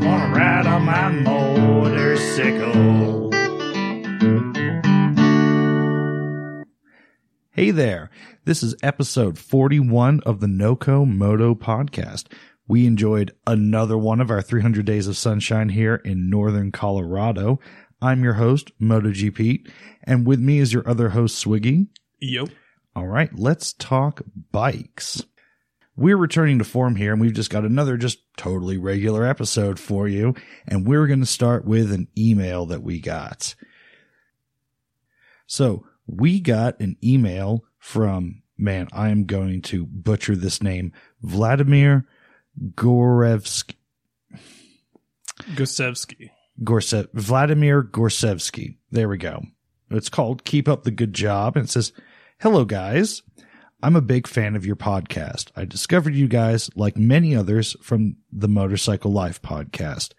wanna ride on my motorcycle. Hey there. This is episode 41 of the NoCo Moto podcast. We enjoyed another one of our 300 days of sunshine here in northern Colorado. I'm your host, MotoGPete, and with me is your other host, Swiggy. Yep. All right, let's talk bikes. We're returning to form here, and we've just got another just totally regular episode for you. And we're going to start with an email that we got. So we got an email from, man, I am going to butcher this name, Vladimir Gorevsky. Gusevsky. Gorsev, Vladimir Gorsevsky. There we go. It's called Keep Up the Good Job. And it says, Hello, guys. I'm a big fan of your podcast. I discovered you guys, like many others, from the Motorcycle Life podcast.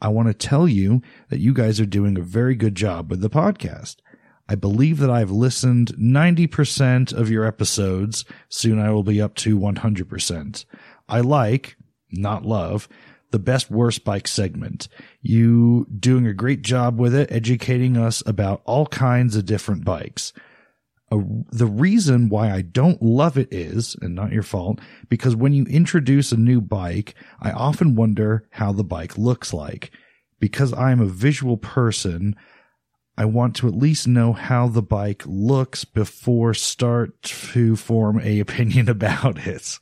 I want to tell you that you guys are doing a very good job with the podcast. I believe that I've listened 90% of your episodes. Soon I will be up to 100%. I like, not love, the best worst bike segment. You doing a great job with it, educating us about all kinds of different bikes. Uh, the reason why I don't love it is, and not your fault, because when you introduce a new bike, I often wonder how the bike looks like. Because I am a visual person, I want to at least know how the bike looks before start to form a opinion about it.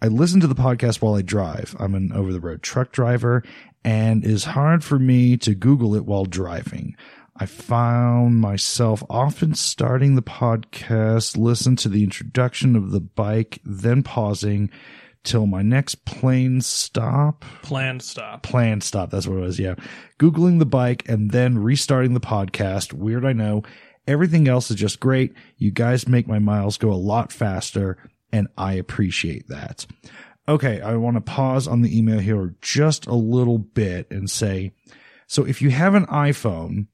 I listen to the podcast while I drive. I'm an over the road truck driver and it is hard for me to Google it while driving. I found myself often starting the podcast, listen to the introduction of the bike, then pausing till my next plane stop. Planned stop. Planned stop. That's what it was. Yeah. Googling the bike and then restarting the podcast. Weird. I know. Everything else is just great. You guys make my miles go a lot faster and I appreciate that. Okay. I want to pause on the email here just a little bit and say, so if you have an iPhone,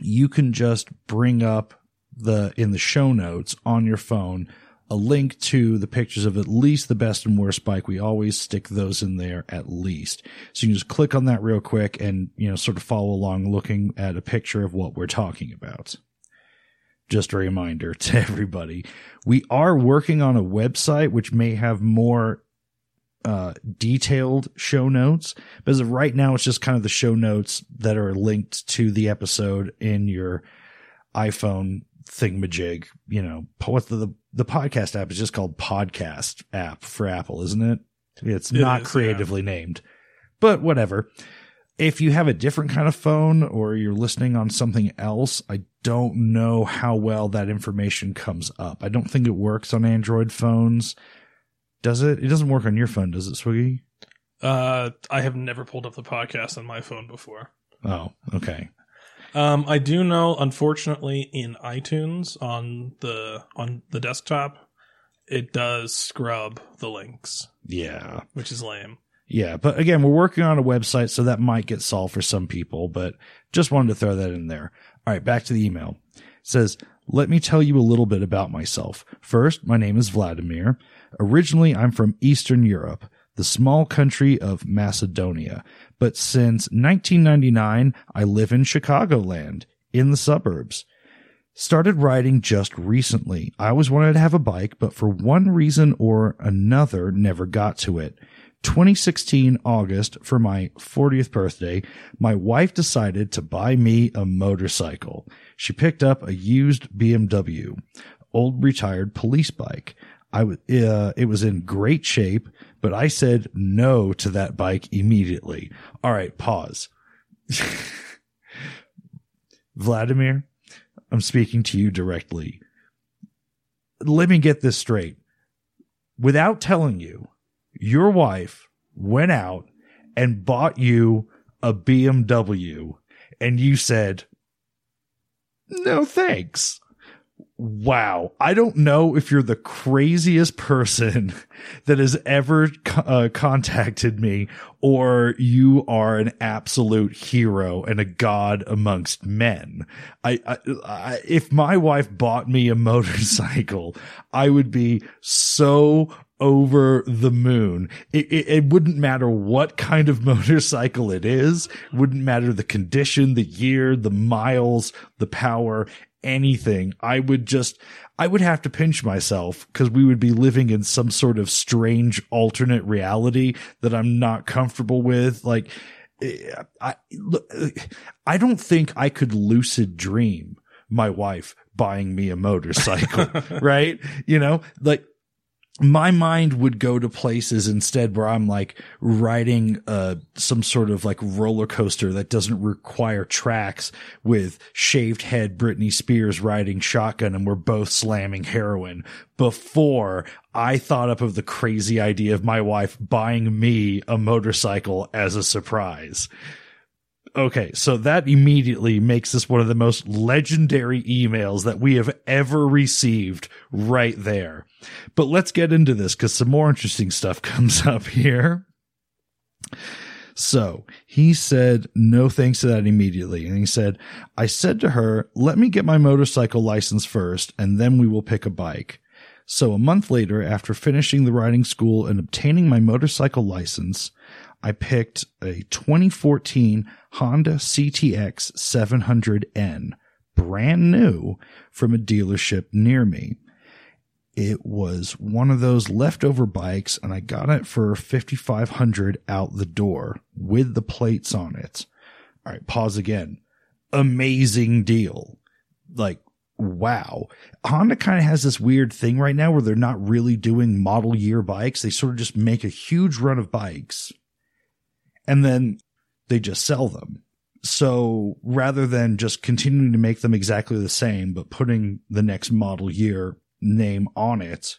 you can just bring up the in the show notes on your phone a link to the pictures of at least the best and worst bike. We always stick those in there at least. So you can just click on that real quick and, you know, sort of follow along looking at a picture of what we're talking about. Just a reminder to everybody. We are working on a website which may have more uh, detailed show notes. But as of right now, it's just kind of the show notes that are linked to the episode in your iPhone thingamajig. You know, what's the, the, the podcast app is just called podcast app for Apple, isn't it? It's It not is, creatively named, but whatever. If you have a different kind of phone or you're listening on something else, I don't know how well that information comes up. I don't think it works on Android phones. Does it? It doesn't work on your phone, does it, Swiggy? Uh, I have never pulled up the podcast on my phone before. Oh, okay. Um, I do know, unfortunately, in iTunes on the on the desktop, it does scrub the links, Yeah. which is lame. Yeah. But again, we're working on a website, so that might get solved for some people, but just wanted to throw that in there. All right. Back to the email. It says, let me tell you a little bit about myself. First, my name is Vladimir. Originally, I'm from Eastern Europe, the small country of Macedonia. But since 1999, I live in Chicagoland, in the suburbs. Started riding just recently. I always wanted to have a bike, but for one reason or another, never got to it. 2016 August for my 40th birthday, my wife decided to buy me a motorcycle. She picked up a used BMW, old retired police bike. I w- uh, it was in great shape, but I said no to that bike immediately. All right, pause. Vladimir, I'm speaking to you directly. Let me get this straight. Without telling you, your wife went out and bought you a BMW and you said, no thanks. Wow. I don't know if you're the craziest person that has ever uh, contacted me or you are an absolute hero and a god amongst men. I, I, I if my wife bought me a motorcycle, I would be so over the moon. It, it, it, wouldn't matter what kind of motorcycle it is. It wouldn't matter the condition, the year, the miles, the power, anything. I would just, I would have to pinch myself because we would be living in some sort of strange alternate reality that I'm not comfortable with. Like, eh, I, I don't think I could lucid dream my wife buying me a motorcycle, right? You know, like my mind would go to places instead where I'm like riding uh some sort of like roller coaster that doesn't require tracks with shaved head Britney Spears riding shotgun and we're both slamming heroin. Before I thought up of the crazy idea of my wife buying me a motorcycle as a surprise okay, so that immediately makes this one of the most legendary emails that we have ever received right there. But let's get into this because some more interesting stuff comes up here. So he said no thanks to that immediately. And he said, I said to her, let me get my motorcycle license first and then we will pick a bike. So a month later, after finishing the riding school and obtaining my motorcycle license, I picked a 2014 Honda CTX 700N, brand new from a dealership near me. It was one of those leftover bikes and I got it for 5500 out the door with the plates on it. All right, pause again. Amazing deal. Like wow. Honda kind of has this weird thing right now where they're not really doing model year bikes. They sort of just make a huge run of bikes and then they just sell them. So rather than just continuing to make them exactly the same, but putting the next model year name on it.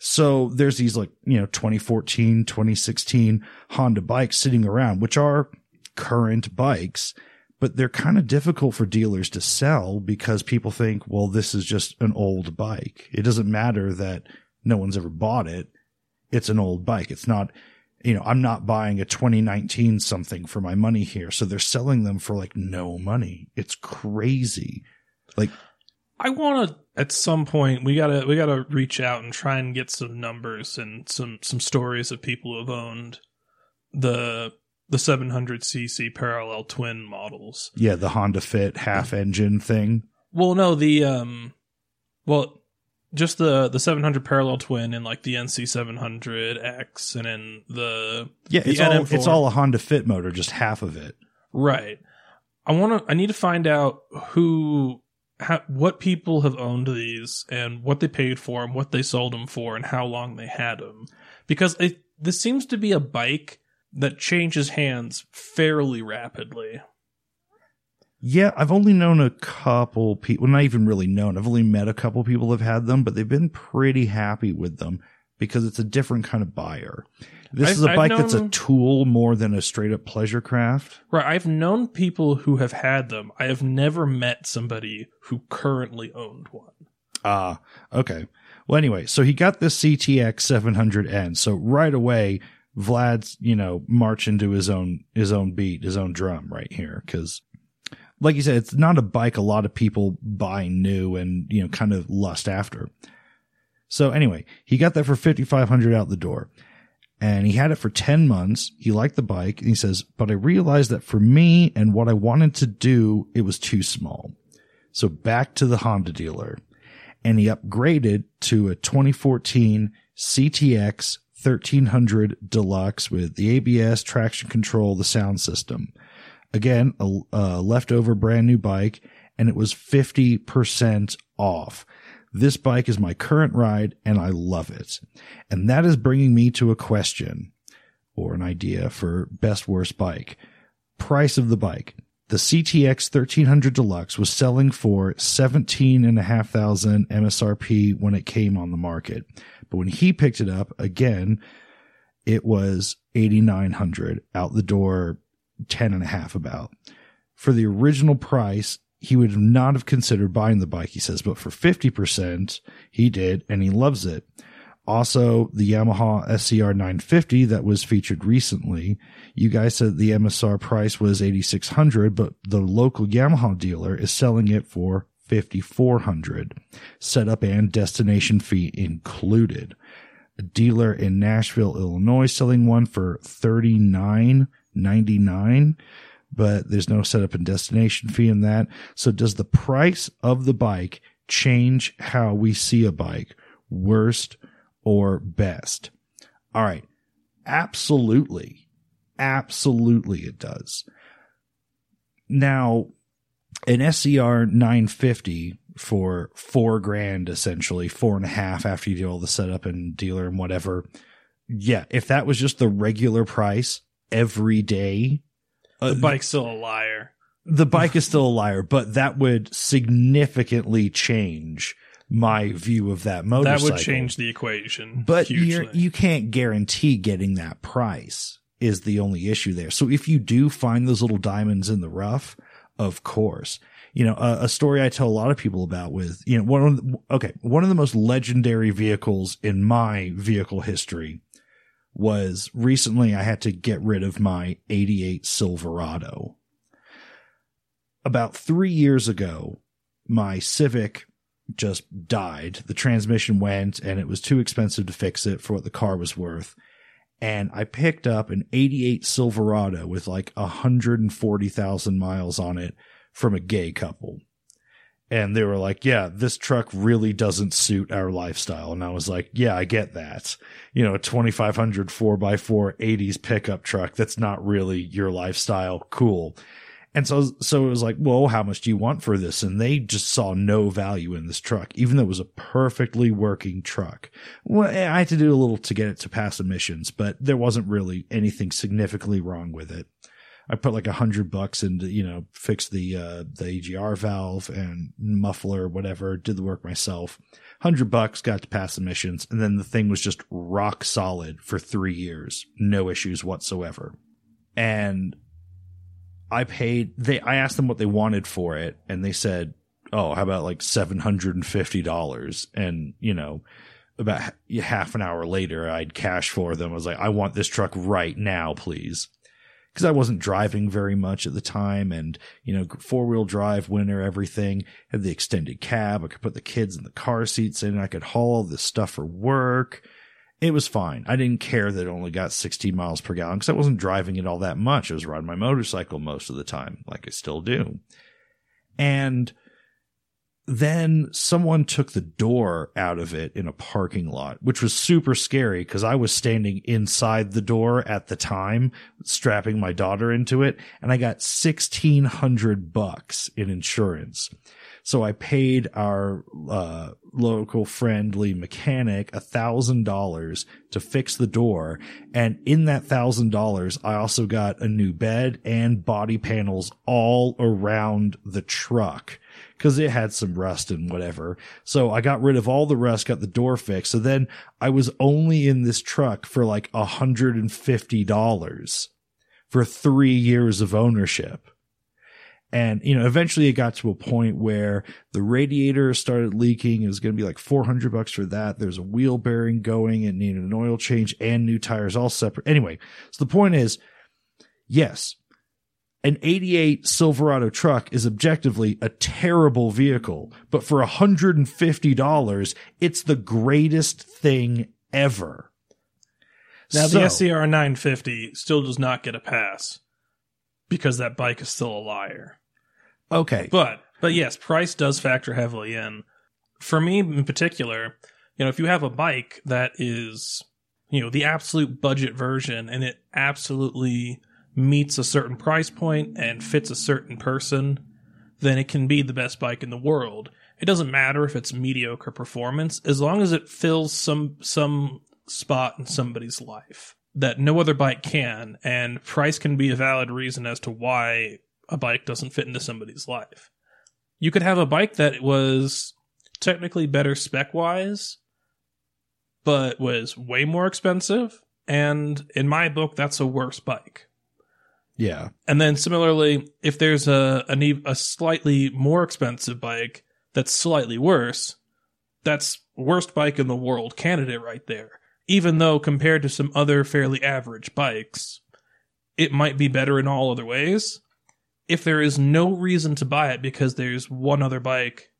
So there's these like, you know, 2014, 2016 Honda bikes sitting around, which are current bikes, but they're kind of difficult for dealers to sell because people think, well, this is just an old bike. It doesn't matter that no one's ever bought it. It's an old bike. It's not you know, I'm not buying a 2019 something for my money here. So they're selling them for like no money. It's crazy. Like, I want to at some point we gotta we gotta reach out and try and get some numbers and some some stories of people who have owned the the 700cc parallel twin models. Yeah, the Honda Fit half engine thing. Well, no, the um, well, just the the 700 parallel twin and like the NC 700X and then the yeah the it's all it's all a Honda Fit motor, just half of it. Right. I want to. I need to find out who, how, what people have owned these and what they paid for them, what they sold them for, and how long they had them, because it, this seems to be a bike that changes hands fairly rapidly. Yeah, I've only known a couple people, well, not even really known. I've only met a couple people have had them, but they've been pretty happy with them because it's a different kind of buyer. This I've, is a bike known, that's a tool more than a straight up pleasure craft. Right. I've known people who have had them. I have never met somebody who currently owned one. Ah, uh, okay. Well, anyway, so he got this CTX 700N. So right away, Vlad's, you know, marching to his own, his own beat, his own drum right here. Cause like you said, it's not a bike a lot of people buy new and, you know, kind of lust after. So anyway, he got that for 5,500 out the door and he had it for 10 months. He liked the bike and he says, but I realized that for me and what I wanted to do, it was too small. So back to the Honda dealer and he upgraded to a 2014 CTX 1300 deluxe with the ABS traction control, the sound system. Again, a, a leftover brand new bike and it was 50% off. This bike is my current ride and I love it. And that is bringing me to a question or an idea for best worst bike. Price of the bike. The CTX 1300 Deluxe was selling for 17,500 MSRP when it came on the market. But when he picked it up again, it was 8,900 out the door 10 and a half about. For the original price, he would not have considered buying the bike, he says, but for 50%, he did, and he loves it. Also, the Yamaha SCR 950 that was featured recently, you guys said the MSR price was 8600 but the local Yamaha dealer is selling it for 5400 setup and destination fee included. a dealer in Nashville, Illinois, selling one for thirty nine ninety nine, but there's no setup and destination fee in that. So does the price of the bike change how we see a bike, worst or best? All right. Absolutely. Absolutely it does. Now, an SCR 950 for four grand, essentially four and a half after you do all the setup and dealer and whatever. Yeah. If that was just the regular price every day, the uh, bike's still a liar. the bike is still a liar, but that would significantly change my view of that motorcycle. That would change the equation. But you're, you can't guarantee getting that price is the only issue there. So if you do find those little diamonds in the rough, of course, you know, a, a story I tell a lot of people about with, you know, one of the, okay, one of the most legendary vehicles in my vehicle history was recently I had to get rid of my 88 Silverado. About three years ago, my Civic just died. The transmission went and it was too expensive to fix it for what the car was worth. And I picked up an 88 Silverado with like 140,000 miles on it from a gay couple. And they were like, yeah, this truck really doesn't suit our lifestyle. And I was like, yeah, I get that. You know, a 2500 4x4 80s pickup truck that's not really your lifestyle. Cool. And so, so it was like, well, how much do you want for this? And they just saw no value in this truck, even though it was a perfectly working truck. Well, I had to do a little to get it to pass emissions, but there wasn't really anything significantly wrong with it. I put like a hundred bucks into, you know, fix the, uh, the EGR valve and muffler, whatever, did the work myself. Hundred bucks got to pass emissions. And then the thing was just rock solid for three years. No issues whatsoever. And I paid they I asked them what they wanted for it and they said, "Oh, how about like $750?" And, you know, about half an hour later I'd cash for them. I was like, "I want this truck right now, please." Cuz I wasn't driving very much at the time and, you know, four-wheel drive winter everything, had the extended cab, I could put the kids in the car seats in, I could haul this stuff for work it was fine. I didn't care that it only got 16 miles per gallon because I wasn't driving it all that much. I was riding my motorcycle most of the time, like I still do. And then someone took the door out of it in a parking lot, which was super scary because I was standing inside the door at the time, strapping my daughter into it, and I got 1600 bucks in insurance. So I paid our uh, local friendly mechanic a thousand dollars to fix the door, and in that thousand dollars, I also got a new bed and body panels all around the truck because it had some rust and whatever. So I got rid of all the rust, got the door fixed. So then I was only in this truck for like a hundred and fifty dollars for three years of ownership. And, you know, eventually it got to a point where the radiator started leaking. It was going to be like 400 bucks for that. There's a wheel bearing going. It needed an oil change and new tires all separate. Anyway, so the point is, yes, an 88 Silverado truck is objectively a terrible vehicle, but for $150, it's the greatest thing ever. Now So- the SCR 950 still does not get a pass because that bike is still a liar. okay. But but yes, price does factor heavily in. For me in particular, you know, if you have a bike that is, you know, the absolute budget version and it absolutely meets a certain price point and fits a certain person, then it can be the best bike in the world. It doesn't matter if it's mediocre performance as long as it fills some some spot in somebody's life that no other bike can and price can be a valid reason as to why a bike doesn't fit into somebody's life. You could have a bike that was technically better spec wise, but was way more expensive. And in my book, that's a worse bike. Yeah. And then similarly, if there's a, a, a slightly more expensive bike that's slightly worse, that's worst bike in the world candidate right there. Even though compared to some other fairly average bikes, it might be better in all other ways. If there is no reason to buy it because there's one other bike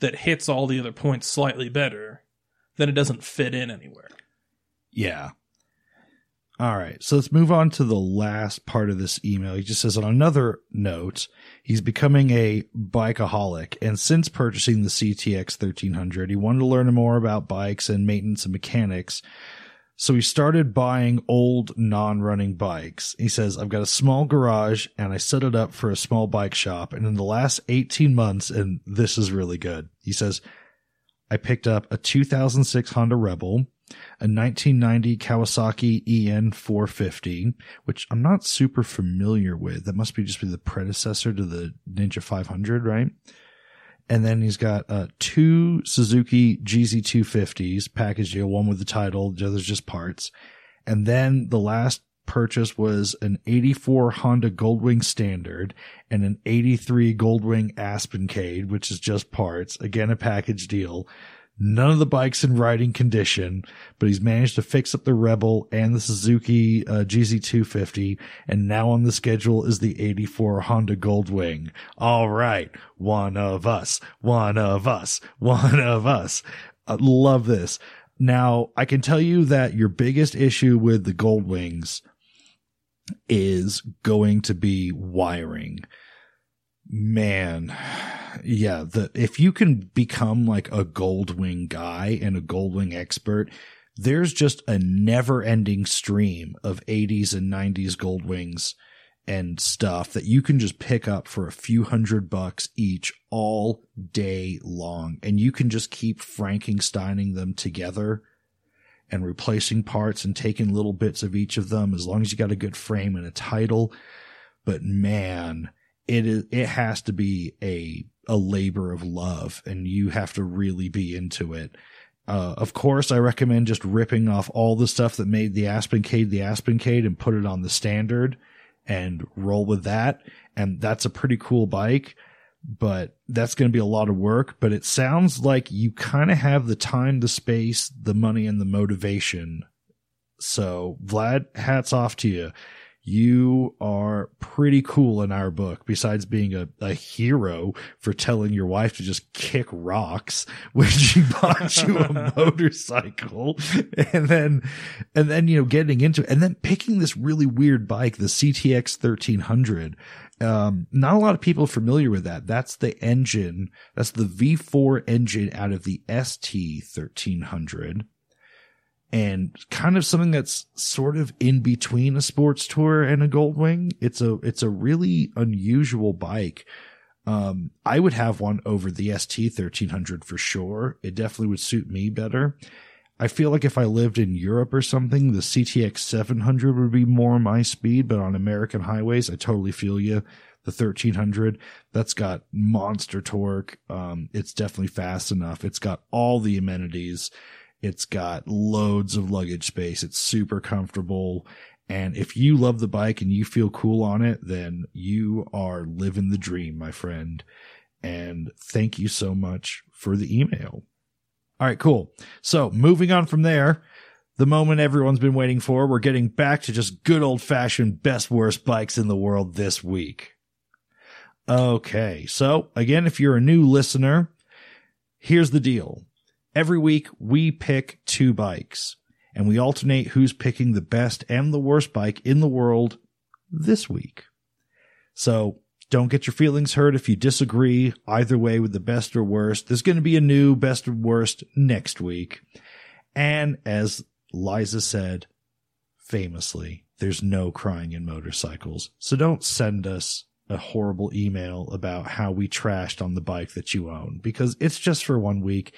that hits all the other points slightly better, then it doesn't fit in anywhere. Yeah. All right. So let's move on to the last part of this email. He just says on another note, he's becoming a bikeaholic. And since purchasing the CTX 1300, he wanted to learn more about bikes and maintenance and mechanics. So he started buying old non-running bikes. He says, I've got a small garage and I set it up for a small bike shop. And in the last 18 months, and this is really good. He says, I picked up a 2006 Honda Rebel, a 1990 Kawasaki EN 450, which I'm not super familiar with. That must be just be the predecessor to the Ninja 500, right? And then he's got uh, two Suzuki GZ250s packaged deal, one with the title, the other's just parts. And then the last purchase was an 84 Honda Goldwing Standard and an 83 Goldwing Aspencade, which is just parts. Again, a package deal. None of the bikes in riding condition, but he's managed to fix up the Rebel and the Suzuki uh, GZ250. And now on the schedule is the 84 Honda Goldwing. All right. One of us, one of us, one of us. I love this. Now I can tell you that your biggest issue with the Goldwings is going to be wiring man yeah the if you can become like a goldwing guy and a goldwing expert there's just a never ending stream of 80s and 90s goldwings and stuff that you can just pick up for a few hundred bucks each all day long. And you can just keep frankensteining them together and replacing parts and taking little bits of each of them as long as you got a good frame and a title. But man it is it has to be a a labor of love and you have to really be into it. Uh, of course i recommend just ripping off all the stuff that made the aspencade the aspencade and put it on the standard and roll with that. And that's a pretty cool bike but that's going to be a lot of work. But it sounds like you kind of have the time the space the money and the motivation. So vlad hats off to you you are pretty cool in our book, besides being a, a hero for telling your wife to just kick rocks when she bought you a motorcycle. And then, and then, you know, getting into it and then picking this really weird bike, the CTX 1300. Um, not a lot of people familiar with that. That's the engine. That's the V4 engine out of the ST 1300 and kind of something that's sort of in between a sports tour and a Goldwing. It's a it's a really unusual bike. Um, I would have one over the ST thirteen hundred for sure. It definitely would suit me better. I feel like if I lived in Europe or something, the CTX 700 would be more my speed, but on American highways, I totally feel you. The 1300, that's got monster torque. Um, it's definitely fast enough. It's got all the amenities. It's got loads of luggage space. It's super comfortable. And if you love the bike and you feel cool on it, then you are living the dream, my friend. And thank you so much for the email. All right, cool. So moving on from there, the moment everyone's been waiting for, we're getting back to just good old fashioned best worst bikes in the world this week. Okay. So again, if you're a new listener, here's the deal. Every week we pick two bikes and we alternate who's picking the best and the worst bike in the world this week. So don't get your feelings hurt if you disagree either way with the best or worst. There's going to be a new best or worst next week. And as Liza said famously, there's no crying in motorcycles. So don't send us a horrible email about how we trashed on the bike that you own because it's just for one week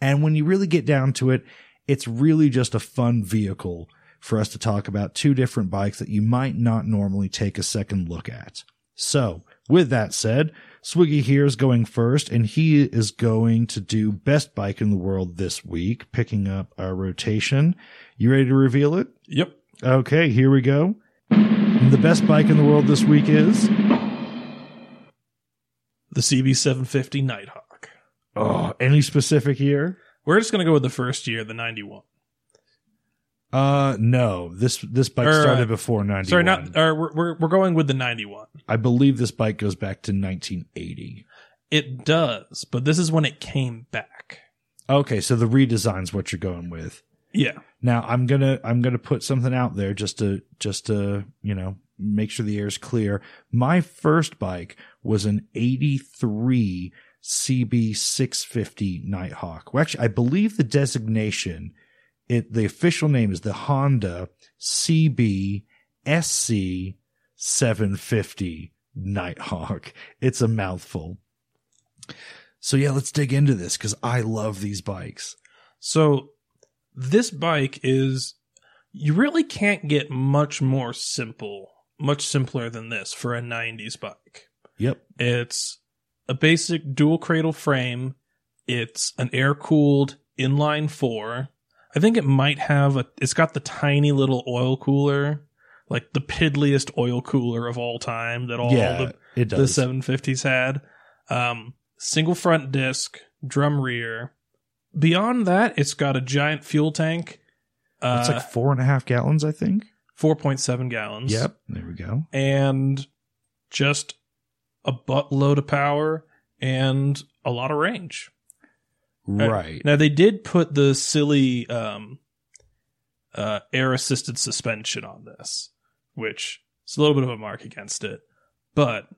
and when you really get down to it, it's really just a fun vehicle for us to talk about two different bikes that you might not normally take a second look at. So with that said, Swiggy here is going first and he is going to do best bike in the world this week, picking up our rotation. You ready to reveal it? Yep. Okay, here we go. And the best bike in the world this week is the CB750 Nighthawk. Oh, any specific year? We're just gonna go with the first year, the '91. Uh, no. This this bike Or, uh, started before ninety. Sorry, not. Or we're, we're we're going with the '91. I believe this bike goes back to 1980. It does, but this is when it came back. Okay, so the redesign's what you're going with. Yeah. Now I'm gonna I'm gonna put something out there just to just to you know make sure the air is clear. My first bike was an '83 CB 650 Nighthawk. Well, actually, I believe the designation, it the official name is the Honda CB SC 750 Nighthawk. It's a mouthful. So yeah, let's dig into this because I love these bikes. So this bike is you really can't get much more simple, much simpler than this for a 90s bike. Yep. It's a basic dual cradle frame. It's an air cooled inline four. I think it might have a, it's got the tiny little oil cooler, like the piddliest oil cooler of all time that all yeah, the, the 750s had. Um, single front disc, drum rear. Beyond that, it's got a giant fuel tank. Uh, it's like four and a half gallons, I think. 4.7 gallons. Yep. There we go. And just a buttload of power and a lot of range. Right. Now they did put the silly um, uh, air assisted suspension on this, which is a little bit of a mark against it. But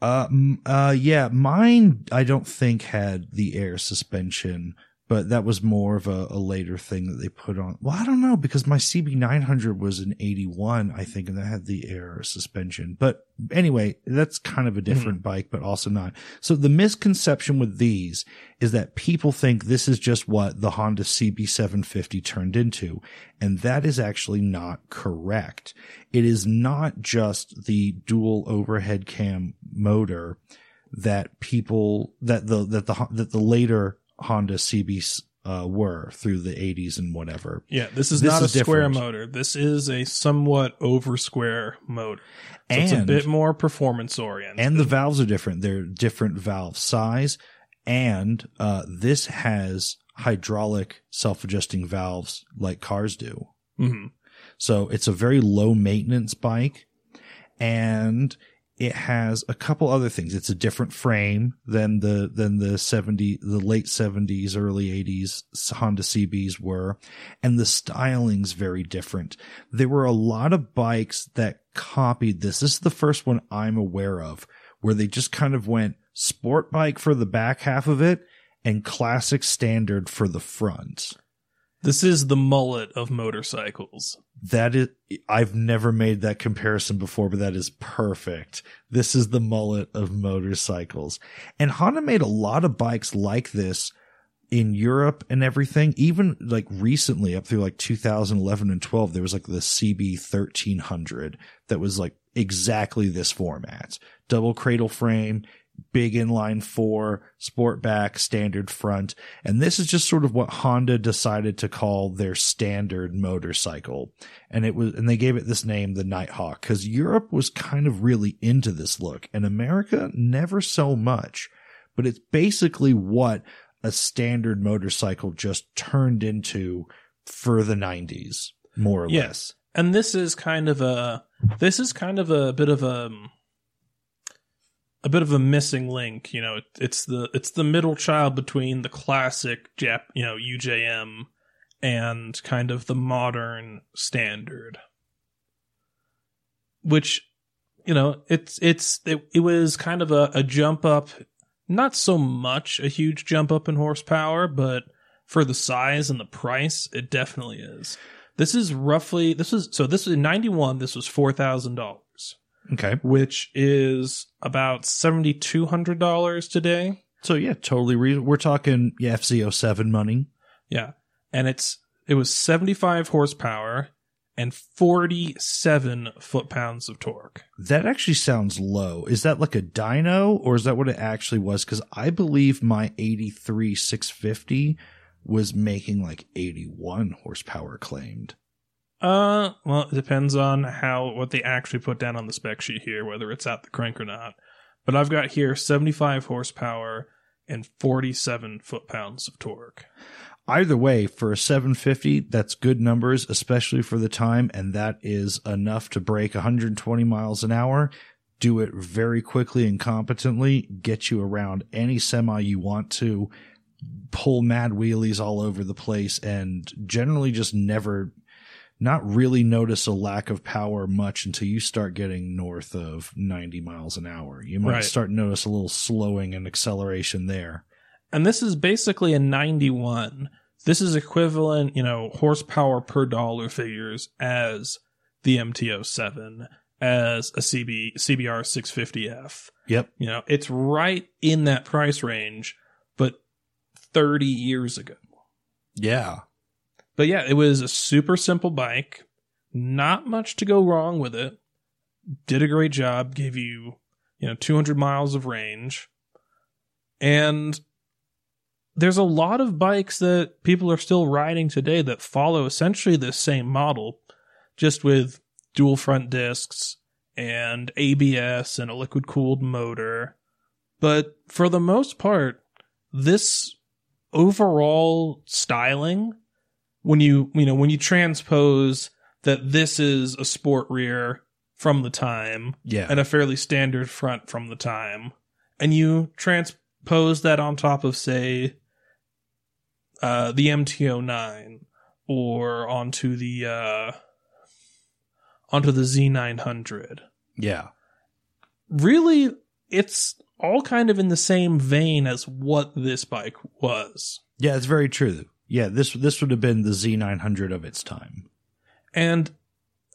Uh, uh, yeah, mine I don't think had the air suspension, but that was more of a, a later thing that they put on. Well, I don't know because my CB900 was an 81, I think, and that had the air suspension. But anyway, that's kind of a mm-hmm. different bike, but also not. So the misconception with these is that people think this is just what the Honda CB750 turned into. And that is actually not correct. It is not just the dual overhead cam motor that people, that the, that the, that the later Honda CBs, uh, were through the 80s and whatever. yeah, this is This not is a square different. motor. This is a somewhat over square motor. So it's a bit more performance oriented. and the valves are different. They're different valve size, and uh, this has hydraulic self-adjusting valves like cars do. hmm So it's a very low maintenance bike, and it has a couple other things. It's a different frame than the than the seventy the late seventies early eighties Honda CBs were, and the styling's very different. There were a lot of bikes that copied this. This is the first one I'm aware of where they just kind of went sport bike for the back half of it and classic standard for the front. This is the mullet of motorcycles. That is, I've never made that comparison before, but that is perfect. This is the mullet of motorcycles. And Honda made a lot of bikes like this in Europe and everything. Even like recently up through like 2011 and 12, there was like the CB 1300 that was like exactly this format. Double cradle frame, big inline four, sport back, standard front. And this is just sort of what Honda decided to call their standard motorcycle. And it was, and they gave it this name, the Nighthawk, because Europe was kind of really into this look and America never so much. But it's basically what a standard motorcycle just turned into for the 90s, more or Yeah. less. and this is kind of a this is kind of a bit of a a bit of a missing link you know it, it's the it's the middle child between the classic jap you know UJM and kind of the modern standard. Which you know it's it's it, it was kind of a, a jump up not so much a huge jump up in horsepower but for the size and the price it definitely is. This is roughly this is so this is in 91 this was $4000 Okay. which is about $7200 today So yeah, totally. Re- we're talking yeah, FZ07 money. yeah and it's it was 75 horsepower and 47 foot pounds of torque That actually sounds low. Is that like a dyno or is that what it actually was? Cause I believe my 83 650 was making like 81 horsepower claimed. Uh well it depends on how what they actually put down on the spec sheet here whether it's at the crank or not but i've got here 75 horsepower and 47 foot pounds of torque Either way, for a 750, that's good numbers, especially for the time. And that is enough to break 120 miles an hour. Do it very quickly and competently, get you around any semi you want to pull mad wheelies all over the place and generally just never not really notice a lack of power much until you start getting north of 90 miles an hour. You might Right. start to notice a little slowing and acceleration there. And this is basically a 91. This is equivalent, you know, horsepower per dollar figures as the MT-07, as a CB, CBR 650F. Yep. You know, it's right in that price range, but 30 years ago. Yeah. But yeah, it was a super simple bike. Not much to go wrong with it. Did a great job. Gave you, you know, 200 miles of range. And there's a lot of bikes that people are still riding today that follow essentially the same model, just with dual front discs and ABS and a liquid cooled motor. But for the most part, this overall styling when you you know when you transpose that this is a sport rear from the time Yeah. and a fairly standard front from the time and you transpose that on top of say uh the MT-09 or onto the uh onto the Z900 yeah. really it's all kind of in the same vein as what this bike was Yeah, it's very true. Yeah, this this would have been the Z900 of its time. And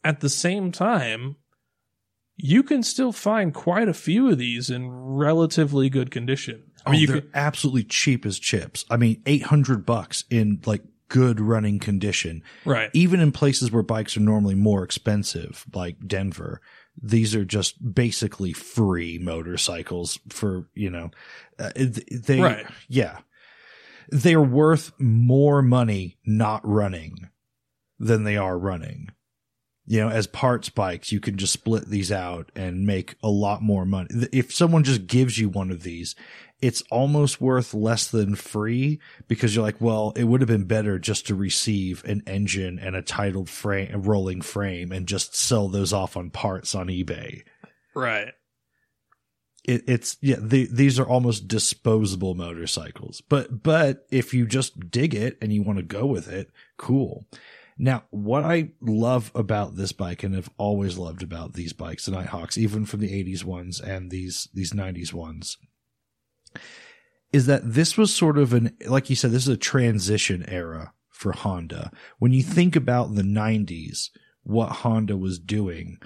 at the same time, you can still find quite a few of these in relatively good condition. I mean, oh, you they're could, absolutely cheap as chips. I mean, 800 bucks in like good running condition. right. Even in places where bikes are normally more expensive, like Denver, these are just basically free motorcycles for, you know, uh, they, Right. yeah, they're worth more money not running than they are running. You know, as parts bikes, you can just split these out and make a lot more money. If someone just gives you one of these, it's almost worth less than free because you're like, well, it would have been better just to receive an engine and a titled frame, a rolling frame and just sell those off on parts on eBay. Right. It, it's, yeah, the, these are almost disposable motorcycles, but, but if you just dig it and you want to go with it, cool. Now, what I love about this bike and have always loved about these bikes, the Nighthawks, even from the 80s ones and these, these 90s ones, is that this was sort of an, like you said, this is a transition era for Honda. When you think about the 90s, what Honda was doing,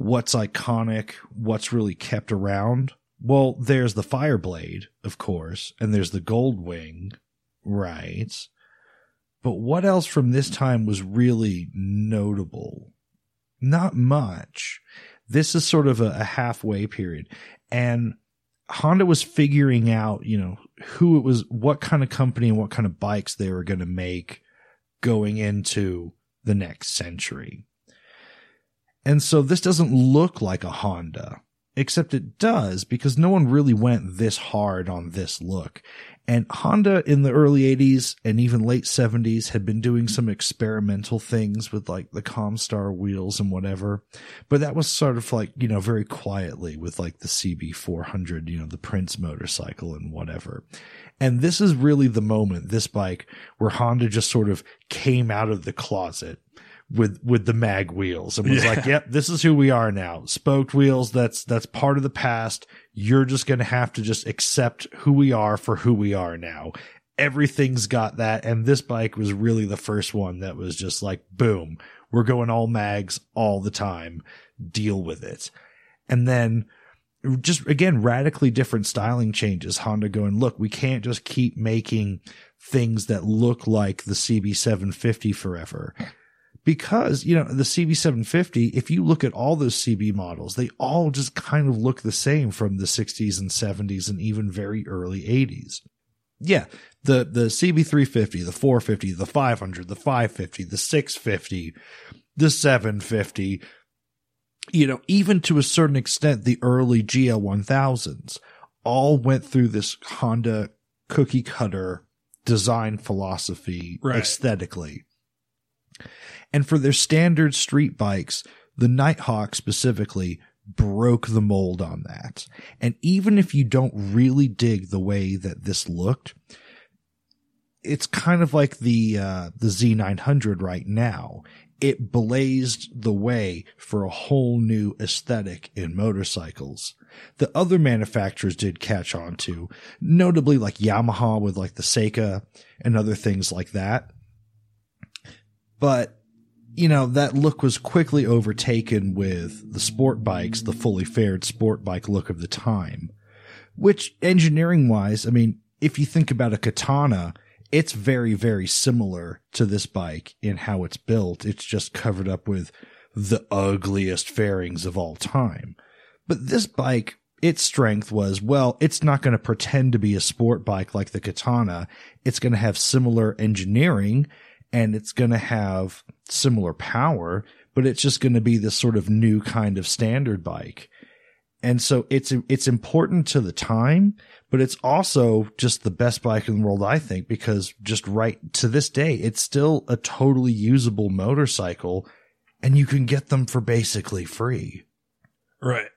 what's iconic, what's really kept around, well, there's the Fireblade, of course, and there's the Goldwing, right? But what else from this time was really notable? Not much. This is sort of a, a halfway period. And Honda was figuring out, you know, who it was, what kind of company and what kind of bikes they were going to make going into the next century. And so this doesn't look like a Honda, except it does because no one really went this hard on this look. And Honda in the early 80s and even late 70s had been doing some experimental things with like the Comstar wheels and whatever. But that was sort of like, you know, very quietly with like the CB400, you know, the Prince motorcycle and whatever. And this is really the moment, this bike, where Honda just sort of came out of the closet with with the mag wheels and was Yeah. like, "Yep, this is who we are now. Spoked wheels, that's that's part of the past. You're just going to have to just accept who we are for who we are now." Everything's got that and this bike was really the first one that was just like, "Boom, we're going all mags all the time. Deal with it." And then just again radically different styling changes honda going look we can't just keep making things that look like the cb750 forever because you know the cb750 if you look at all those cb models they all just kind of look the same from the 60s and 70s and even very early 80s yeah the the cb350 the 450 the 500 the 550 the 650 the 750 you know, even to a certain extent, the early GL1000s all went through this Honda cookie cutter design philosophy Right. aesthetically. And for their standard street bikes, the Nighthawk specifically broke the mold on that. And even if you don't really dig the way that this looked, it's kind of like the uh, the Z900 right now. It blazed the way for a whole new aesthetic in motorcycles. The other manufacturers did catch on to, notably like Yamaha with like the Seca and other things like that. But you know, that look was quickly overtaken with the sport bikes, the fully fared sport bike look of the time, which engineering wise, I mean, if you think about a katana, it's very, very similar to this bike in how it's built. It's just covered up with the ugliest fairings of all time. But this bike, its strength was, well, it's not going to pretend to be a sport bike like the Katana. It's going to have similar engineering and it's going to have similar power, but it's just going to be this sort of new kind of standard bike. And so it's, it's important to the time, but it's also just the best bike in the world, I think, because just right to this day, it's still a totally usable motorcycle and you can get them for basically free. Right.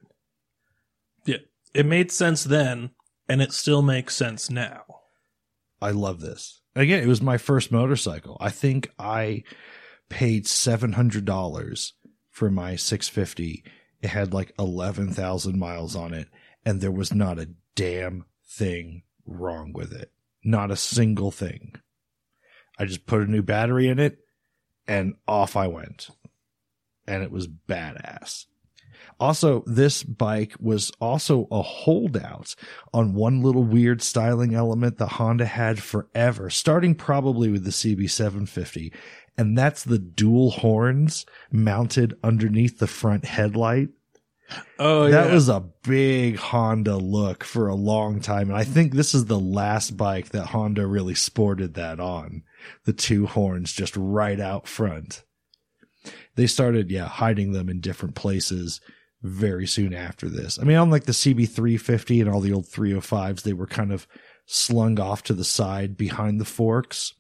Yeah. It made sense then and it still makes sense now. I love this. Again, it was my first motorcycle. I think I paid $700 for my 650. It had like 11,000 miles on it and there was not a damn thing wrong with it. Not a single thing. I just put a new battery in it and off I went. And it was badass. Also, this bike was also a holdout on one little weird styling element that Honda had forever, starting probably with the CB750. And that's the dual horns mounted underneath the front headlight. Oh, that yeah. was a big Honda look for a long time. And I think this is the last bike that Honda really sported that on. The two horns just right out front. They started, yeah, hiding them in different places very soon after this. I mean, unlike the CB350 and all the old 305s, they were kind of slung off to the side behind the forks,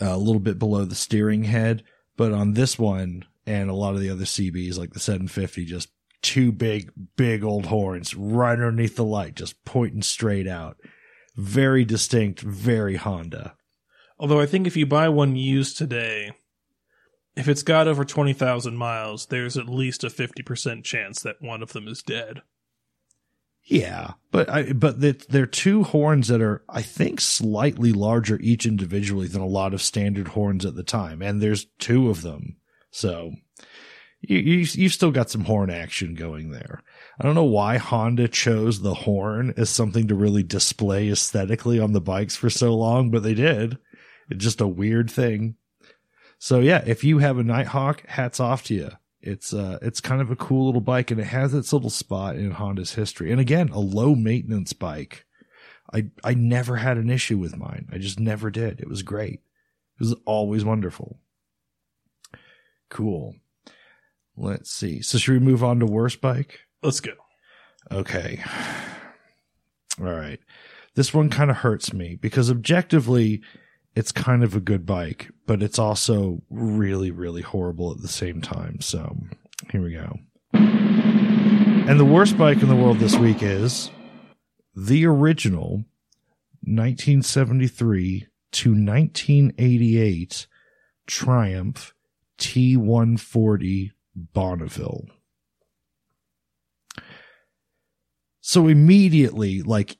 a little bit below the steering head. But on this one and a lot of the other CBs, like the 750, just two big, big old horns right underneath the light, just pointing straight out. Very distinct, very Honda. Although I think if you buy one used today, if it's got over 20,000 miles, there's at least a 50% chance that one of them is dead. Yeah, but I, but they're two horns that are, I think, slightly larger each individually than a lot of standard horns at the time, and there's two of them, so you, you you've still got some horn action going there. I don't know why Honda chose the horn as something to really display aesthetically on the bikes for so long, but they did. It's just a weird thing. So yeah, if you have a Nighthawk, hats off to you. It's uh it's kind of a cool little bike and it has its little spot in Honda's history. And again, a low maintenance bike. I I never had an issue with mine. I just never did. It was great. It was always wonderful. Cool. Let's see. So should we move on to worst bike? Let's go. Okay. All right. This one kind of hurts me because objectively it's kind of a good bike, but it's also really, really horrible at the same time. So here we go. And the worst bike in the world this week is the original 1973 to 1988 Triumph T140 Bonneville. So immediately, like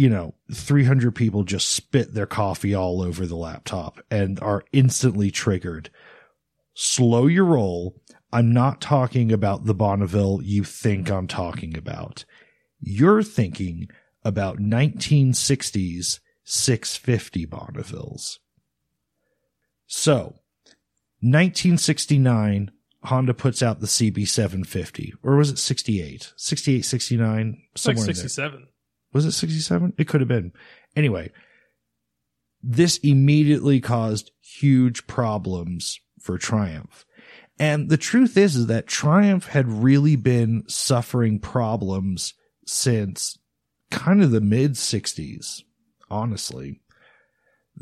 you know, 300 people just spit their coffee all over the laptop and are instantly triggered. Slow your roll. I'm not talking about the Bonneville you think I'm talking about. You're thinking about 1960s 650 Bonnevilles. So, 1969, Honda puts out the CB750. Or was it 68? 68, 69? It's like somewhere there. 67. Was it 67? It could have been. Anyway, this immediately caused huge problems for Triumph. And the truth is, is that Triumph had really been suffering problems since kind of the mid 60s, honestly.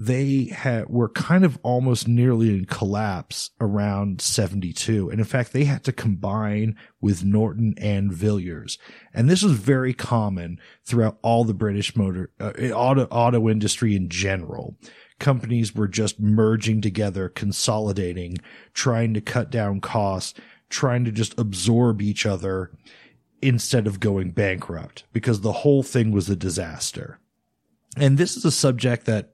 They had were kind of almost nearly in collapse around 72 and in fact they had to combine with Norton and Villiers. And this was very common throughout all the British motor uh, auto auto industry in general. Companies were just merging together consolidating trying to cut down costs trying to just absorb each other instead of going bankrupt because the whole thing was a disaster. And this is a subject that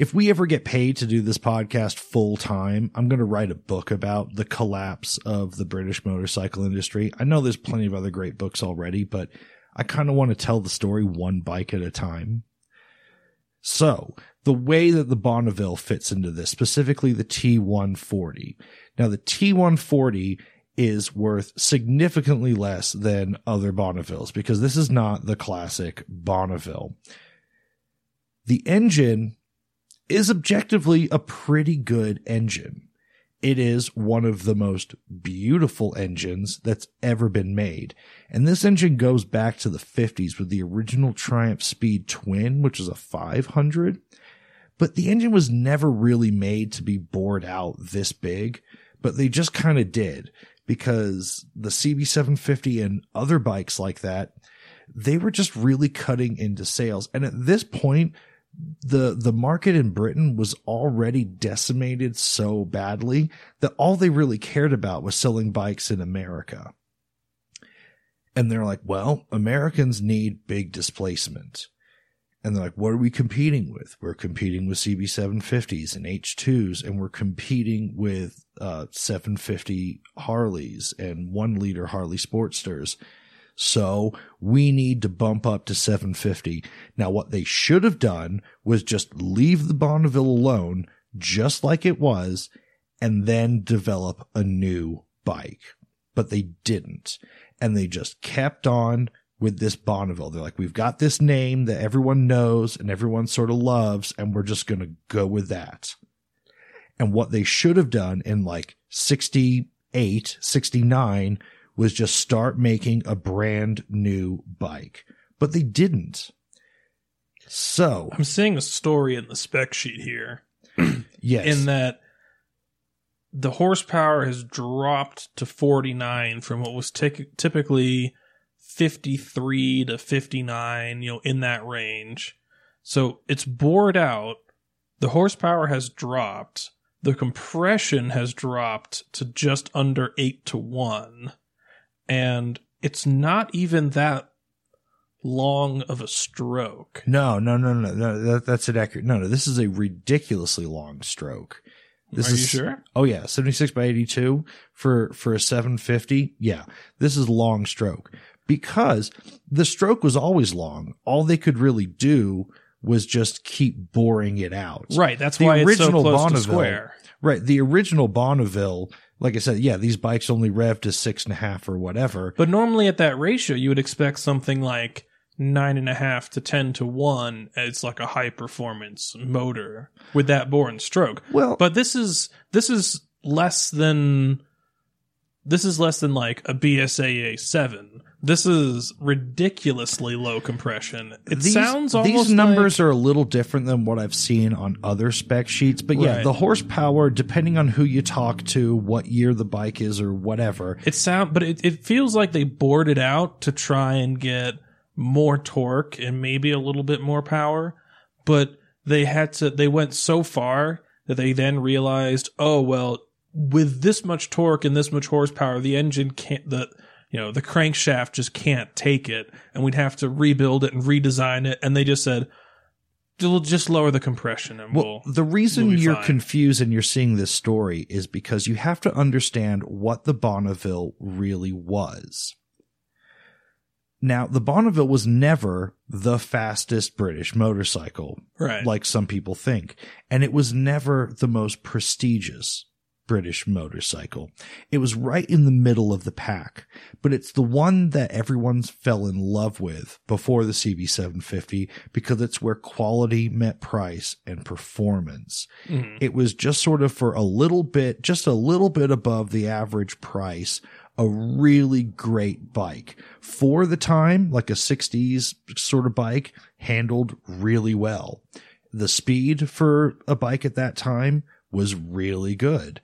if we ever get paid to do this podcast full time, I'm going to write a book about the collapse of the British motorcycle industry. I know there's plenty of other great books already, but I kind of want to tell the story one bike at a time. So the way that the Bonneville fits into this, specifically the T140. Now the T140 is worth significantly less than other Bonnevilles because this is not the classic Bonneville. The engine is objectively a pretty good engine. It is one of the most beautiful engines that's ever been made. And this engine goes back to the 50s with the original Triumph Speed Twin, which is a 500. But the engine was never really made to be bored out this big, but they just kind of did because the CB750 and other bikes like that, they were just really cutting into sales. And at this point, the the market in Britain was already decimated so badly that all they really cared about was selling bikes in America. And they're like, well, Americans need big displacement. And they're like, what are we competing with? We're competing with CB750s and H2s, and we're competing with uh, 750 Harleys and one liter Harley Sportsters. So we need to bump up to 750. Now, what they should have done was just leave the Bonneville alone, just like it was, and then develop a new bike. But they didn't. And they just kept on with this Bonneville. They're like, we've got this name that everyone knows and everyone sort of loves, and we're just going to go with that. And what they should have done in like 68, 69 was just start making a brand new bike. But they didn't. So I'm seeing a story in the spec sheet here. yes. In that the horsepower has dropped to 49 from what was t- typically 53 to 59, you know, in that range. So it's bored out. The horsepower has dropped. The compression has dropped to just under 8 to 1 and it's not even that long of a stroke. No, no, no, no, no. That, that's inaccurate. No, no. This is a ridiculously long stroke. This Are is, you sure? Oh yeah, seventy six by eighty two for for a seven fifty. Yeah, this is long stroke because the stroke was always long. All they could really do was just keep boring it out. Right. That's The why it's so original close to Bonneville- square. Right. The original Bonneville, like I said, yeah, these bikes only rev to six and a half or whatever. But normally at that ratio, you would expect something like nine and a half to ten to one. It's like a high performance motor with that bore and stroke. Well, But this is this is less than this is less than like a BSA A seven. This is ridiculously low compression. It these, sounds almost these numbers like, are a little different than what I've seen on other spec sheets, but yeah, Right. the horsepower, depending on who you talk to, what year the bike is, or whatever. It sound, but it, it feels like they bored it out to try and get more torque and maybe a little bit more power. But they had to, they went so far that they then realized, oh, well, with this much torque and this much horsepower, the engine can't, the, you know, the crankshaft just can't take it. And we'd have to rebuild it and redesign it. And they just said, we'll just lower the compression and Well, we'll, the reason we'll you're fine. confused and you're seeing this story is because you have to understand what the Bonneville really was. Now, the Bonneville was never the fastest British motorcycle, right. like some people think, and it was never the most prestigious British motorcycle. It was right in the middle of the pack, but it's the one that everyone fell in love with before the CB750 because it's where quality met price and performance. Mhm. It was just sort of for a little bit, just a little bit above the average price, a really great bike. For the time, like a 60s sort of bike, handled really well. the speed for a bike at that time was really good.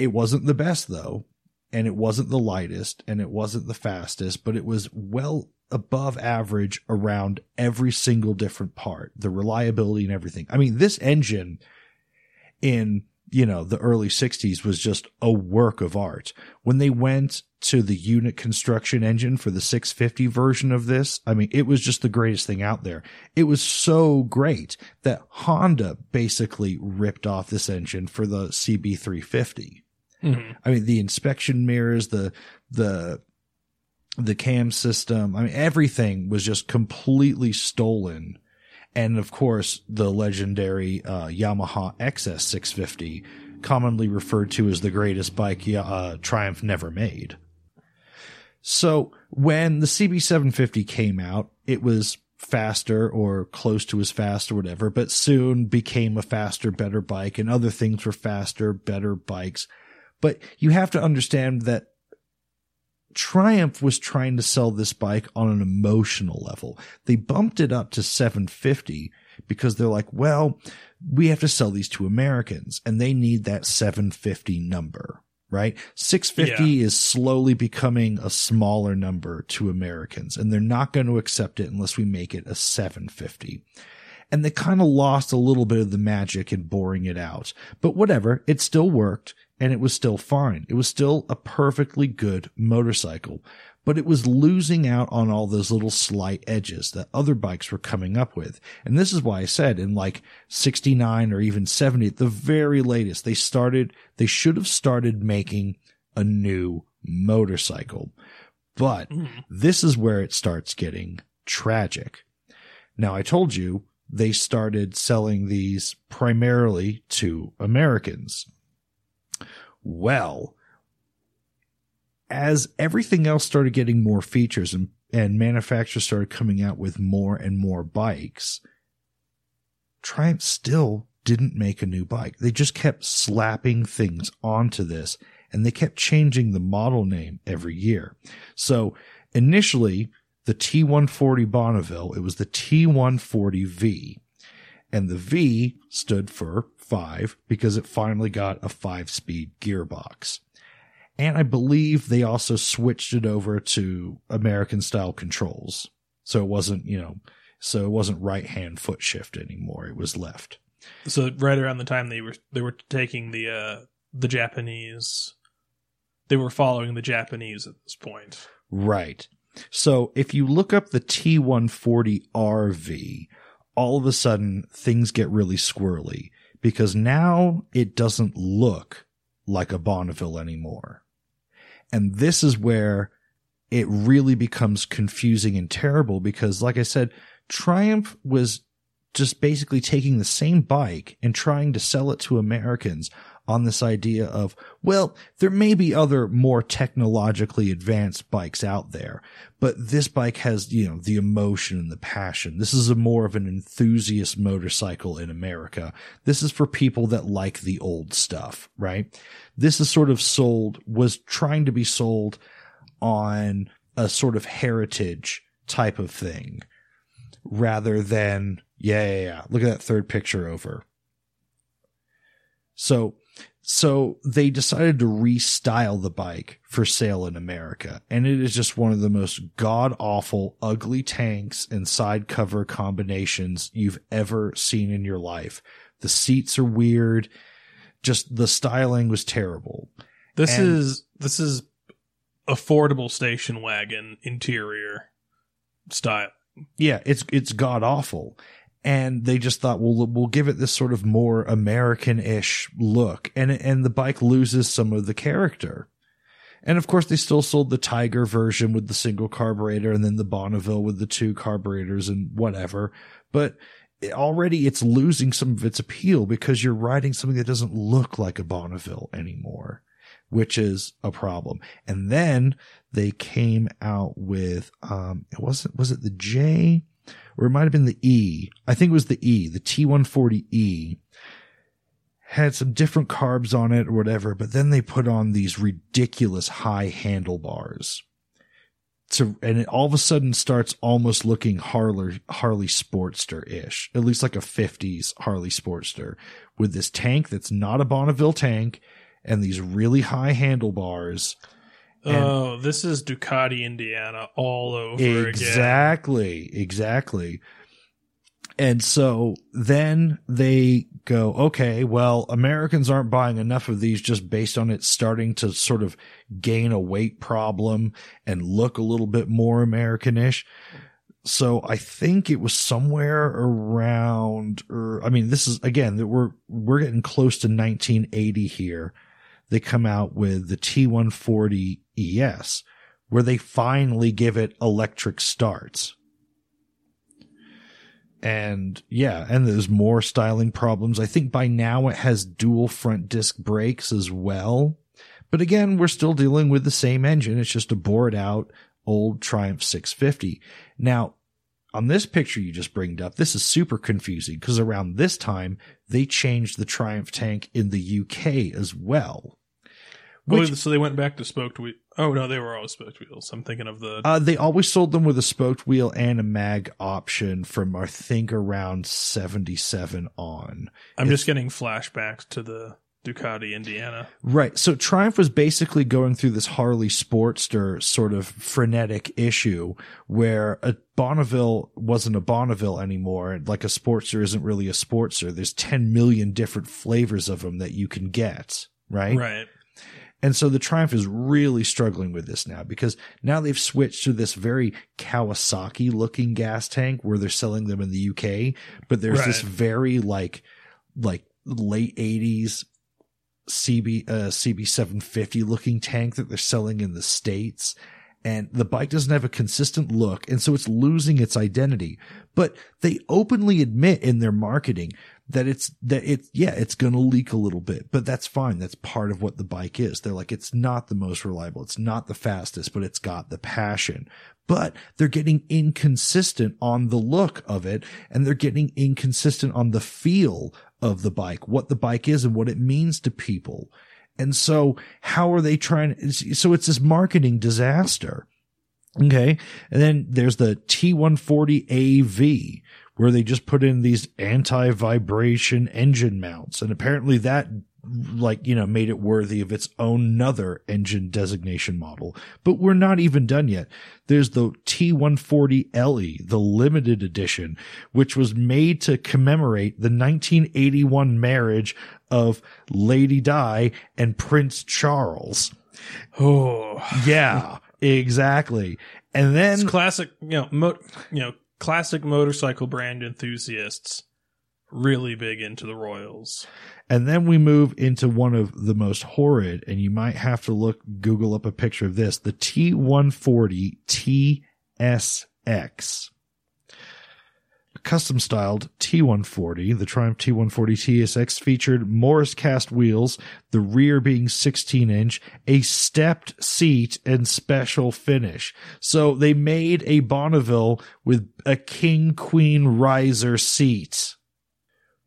It wasn't the best though, and it wasn't the lightest, and it wasn't the fastest, but it was well above average around every single different part, the reliability and everything. I mean, this engine in, you know, the early 60s was just a work of art. When they went to the unit construction engine for the 650 version of this, I mean, it was just the greatest thing out there. It was so great that Honda basically ripped off this engine for the CB350. Mhm. I mean, the inspection mirrors, the, the, the cam system. I mean, everything was just completely stolen. And of course, the legendary, uh, Yamaha XS 650, commonly referred to as the greatest bike, uh, Triumph never made. So when the CB750 came out, it was faster or close to as fast or whatever, but soon became a faster, better bike and other things were faster, better bikes. But you have to understand that Triumph was trying to sell this bike on an emotional level. They bumped it up to 750 because they're like, well, we have to sell these to Americans and they need that 750 number, right? 650 Yeah. is slowly becoming a smaller number to Americans and they're not going to accept it unless we make it a 750 and they kind of lost a little bit of the magic in boring it out. But whatever, it still worked and it was still fine. It was still a perfectly good motorcycle, but it was losing out on all those little slight edges that other bikes were coming up with. And this is why I said in like 69 or even 70 at the very latest, they started, they should have started making a new motorcycle. But Mhm. this is where it starts getting tragic. Now, I told you they started selling these primarily to Americans. Well, as everything else started getting more features and, and manufacturers started coming out with more and more bikes, Triumph still didn't make a new bike. They just kept slapping things onto this and they kept changing the model name every year. So initially, the T140 Bonneville, it was the T140V. And the V stood for five because it finally got a five speed gearbox. And I believe they also switched it over to American style controls. So it wasn't, you know, so it wasn't right hand foot shift anymore. It was left. So right around the time they were they were taking the uh the Japanese they were following the Japanese at this point. Right. So if you look up the T140 RV, all of a sudden things get really squirrely because now it doesn't look like a Bonneville anymore. And this is where it really becomes confusing and terrible because like I said, Triumph was just basically taking the same bike and trying to sell it to Americans on this idea of, well, there may be other more technologically advanced bikes out there, but this bike has, you know, the emotion and the passion. This is a more of an enthusiast motorcycle in America. This is for people that like the old stuff, right? This is sort of sold, was trying to be sold on a sort of heritage type of thing rather than, yeah, yeah, yeah. Look at that third picture over. So, so they decided to restyle the bike for sale in America. And it is just one of the most god awful, ugly tanks and side cover combinations you've ever seen in your life. The seats are weird. Just the styling was terrible. This And- is this is affordable station wagon interior style. Yeah, it's it's god awful. And they just thought, well, we'll give it this sort of more American-ish look, and and the bike loses some of the character. And of course, they still sold the Tiger version with the single carburetor, and then the Bonneville with the two carburetors and whatever. But already, it's losing some of its appeal because you're riding something that doesn't look like a Bonneville anymore, which is a problem. And then they came out with um, it wasn't was it the J or it might have been the E. I think it was the E, the T140E. Had some different carbs on it or whatever, but then they put on these ridiculous high handlebars. to, and it all of a sudden starts almost looking Harley, Harley Sportster ish, at least like a 50s Harley Sportster with this tank that's not a Bonneville tank and these really high handlebars. And- oh, this is Ducati, Indiana, all over again. Exactly, exactly. And so then they go, okay, well, Americans aren't buying enough of these just based on it starting to sort of gain a weight problem and look a little bit more Americanish. So I think it was somewhere around, or I mean, this is again that we're we're getting close to 1980 here. They come out with the T140 ES, where they finally give it electric starts. And yeah, and there's more styling problems. I think by now it has dual front disc brakes as well. But again, we're still dealing with the same engine. It's just a bored out old Triumph 650. Now, on this picture you just bringed up, this is super confusing because around this time they changed the Triumph tank in the UK as well. Oh, Which, so they went back to spoked wheel. Oh no, they were always spoked wheels. I'm thinking of the. uh, they always sold them with a spoked wheel and a mag option from I think around 77 on. I'm just getting flashbacks to the Ducati, Indiana. Right. So Triumph was basically going through this Harley Sportster sort of frenetic issue where a Bonneville wasn't a Bonneville anymore. Like a Sportster isn't really a Sportster. There's 10 million different flavors of them that you can get. Right. Right. And so the Triumph is really struggling with this now because now they've switched to this very Kawasaki looking gas tank where they're selling them in the UK, but there's this very like, like late eighties CB, uh, CB 750 looking tank that they're selling in the States. And the bike doesn't have a consistent look. And so it's losing its identity, but they openly admit in their marketing that it's that it's yeah it's going to leak a little bit but that's fine. That's part of what the bike is. They're like it's not the most reliable. It's not the fastest but it's got the passion. But they're getting inconsistent on the look of it and they're getting inconsistent on the feel of the bike what the bike is and what it means to people and so how are they trying so it's this marketing disaster Okay. And then there's the T140AV where they just put in these anti-vibration engine mounts. And apparently that like, you know, made it worthy of its own another engine designation model. But we're not even done yet. There's the T140LE, E, the limited edition, which was made to commemorate the 1981 marriage of Lady Di and Prince Charles. Oh, Yeah, exactly. And then it's classic. You know, mo- you know, classic motorcycle brand enthusiasts really big into the Royals. And then we move into one of the most horrid, and you might have to look, Google up a picture of this, the T140 TSX. Custom styled T140, the Triumph T140 TSX featured Morris cast wheels, the rear being 16 inch, a stepped seat, and special finish. So they made a Bonneville with a king queen riser seat.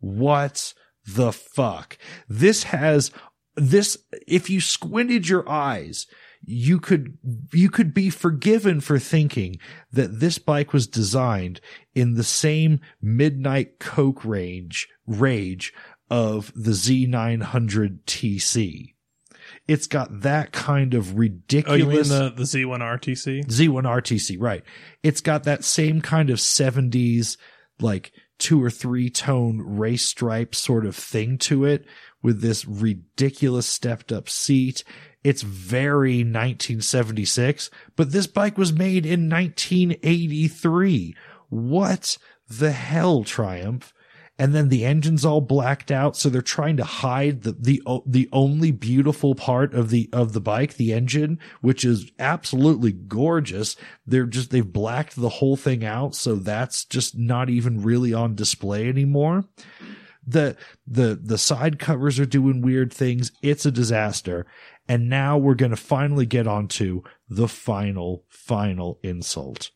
What the fuck? This has this if you squinted your eyes, you could you could be forgiven for thinking that this bike was designed in the same midnight coke range rage of the Z900 TC. It's got that kind of ridiculous. Oh, you mean the the Z1 RTC? Z1 RTC, right. It's got that same kind of 70s, like two or three tone race stripe sort of thing to it with this ridiculous stepped up seat. It's very 1976, but this bike was made in 1983. What the hell, Triumph? And then the engine's all blacked out so they're trying to hide the the the only beautiful part of the of the bike the engine which is absolutely gorgeous. They're just they've blacked the whole thing out so that's just not even really on display anymore. The the the side covers are doing weird things. It's a disaster. And now we're going to finally get onto the final final insult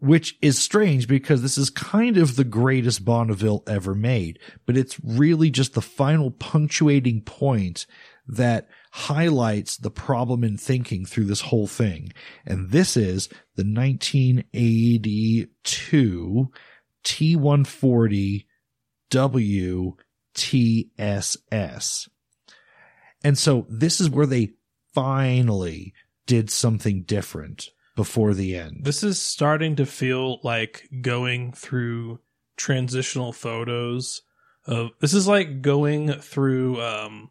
which is strange because this is kind of the greatest Bonneville ever made, but it's really just the final punctuating point that highlights the problem in thinking through this whole thing. And this is the 1982 T140 WTSS. And so this is where they finally did something different before the end. This is starting to feel like going through transitional photos of this is like going through um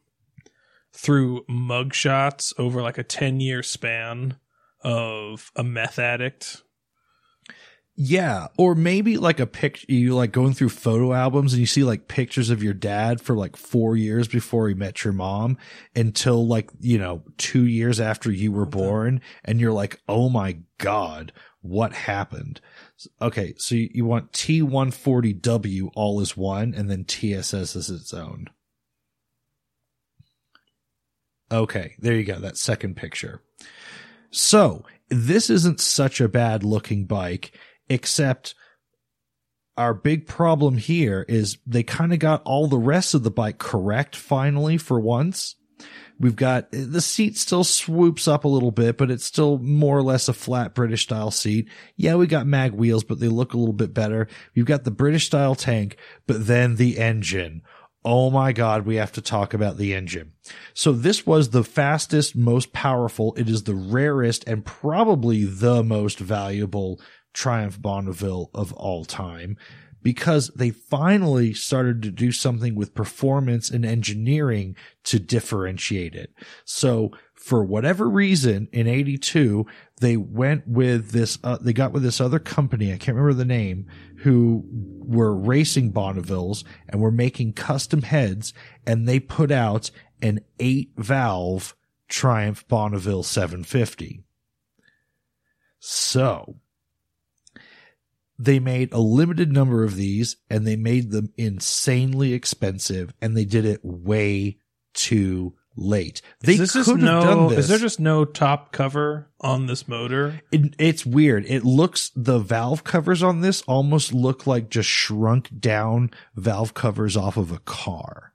through mugshots over like a 10 year span of a meth addict Yeah, or maybe like a picture you like going through photo albums and you see like pictures of your dad for like 4 years before he met your mom until like, you know, 2 years after you were born and you're like, "Oh my god, what happened?" Okay, so you, you want T140W all as one and then TSS as its own. Okay, there you go. That second picture. So this isn't such a bad looking bike, except our big problem here is they kind of got all the rest of the bike correct finally for once. We've got the seat still swoops up a little bit, but it's still more or less a flat British style seat. Yeah, we got mag wheels, but they look a little bit better. We've got the British style tank, but then the engine. Oh my God, we have to talk about the engine. So this was the fastest, most powerful. It is the rarest and probably the most valuable Triumph Bonneville of all time because they finally started to do something with performance and engineering to differentiate it. So for whatever reason in 82, they went with this, uh, they got with this other company. I can't remember the name who were racing Bonnevilles and were making custom heads and they put out an eight valve Triumph Bonneville 750. So they made a limited number of these and they made them insanely expensive and they did it way too late. They could have no done this. is there just no top cover on this motor It, it's weird. It looks the valve covers on this almost look like just shrunk down valve covers off of a car.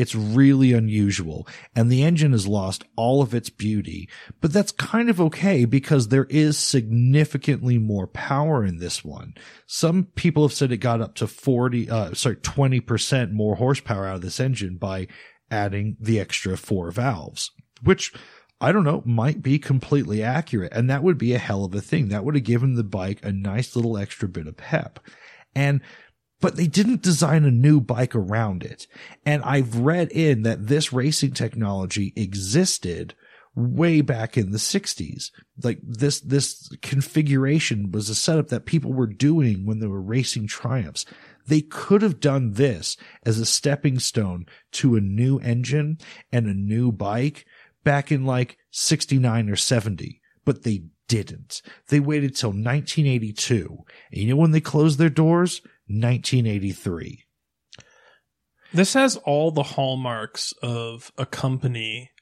It's really unusual and the engine has lost all of its beauty, but that's kind of okay because there is significantly more power in this one. Some people have said it got up to 40, uh, sorry, 20% more horsepower out of this engine by adding the extra four valves, which I don't know, might be completely accurate. And that would be a hell of a thing. That would have given the bike a nice little extra bit of pep. And but they didn't design a new bike around it. And I've read in that this racing technology existed way back in the 60s. Like this, this configuration was a setup that people were doing when they were racing Triumphs. They could have done this as a stepping stone to a new engine and a new bike back in like 69 or 70, but they didn't. They waited till 1982. And you know when they closed their doors? 1983. This has all the hallmarks of a company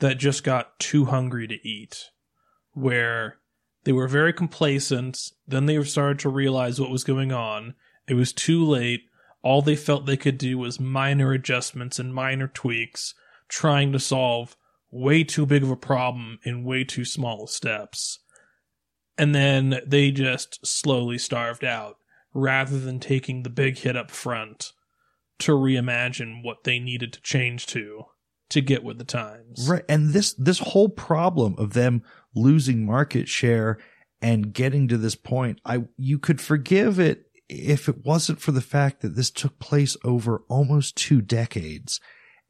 that just got too hungry to eat, where they were very complacent. Then they started to realize what was going on. It was too late. All they felt they could do was minor adjustments and minor tweaks, trying to solve way too big of a problem in way too small steps. And then they just slowly starved out rather than taking the big hit up front to reimagine what they needed to change to to get with the times. Right. And this, this whole problem of them losing market share and getting to this point, I, you could forgive it if it wasn't for the fact that this took place over almost two decades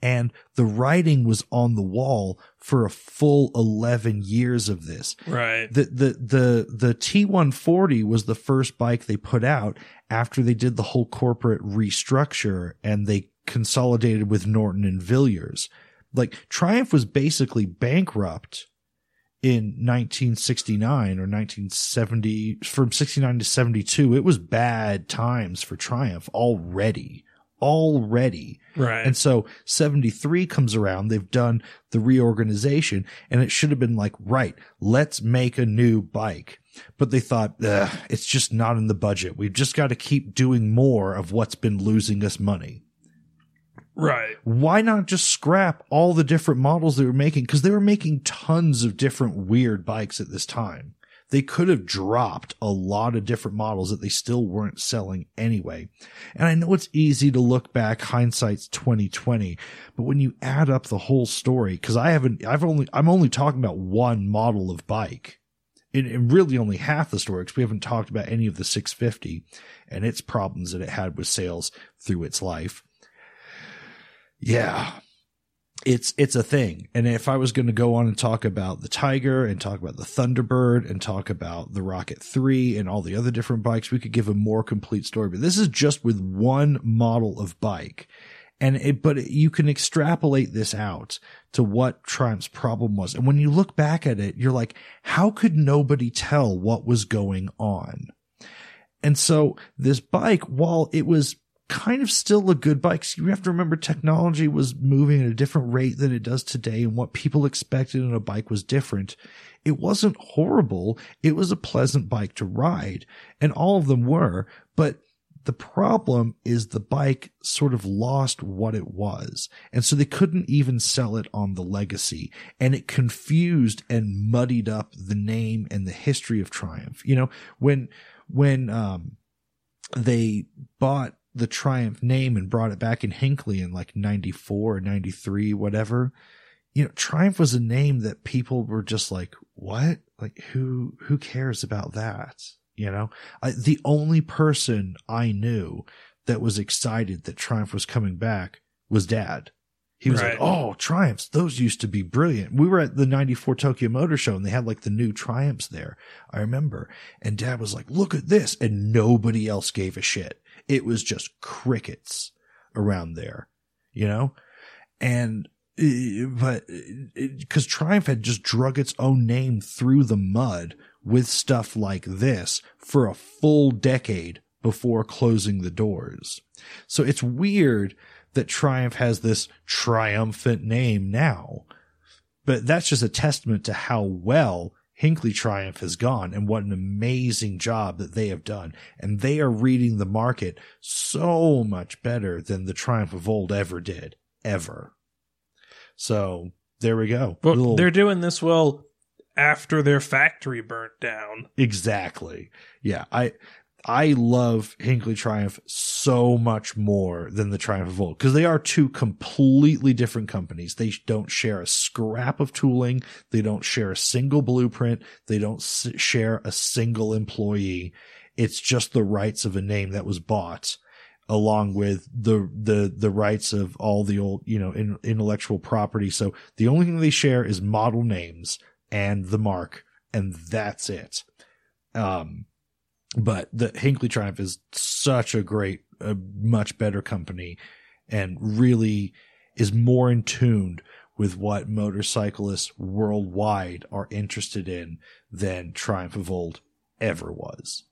and the writing was on the wall for a full 11 years of this. Right. The, the, the, the T140 was the first bike they put out after they did the whole corporate restructure and they consolidated with Norton and Villiers. Like Triumph was basically bankrupt in 1969 or 1970 from 69 to 72. It was bad times for Triumph already, already. Right. And so 73 comes around. They've done the reorganization and it should have been like, right, let's make a new bike. But they thought, it's just not in the budget. We've just got to keep doing more of what's been losing us money. Right. Why not just scrap all the different models they were making? Because they were making tons of different weird bikes at this time. They could have dropped a lot of different models that they still weren't selling anyway. And I know it's easy to look back, hindsight's 2020, but when you add up the whole story, cause I haven't, I've only, I'm only talking about one model of bike. And, really only half the story because we haven't talked about any of the 650 and its problems that it had with sales through its life. Yeah, it's it's a thing. And if I was going to go on and talk about the Tiger and talk about the Thunderbird and talk about the Rocket 3 and all the other different bikes, we could give a more complete story. But this is just with one model of bike. And it, but you can extrapolate this out to what Triumph's problem was. And when you look back at it, you're like, how could nobody tell what was going on? And so this bike, while it was kind of still a good bike. You have to remember technology was moving at a different rate than it does today and what people expected in a bike was different. It wasn't horrible. It was a pleasant bike to ride and all of them were, but the problem is the bike sort of lost what it was. And so they couldn't even sell it on the legacy and it confused and muddied up the name and the history of Triumph. You know, when, when, um, they bought the Triumph name and brought it back in Hinckley in like 94 or 93, whatever. You know, Triumph was a name that people were just like, what? Like who, who cares about that? You know, I, the only person I knew that was excited that Triumph was coming back was dad. He was right. like, "Oh, Triumphs! Those used to be brilliant." We were at the '94 Tokyo Motor Show, and they had like the new Triumphs there. I remember, and Dad was like, "Look at this," and nobody else gave a shit. It was just crickets around there, you know? And, but, cause Triumph had just drug its own name through the mud with stuff like this for a full decade before closing the doors. So it's weird that Triumph has this triumphant name now, but that's just a testament to how well Hinckley Triumph has gone and what an amazing job that they have done. And they are reading the market so much better than the Triumph of old ever did, ever. So there we go. But Little... they're doing this well after their factory burnt down. Exactly. Yeah. I, I love Hinckley Triumph so much more than the Triumph of old because they are two completely different companies. They don't share a scrap of tooling. They don't share a single blueprint. They don't share a single employee. It's just the rights of a name that was bought along with the, the, the rights of all the old, you know, in, intellectual property. So the only thing they share is model names and the mark and that's it. Um, but the Hinckley Triumph is such a great, a much better company and really is more in tune with what motorcyclists worldwide are interested in than Triumph of old ever was.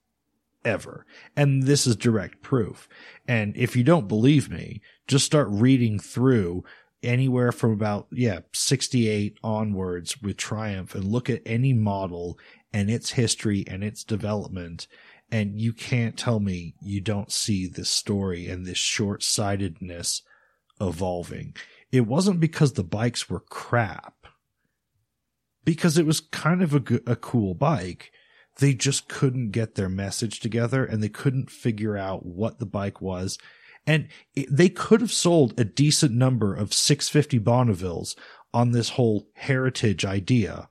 Ever. And this is direct proof. And if you don't believe me, just start reading through anywhere from about, yeah, 68 onwards with Triumph and look at any model and its history and its development and you can't tell me you don't see this story and this short sightedness evolving. It wasn't because the bikes were crap, because it was kind of a, a cool bike. They just couldn't get their message together and they couldn't figure out what the bike was. And it, they could have sold a decent number of 650 Bonnevilles on this whole heritage idea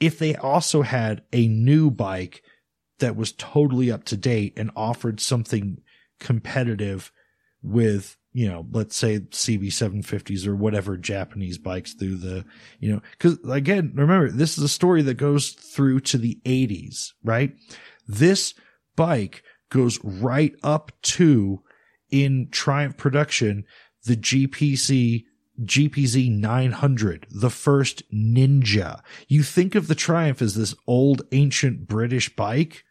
if they also had a new bike that was totally up to date and offered something competitive with, you know, let's say CB750s or whatever Japanese bikes through the, you know, cause again, remember, this is a story that goes through to the 80s, right? This bike goes right up to in Triumph production, the GPC GPZ 900, the first Ninja. You think of the Triumph as this old ancient British bike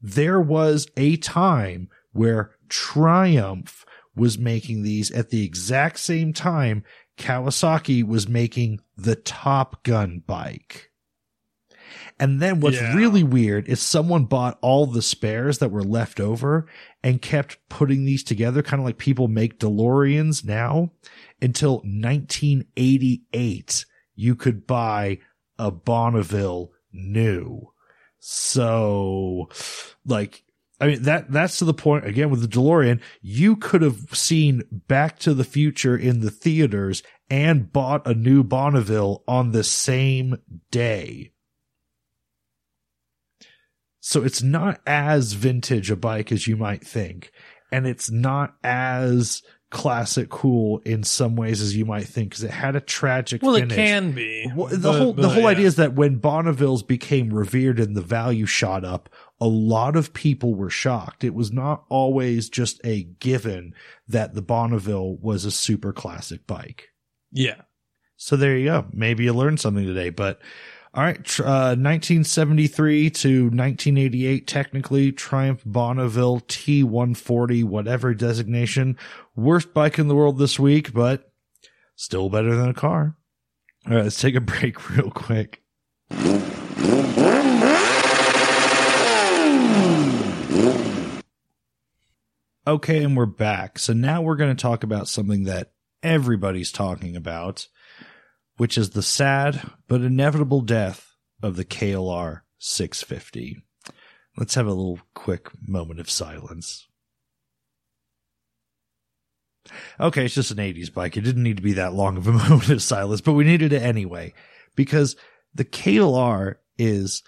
there was a time where Triumph was making these at the exact same time Kawasaki was making the Top Gun bike. And then what's Yeah. really weird is someone bought all the spares that were left over and kept putting these together, kind of like people make DeLoreans now until 1988. You could buy a Bonneville new. So like, I mean, that, that's to the point again with the DeLorean. You could have seen Back to the Future in the theaters and bought a new Bonneville on the same day. So it's not as vintage a bike as you might think. And it's not as classic cool in some ways as you might think because it had a tragic Well, finish. it can be. Well, the but- whole the whole yeah. idea is that when Bonnevilles became revered and the value shot up, a lot of people were shocked. It was not always just a given that the Bonneville was a super classic bike. Yeah. So there you go. Maybe you learned something today. But all right, uh, 1973 to 1988, technically Triumph Bonneville T140, whatever designation, worst bike in the world this week, but still better than a car. All right, let's take a break real quick. Okay, and we're back. So now we're going to talk about something that everybody's talking about, which is the sad but inevitable death of the KLR 650. Let's have a little quick moment of silence. Okay, it's just an 80s bike. It didn't need to be that long of a moment of silence, but we needed it anyway because the KLR is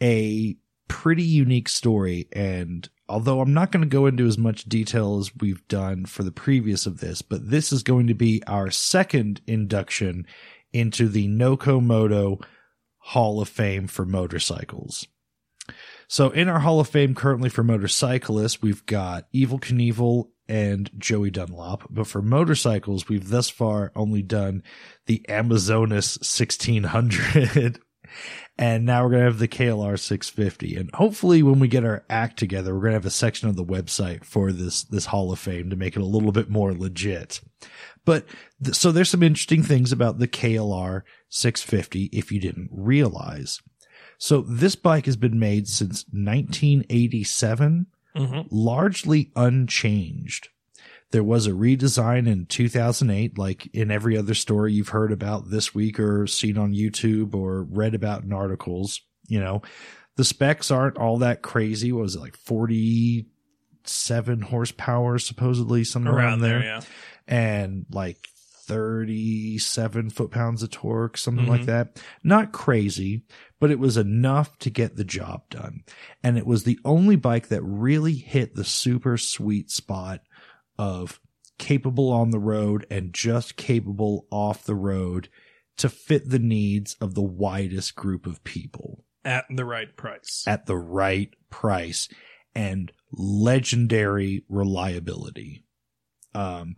a pretty unique story. And although I'm not going to go into as much detail as we've done for the previous of this, but this is going to be our second induction into the Noco Moto Hall of Fame for motorcycles. So in our Hall of Fame currently for motorcyclists, we've got Evel Knievel and Joey Dunlop. But for motorcycles, we've thus far only done the Amazonas 1600. and now we're going to have the KLR 650. And hopefully when we get our act together, we're going to have a section of the website for this, this Hall of Fame to make it a little bit more legit. But th- so there's some interesting things about the KLR 650 if you didn't realize. So this bike has been made since 1987, hmm largely unchanged. There was a redesign in 2008, like in every other story you've heard about this week or seen on YouTube or read about in articles. You know, the specs aren't all that crazy. What was it like 47 horsepower, supposedly somewhere Around around there, there yeah. and like 37 foot pounds of torque, something Mhm. like that. Not crazy, but it was enough to get the job done. And it was the only bike that really hit the super sweet spot of capable on the road and just capable off the road to fit the needs of the widest group of people At the right price. at the right price and legendary reliability. Um,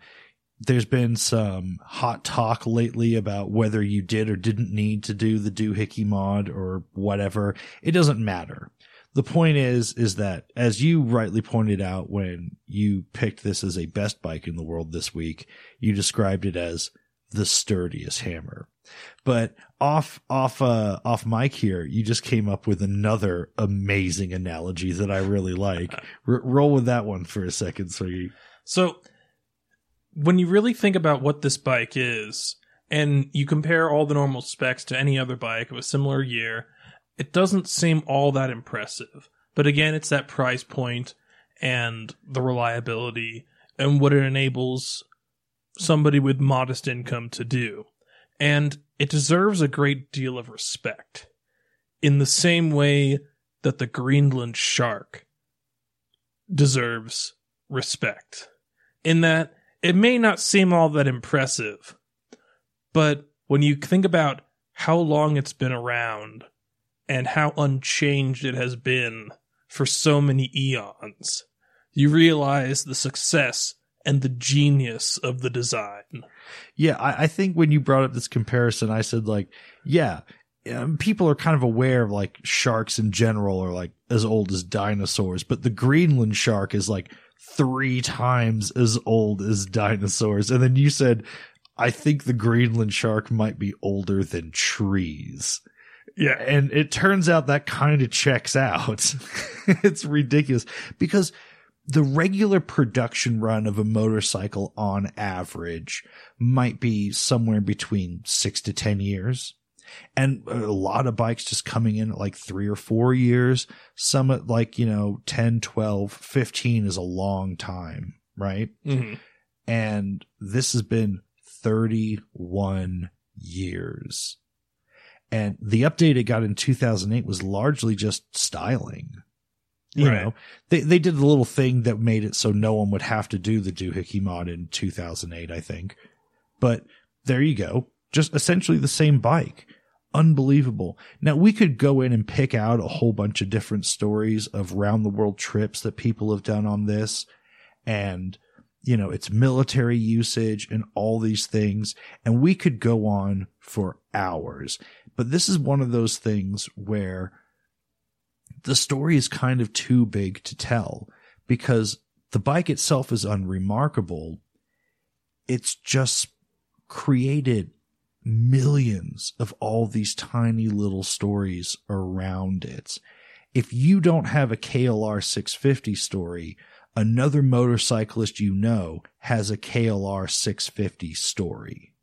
there's been some hot talk lately about whether you did or didn't need to do the doohickey mod or whatever. It doesn't matter. The point is, is that as you rightly pointed out when you picked this as a best bike in the world this week, you described it as the sturdiest hammer. But off, off, uh, off mic here, you just came up with another amazing analogy that I really like. R- roll with that one for a second, so you, So, when you really think about what this bike is, and you compare all the normal specs to any other bike of a similar year, it doesn't seem all that impressive. But again, it's that price point and the reliability and what it enables somebody with modest income to do. And it deserves a great deal of respect. In the same way that the Greenland shark deserves respect. In that it may not seem all that impressive, but when you think about how long it's been around and how unchanged it has been for so many eons, you realize the success and the genius of the design. Yeah, I, I think when you brought up this comparison, I said like, yeah, um, people are kind of aware of like sharks in general are like as old as dinosaurs, but the Greenland shark is like three times as old as dinosaurs. And then you said, I think the Greenland shark might be older than trees. Yeah. And it turns out that kind of checks out. it's ridiculous because the regular production run of a motorcycle on average might be somewhere between six to 10 years. And a lot of bikes just coming in at like three or four years. Some at like, you know, 10, 12, 15 is a long time, right? Mhm. And this has been 31 years. And the update it got in 2008 was largely just styling. You Right. know, they, they did the little thing that made it so no one would have to do the doohickey mod in 2008, I think. But there you go. Just essentially the same bike. Unbelievable. Now we could go in and pick out a whole bunch of different stories of round the world trips that people have done on this and you know, it's military usage and all these things. And we could go on for hours, but this is one of those things where the story is kind of too big to tell because the bike itself is unremarkable. It's just created millions of all these tiny little stories around it. If you don't have a KLR 650 story, another motorcyclist you know has a KLR 650 story,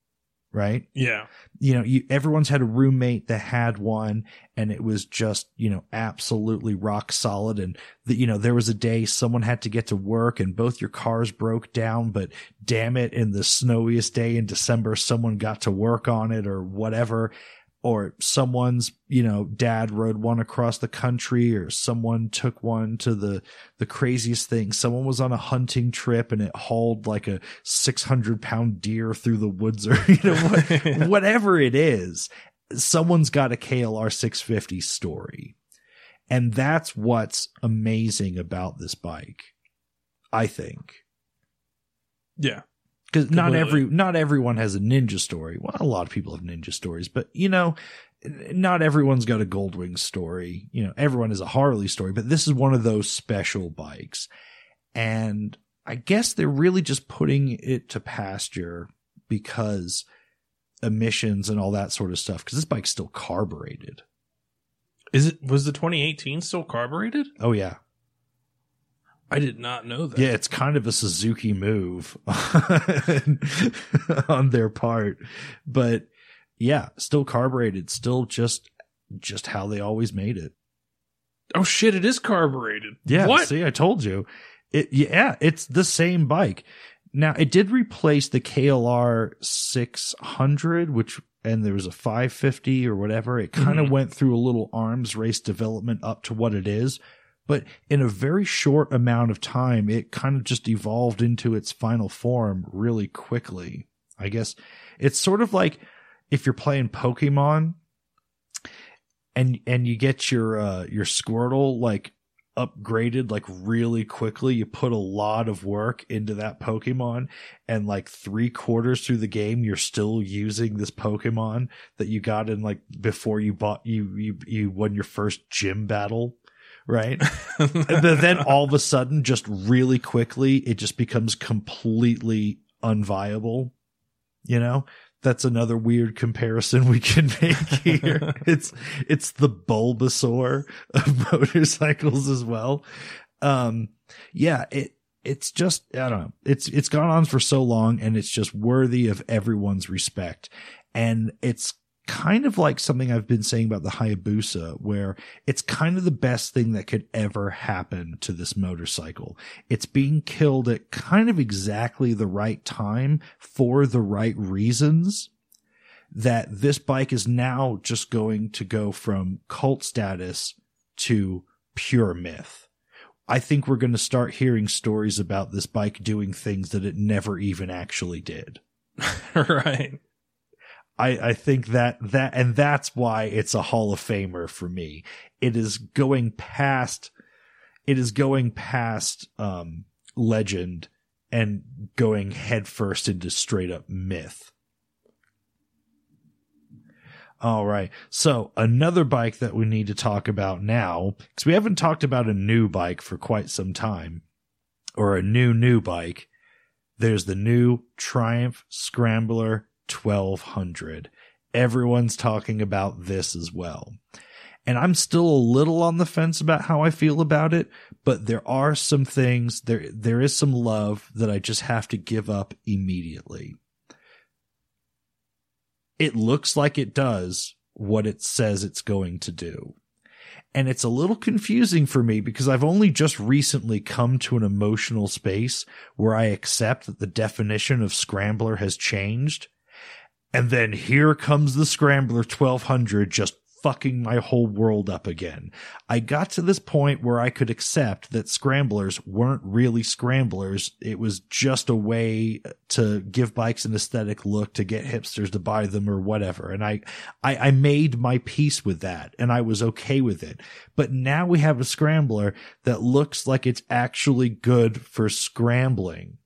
right? Yeah. you know, you, everyone's had a roommate that had one and it was just, you know, absolutely rock solid. And the, you know, there was a day someone had to get to work and both your cars broke down, but damn it, in the snowiest day in December, someone got to work on it or whatever. Or someone's, you know, dad rode one across the country or someone took one to the, the craziest thing. Someone was on a hunting trip and it hauled like a 600 pound deer through the woods or, you know, what, whatever it is, someone's got a KLR 650 story. And that's what's amazing about this bike. I think. Yeah. Cause not every, not everyone has a ninja story. Well, a lot of people have ninja stories, but you know, not everyone's got a Goldwing story. You know, everyone has a Harley story, but this is one of those special bikes. And I guess they're really just putting it to pasture because emissions and all that sort of stuff. Cause this bike's still carbureted. Is it was the 2018 still carbureted? Oh yeah. I did not know that. Yeah, it's kind of a Suzuki move on their part. But yeah, still carbureted, still just just how they always made it. Oh shit, it is carbureted. Yeah, What? see, I told you. It yeah, it's the same bike. Now, it did replace the KLR 600, which and there was a 550 or whatever. It kind of Mhm. went through a little arms race development up to what it is. But in a very short amount of time, it kind of just evolved into its final form really quickly. I guess it's sort of like if you're playing Pokemon and and you get your uh your Squirtle like upgraded like really quickly. You put a lot of work into that Pokemon and like three quarters through the game, you're still using this Pokemon that you got in like before you bought you you you won your first gym battle. Right. Then then all of a sudden, just really quickly, it just becomes completely unviable. You know, that's another weird comparison we can make here. it's it's the Bulbasaur of motorcycles as well. Um, yeah, it it's just I don't know. It's it's gone on for so long, and it's just worthy of everyone's respect. And it's kind of like something I've been saying about the Hayabusa, where it's kind of the best thing that could ever happen to this motorcycle. It's being killed at kind of exactly the right time for the right reasons. That this bike is now just going to go from cult status to pure myth. I think we're going to start hearing stories about this bike doing things that it never even actually did. right. I, I think that that and that's why it's a Hall of Famer for me. It is going past it is going past um legend and going headfirst into straight up myth. All right. So another bike that we need to talk about now, because we haven't talked about a new bike for quite some time, or a new new bike. There's the new Triumph Scrambler 1200. everyone's talking about this as well. And I'm still a little on the fence about how I feel about it, but there are some things there there is some love that I just have to give up immediately. It looks like it does what it says it's going to do. And it's a little confusing for me because I've only just recently come to an emotional space where I accept that the definition of scrambler has changed. And then here comes the scrambler 1200 just fucking my whole world up again. I got to this point where I could accept that scramblers weren't really scramblers. It was just a way to give bikes an aesthetic look to get hipsters to buy them or whatever. And I, I, I made my peace with that and I was okay with it. But now we have a scrambler that looks like it's actually good for scrambling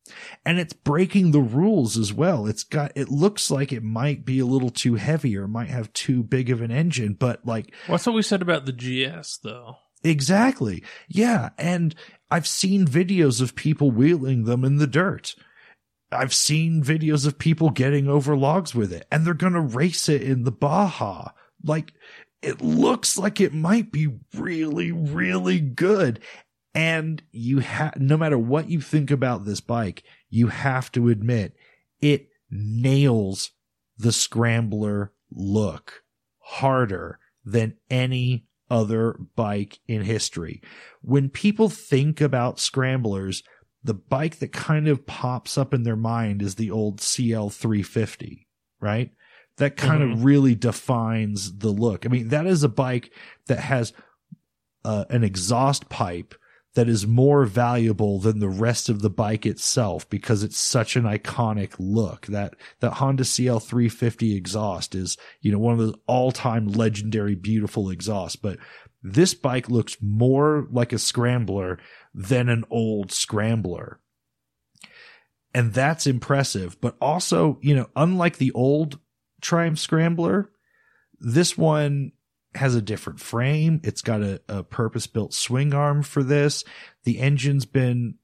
and it's breaking the rules as well. It's got, it looks like it might be a little too heavy or might have too big of an engine, but like. Well, that's what we said about the GS though. Exactly. Yeah. And I've seen videos of people wheeling them in the dirt. I've seen videos of people getting over logs with it and they're going to race it in the Baja. Like it looks like it might be really, really good. And you have, no matter what you think about this bike, you have to admit it nails the scrambler look harder than any other bike in history. When people think about scramblers, the bike that kind of pops up in their mind is the old CL350, right? That kind Mhm. of really defines the look. I mean, that is a bike that has uh, an exhaust pipe that is more valuable than the rest of the bike itself because it's such an iconic look. That that Honda CL350 exhaust is, you know, one of those all-time legendary beautiful exhausts, but this bike looks more like a scrambler than an old scrambler. And that's impressive, but also, you know, unlike the old Triumph Scrambler, this one has a different frame. It's got a, a purpose built swing arm for this. The engine's been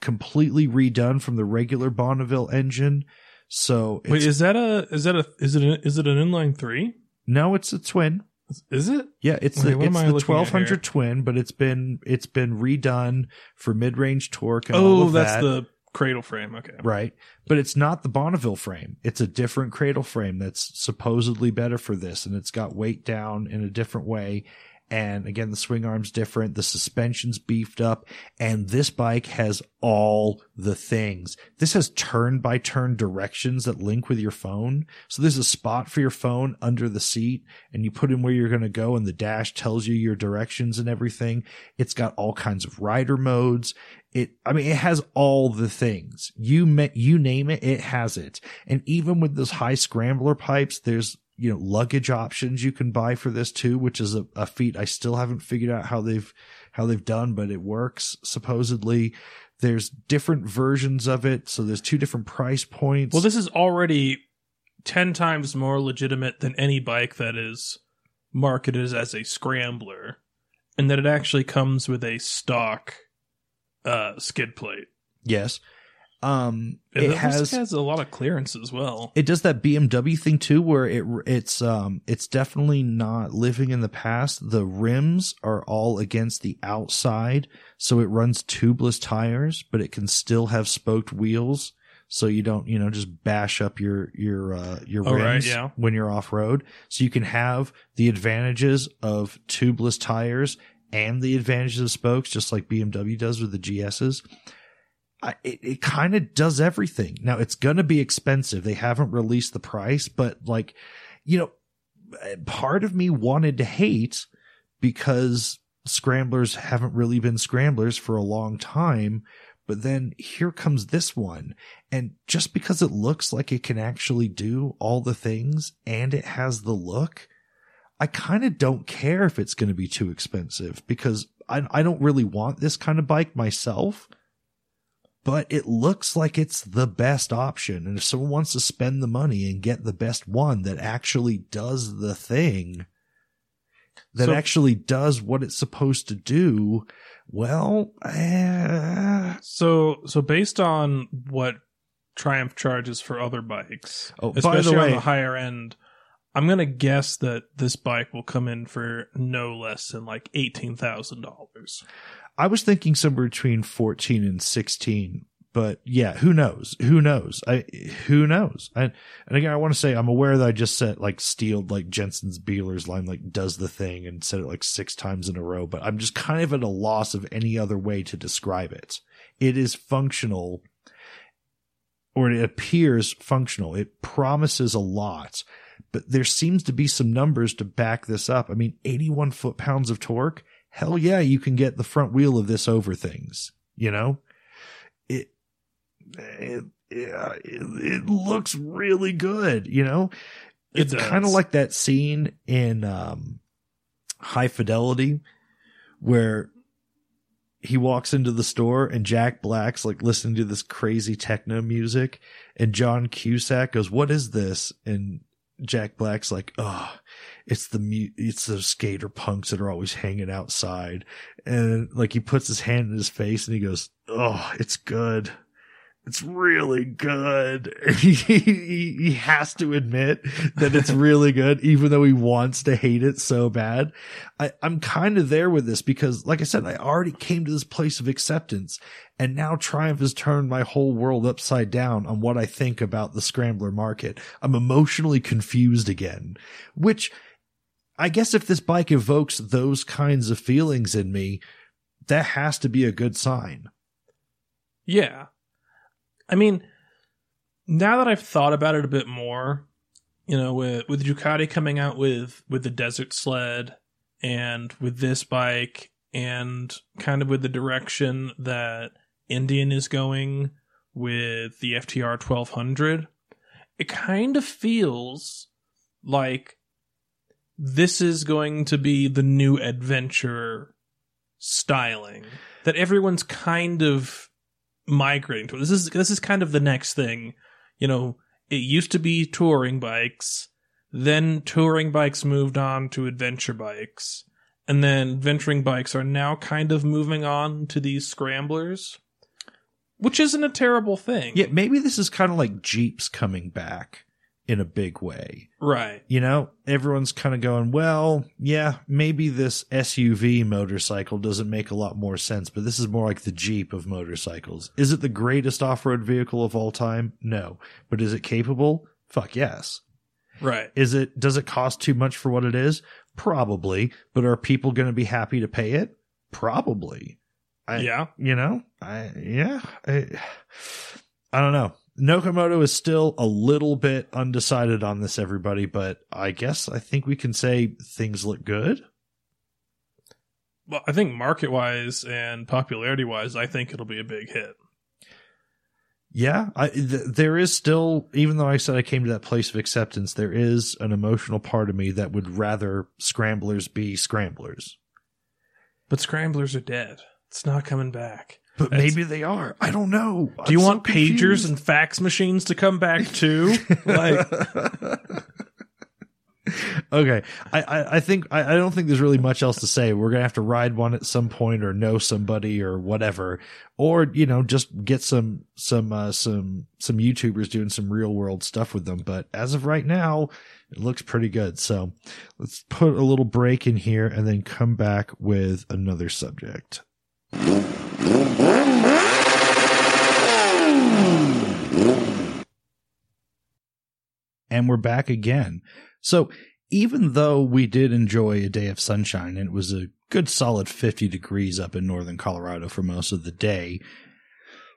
completely redone from the regular Bonneville engine. So it's, Wait, is that a is that a is it a, is it an inline three? no, it's a twin. Is it? Yeah, it's Okay, the it's the 1200 twin, but it's been it's been redone for mid range torque. And oh, all Oh, that's that. the cradle frame. Okay. right? But it's not the Bonneville frame. It's a different cradle frame that's supposedly better for this, and it's got weight down in a different way. And again, the swing arm's different. The suspension's beefed up, and this bike has all the things. This has turn by turn directions that link with your phone. So there's a spot for your phone under the seat, and you put in where you're going to go, and the dash tells you your directions and everything. It's got all kinds of rider modes it i mean it has all the things you met you name it it has it and even with those high scrambler pipes there's you know luggage options you can buy for this too which is a, a feat i still haven't figured out how they've how they've done but it works supposedly. There's different versions of it. So there's two different price points. Well, this is already ten times more legitimate than any bike that is marketed as a scrambler, and that it actually comes with a stock uh, skid plate. yes um And it has has a lot of clearance as well. it does that BMW thing too, where it it's um it's definitely not living in the past. The rims are all against the outside, so it runs tubeless tires, but it can still have spoked wheels, so you don't you know just bash up your your uh, your Oh, rims right, yeah. when you're off road. So you can have the advantages of tubeless tires and the advantages of spokes, just like BMW does with the GSs. I, it, it kind of does everything. Now it's going to be expensive. They haven't released the price, but like, you know, part of me wanted to hate because scramblers haven't really been scramblers for a long time. But then here comes this one. And just because it looks like it can actually do all the things and it has the look, I kind of don't care if it's going to be too expensive because I, I don't really want this kind of bike myself but it looks like it's the best option. And if someone wants to spend the money and get the best one that actually does the thing, that So- actually does what it's supposed to do, well, eh, So, so based on what Triumph charges for other bikes, Oh, by the especially on the higher end, I'm gonna guess that this bike will come in for no less than like eighteen thousand dollars. I was thinking somewhere between 14 and 16, but yeah, who knows? Who knows? I who knows? I, and again, I want to say I'm aware that I just said like stealed like Jensen's Beeler's line like does the thing and said it like six times in a row, but I'm just kind of at a loss of any other way to describe it. It is functional or it appears functional. It promises a lot, but there seems to be some numbers to back this up. I mean, 81 foot pounds of torque. Hell yeah, you can get the front wheel of this over things, you know? It, it, yeah, it, it looks really good, you know? It It's kind of like that scene in, um, High Fidelity where he walks into the store and Jack Black's like listening to this crazy techno music and John Cusack goes, "What is this?" and Jack Black's like, "Oh, it's the it's the skater punks that are always hanging outside." And like he puts his hand in his face and he goes, "Oh, it's good." It's really good. he, he, he has to admit that it's really good, even though he wants to hate it so bad. I, I'm kind of there with this because, like I said, I already came to this place of acceptance and now Triumph has turned my whole world upside down on what I think about the scrambler market. I'm emotionally confused again, which I guess if this bike evokes those kinds of feelings in me, that has to be a good sign. Yeah. I mean, now that I've thought about it a bit more, you know, with with Ducati coming out with with the desert sled and with this bike and kind of with the direction that Indian is going with the FTR 1200, it kind of feels like this is going to be the new adventure styling that everyone's kind of migrating to. This is this is kind of the next thing. You know, it used to be touring bikes, then touring bikes moved on to adventure bikes, and then adventuring bikes are now kind of moving on to these scramblers, which isn't a terrible thing. Yeah, maybe this is kind of like Jeeps coming back in a big way. Right. You know, everyone's kind of going, well, yeah, maybe this SUV motorcycle doesn't make a lot more sense, but this is more like the Jeep of motorcycles. Is it the greatest off road vehicle of all time? No. But is it capable? Fuck yes. Right. Is it, does it cost too much for what it is? Probably. But are people going to be happy to pay it? Probably. I, yeah. You know, I, yeah, I, I don't know. Noco Moto is still a little bit undecided on this, everybody, but I guess I think we can say things look good. Well, I think market wise and popularity wise, I think it'll be a big hit. Yeah, I, th- there is still, even though I said I came to that place of acceptance, there is an emotional part of me that would rather scramblers be scramblers. But scramblers are dead. It's not coming back. But That's- maybe they are. I don't know. Do you I'm so want pagers and fax machines to come back too? like, okay, I, I, I think I, I don't think there's really much else to say. We're gonna have to ride one at some point, or know somebody, or whatever, or you know, just get some some uh, some some YouTubers doing some real world stuff with them. But as of right now, it looks pretty good. So let's put a little break in here and then come back with another subject. And we're back again. So even though we did enjoy a day of sunshine and it was a good solid 50 degrees up in northern Colorado for most of the day,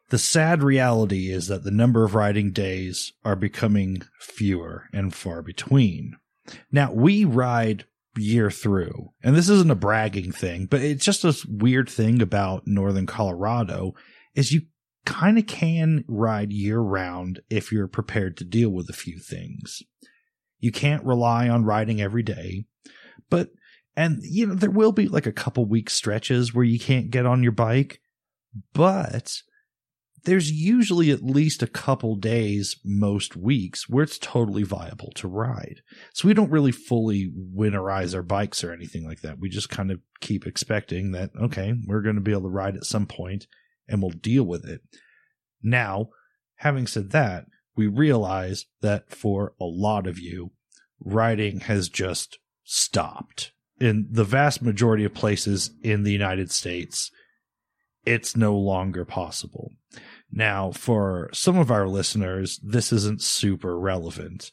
the sad reality is that the number of riding days are becoming fewer and far between. Now, we ride year through, and this isn't a bragging thing, but it's just a weird thing about northern Colorado is you kind of can ride year round if you're prepared to deal with a few things. You can't rely on riding every day, but, and you know, there will be like a couple week stretches where you can't get on your bike, but there's usually at least a couple days most weeks where it's totally viable to ride. So we don't really fully winterize our bikes or anything like that. We just kind of keep expecting that, okay, we're going to be able to ride at some point and we'll deal with it. Now, having said that, we realize that for a lot of you, riding has just stopped. In the vast majority of places in the United States, it's no longer possible. Now, for some of our listeners, this isn't super relevant.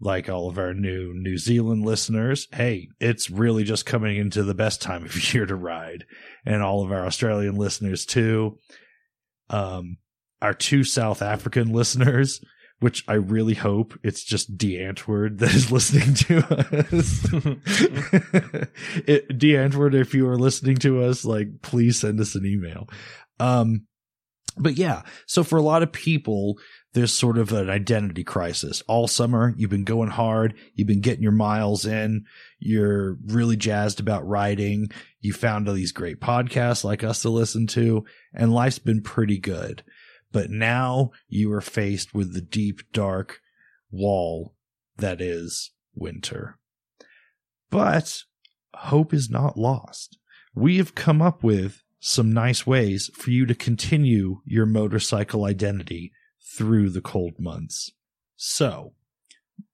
Like all of our new New Zealand listeners, hey, it's really just coming into the best time of year to ride. And all of our Australian listeners too. Um, our two South African listeners, which I really hope it's just Die Antwoord that is listening to us. it, if you are listening to us, like, please send us an email. Um, but yeah, so for a lot of people, there's sort of an identity crisis. All summer, you've been going hard. You've been getting your miles in. You're really jazzed about riding. You found all these great podcasts like us to listen to and life's been pretty good. But now you are faced with the deep, dark wall that is winter. But hope is not lost. We have come up with some nice ways for you to continue your motorcycle identity through the cold months. So,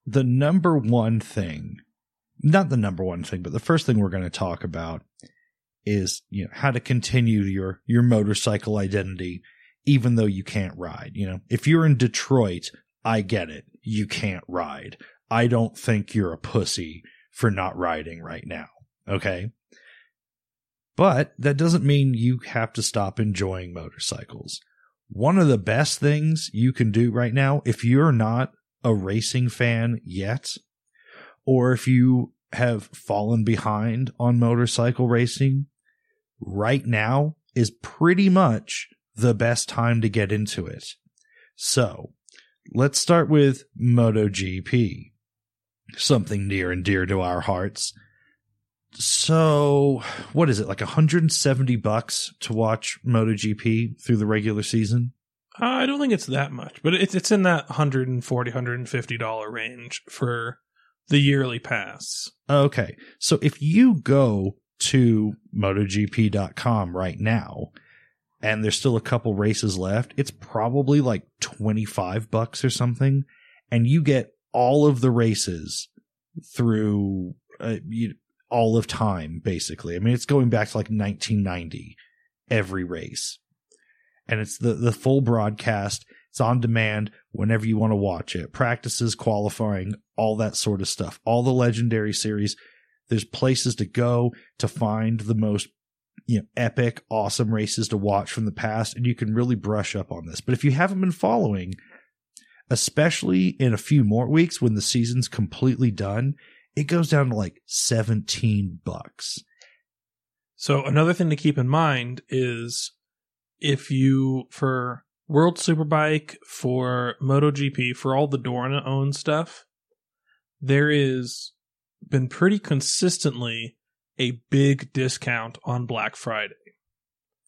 the number one thing, not the number one thing, but the first thing we're going to talk about is, you know, how to continue your, your motorcycle identity even though you can't ride. You know, if you're in Detroit, I get it. You can't ride. I don't think you're a pussy for not riding right now. Okay. But that doesn't mean you have to stop enjoying motorcycles. One of the best things you can do right now, if you're not a racing fan yet, or if you have fallen behind on motorcycle racing, right now is pretty much the best time to get into it. So let's start with MotoGP, something near and dear to our hearts. So, what is it like 170 bucks to watch MotoGP through the regular season? Uh, I don't think it's that much, but it's it's in that 140 150 dollar range for the yearly pass. Okay. So if you go to motogp.com right now and there's still a couple races left, it's probably like 25 bucks or something. And you get all of the races through uh, you, all of time, basically. I mean, it's going back to like 1990, every race. And it's the, the full broadcast. It's on demand whenever you want to watch it. Practices, qualifying, all that sort of stuff. All the legendary series. There's places to go to find the most you know, epic, awesome races to watch from the past, and you can really brush up on this. But if you haven't been following, especially in a few more weeks when the season's completely done, it goes down to like 17 bucks. So another thing to keep in mind is if you for World Superbike, for MotoGP, for all the Dorna owned stuff, there is been pretty consistently a big discount on Black Friday.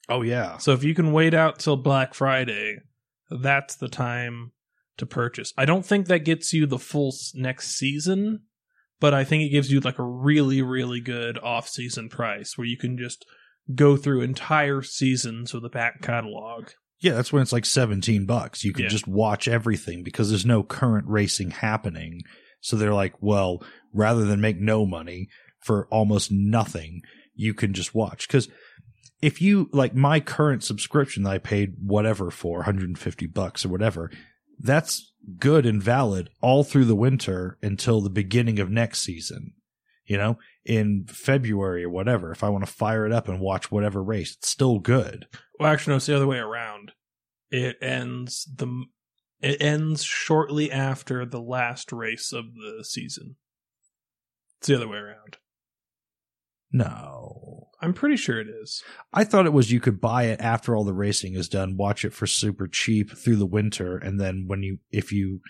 Oh yeah. So if you can wait out till Black Friday, that's the time to purchase. I don't think that gets you the full next season, but I think it gives you like a really really good off-season price where you can just go through entire seasons of the back catalog. Yeah, that's when it's like 17 bucks. You can Yeah. just watch everything because there's no current racing happening. So they're like, well, rather than make no money for almost nothing, you can just watch. Because if you like my current subscription that I paid whatever for 150 bucks or whatever, that's good and valid all through the winter until the beginning of next season. You know, in February or whatever, if I want to fire it up and watch whatever race, it's still good. Well, actually, no, it's the other way around. It ends the it ends shortly after the last race of the season. It's the other way around. No. I'm pretty sure it is. I thought it was you could buy it after all the racing is done, watch it for super cheap through the winter, and then when you, if you,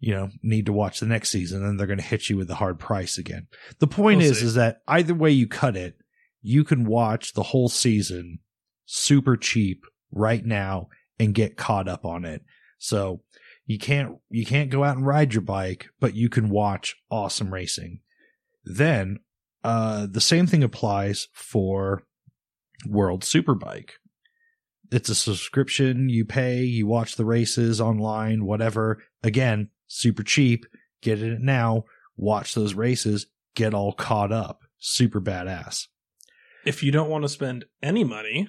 you know, need to watch the next season, then they're going to hit you with the hard price again. The point We'll is, see. is that either way you cut it, you can watch the whole season super cheap right now and get caught up on it. So you can't, you can't go out and ride your bike, but you can watch awesome racing. Then, uh, the same thing applies for World Superbike. It's a subscription you pay, you watch the races online, whatever. Again, super cheap. Get it now watch those races, get all caught up. Super badass. If you don't want to spend any money,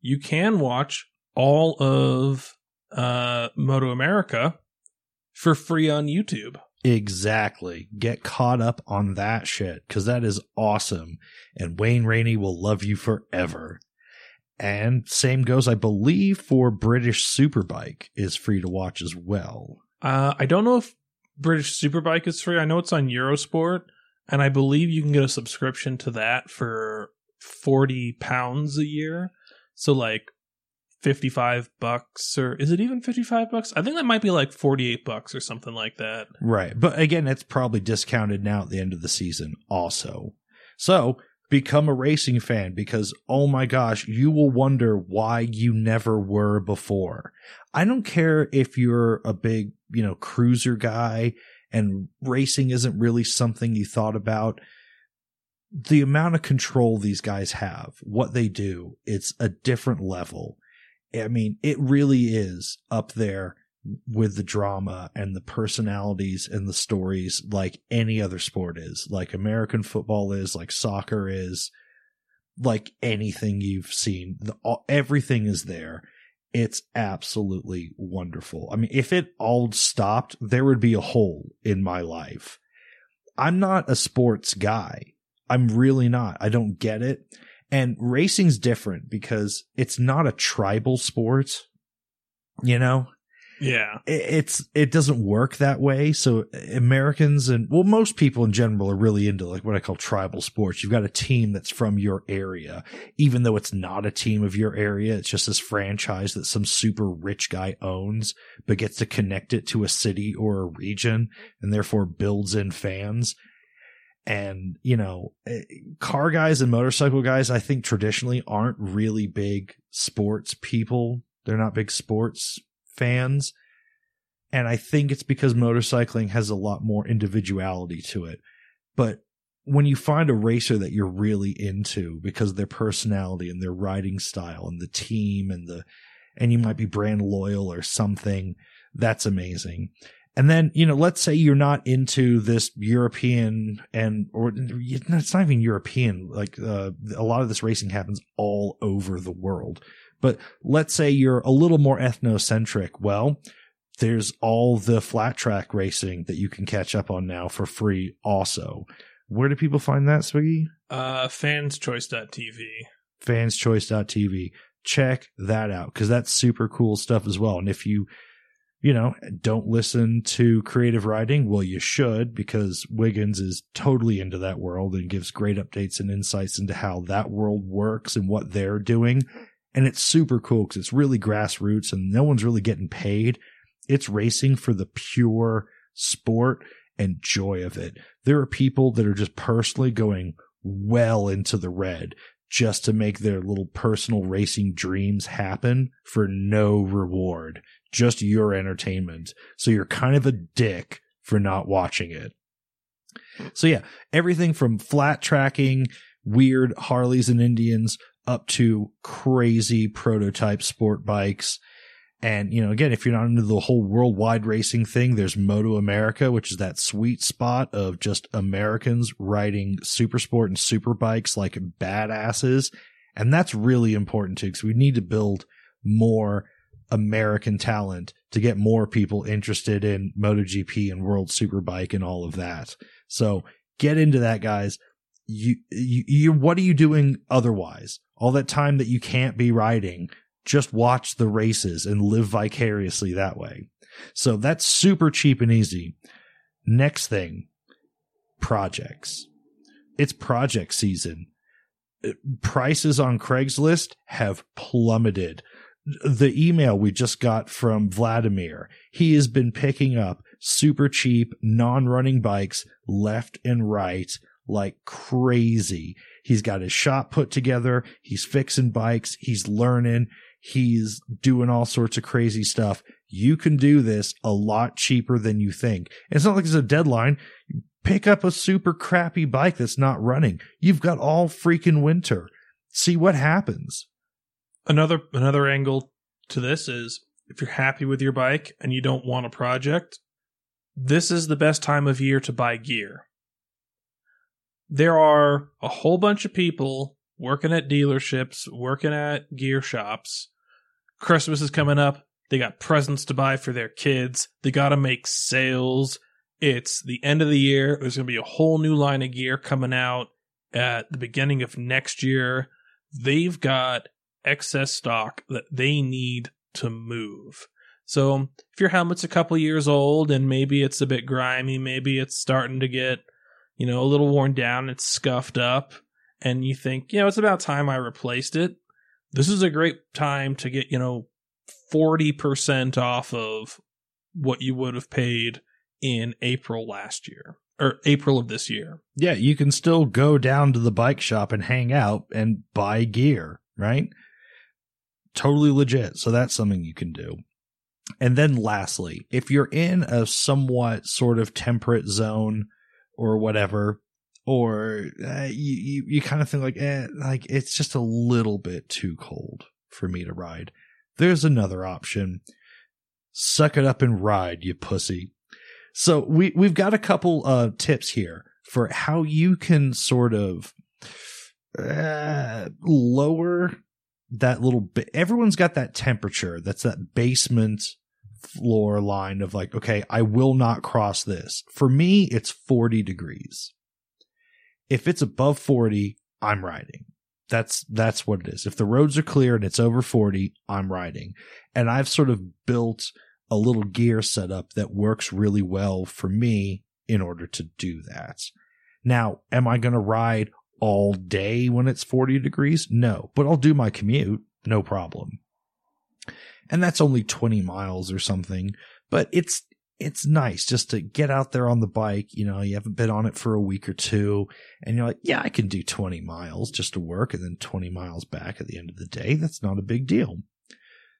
you can watch all of uh, Moto America for free on YouTube. Exactly. Get caught up on that shit because that is awesome. And Wayne Rainey will love you forever. And same goes, I believe, for British Superbike is free to watch as well. Uh, I don't know if British Superbike is free. I know it's on Eurosport, and I believe you can get a subscription to that for forty pounds a year. So like 55 bucks or is it even 55 bucks? I think that might be like 48 bucks or something like that. Right. But again, it's probably discounted now at the end of the season also. So become a racing fan because oh my gosh, you will wonder why you never were before. I don't care if you're a big, you know, cruiser guy and racing isn't really something you thought about. The amount of control these guys have, what they do, it's a different level. I mean, it really is up there with the drama and the personalities and the stories like any other sport is, like American football is, like soccer is, like anything you've seen. The, everything is there. It's absolutely wonderful. I mean, if it all stopped, there would be a hole in my life. I'm not a sports guy. I'm really not. I don't get it. And racing's different because it's not a tribal sport. You know, yeah. It's, it doesn't work that way. So Americans and, well, most people in general are really into like what I call tribal sports. You've got a team that's from your area, even though it's not a team of your area. It's just this franchise that some super rich guy owns, but gets to connect it to a city or a region and therefore builds in fans. And, you know, eh, car guys and motorcycle guys, I think traditionally aren't really big sports people. They're not big sports fans. And I think it's because motorcycling has a lot more individuality to it. But when you find a racer that you're really into because of their personality and their riding style and the team and the, and you might be brand loyal or something, that's amazing. And then, you know, let's say you're not into this European and, or it's not even European. Like, uh, a lot of this racing happens all over the world. But let's say you're a little more ethnocentric. Well, there's all the flat track racing that you can catch up on now for free also. Where do people find that, Swiggy? Uh, fanschoice.tv. Fanschoice.tv. Check that out because that's super cool stuff as well. And if you, you know, don't listen to creative writing. well, you should because Wiggins is totally into that world and gives great updates and insights into how that world works and what they're doing. And it's super cool because it's really grassroots and no one's really getting paid. It's racing for the pure sport and joy of it. There are people that are just personally going well into the red just to make their little personal racing dreams happen for no reward, just your entertainment. So you're kind of a dick for not watching it. So yeah, everything from flat tracking, weird Harleys and Indians up to crazy prototype sport bikes. And, you know, again, if you're not into the whole worldwide racing thing, there's Moto America, which is that sweet spot of just Americans riding super sport and super bikes like badasses. And that's really important too, because we need to build more American talent to get more people interested in MotoGP and World Superbike and all of that. So get into that, guys. You, you, you, what are you doing otherwise? all that time that you can't be riding, just watch the races and live vicariously that way. So that's super cheap and easy. Next thing, projects. It's project season. Uh, prices on Craigslist have plummeted. The email we just got from Vladimir, he has been picking up super cheap, non running bikes left and right like crazy. He's got his shop put together. He's fixing bikes. He's learning. He's doing all sorts of crazy stuff. You can do this a lot cheaper than you think. It's not like there's a deadline. Pick up a super crappy bike that's not running. You've got all freaking winter. See what happens. Another another angle to this is if you're happy with your bike and you don't want a project, this is the best time of year to buy gear. There are a whole bunch of people working at dealerships, working at gear shops. Christmas is coming up. They got presents to buy for their kids. They got to make sales. It's the end of the year. There's going to be a whole new line of gear coming out at the beginning of next year. They've got excess stock that they need to move. So if your helmet's a couple years old and maybe it's a bit grimy, maybe it's starting to get, you know, a little worn down, it's scuffed up, and you think, you know, it's about time I replaced it. This is a great time to get, you know, 40% off of what you would have paid in April last year or April of this year. Yeah, you can still go down to the bike shop and hang out and buy gear, right? Totally legit. So that's something you can do. And then lastly, if you're in a somewhat sort of temperate zone or whatever, or uh, you, you, you kind of think like, eh, like it's just a little bit too cold for me to ride. There's another option. Suck it up and ride, you pussy. So we, we've got a couple uh tips here for how you can sort of uh, lower that little bit. Everyone's got that temperature. That's that basement floor line of like, okay, I will not cross this. For me, it's 40 degrees. If it's above 40, I'm riding. That's, that's what it is. If the roads are clear and it's over 40, I'm riding. And I've sort of built a little gear setup that works really well for me in order to do that. Now, am I going to ride all day when it's 40 degrees? No, but I'll do my commute. No problem. And that's only 20 miles or something, but it's, it's nice just to get out there on the bike. You know, you haven't been on it for a week or two and you're like, yeah, I can do 20 miles just to work and then 20 miles back at the end of the day. That's not a big deal.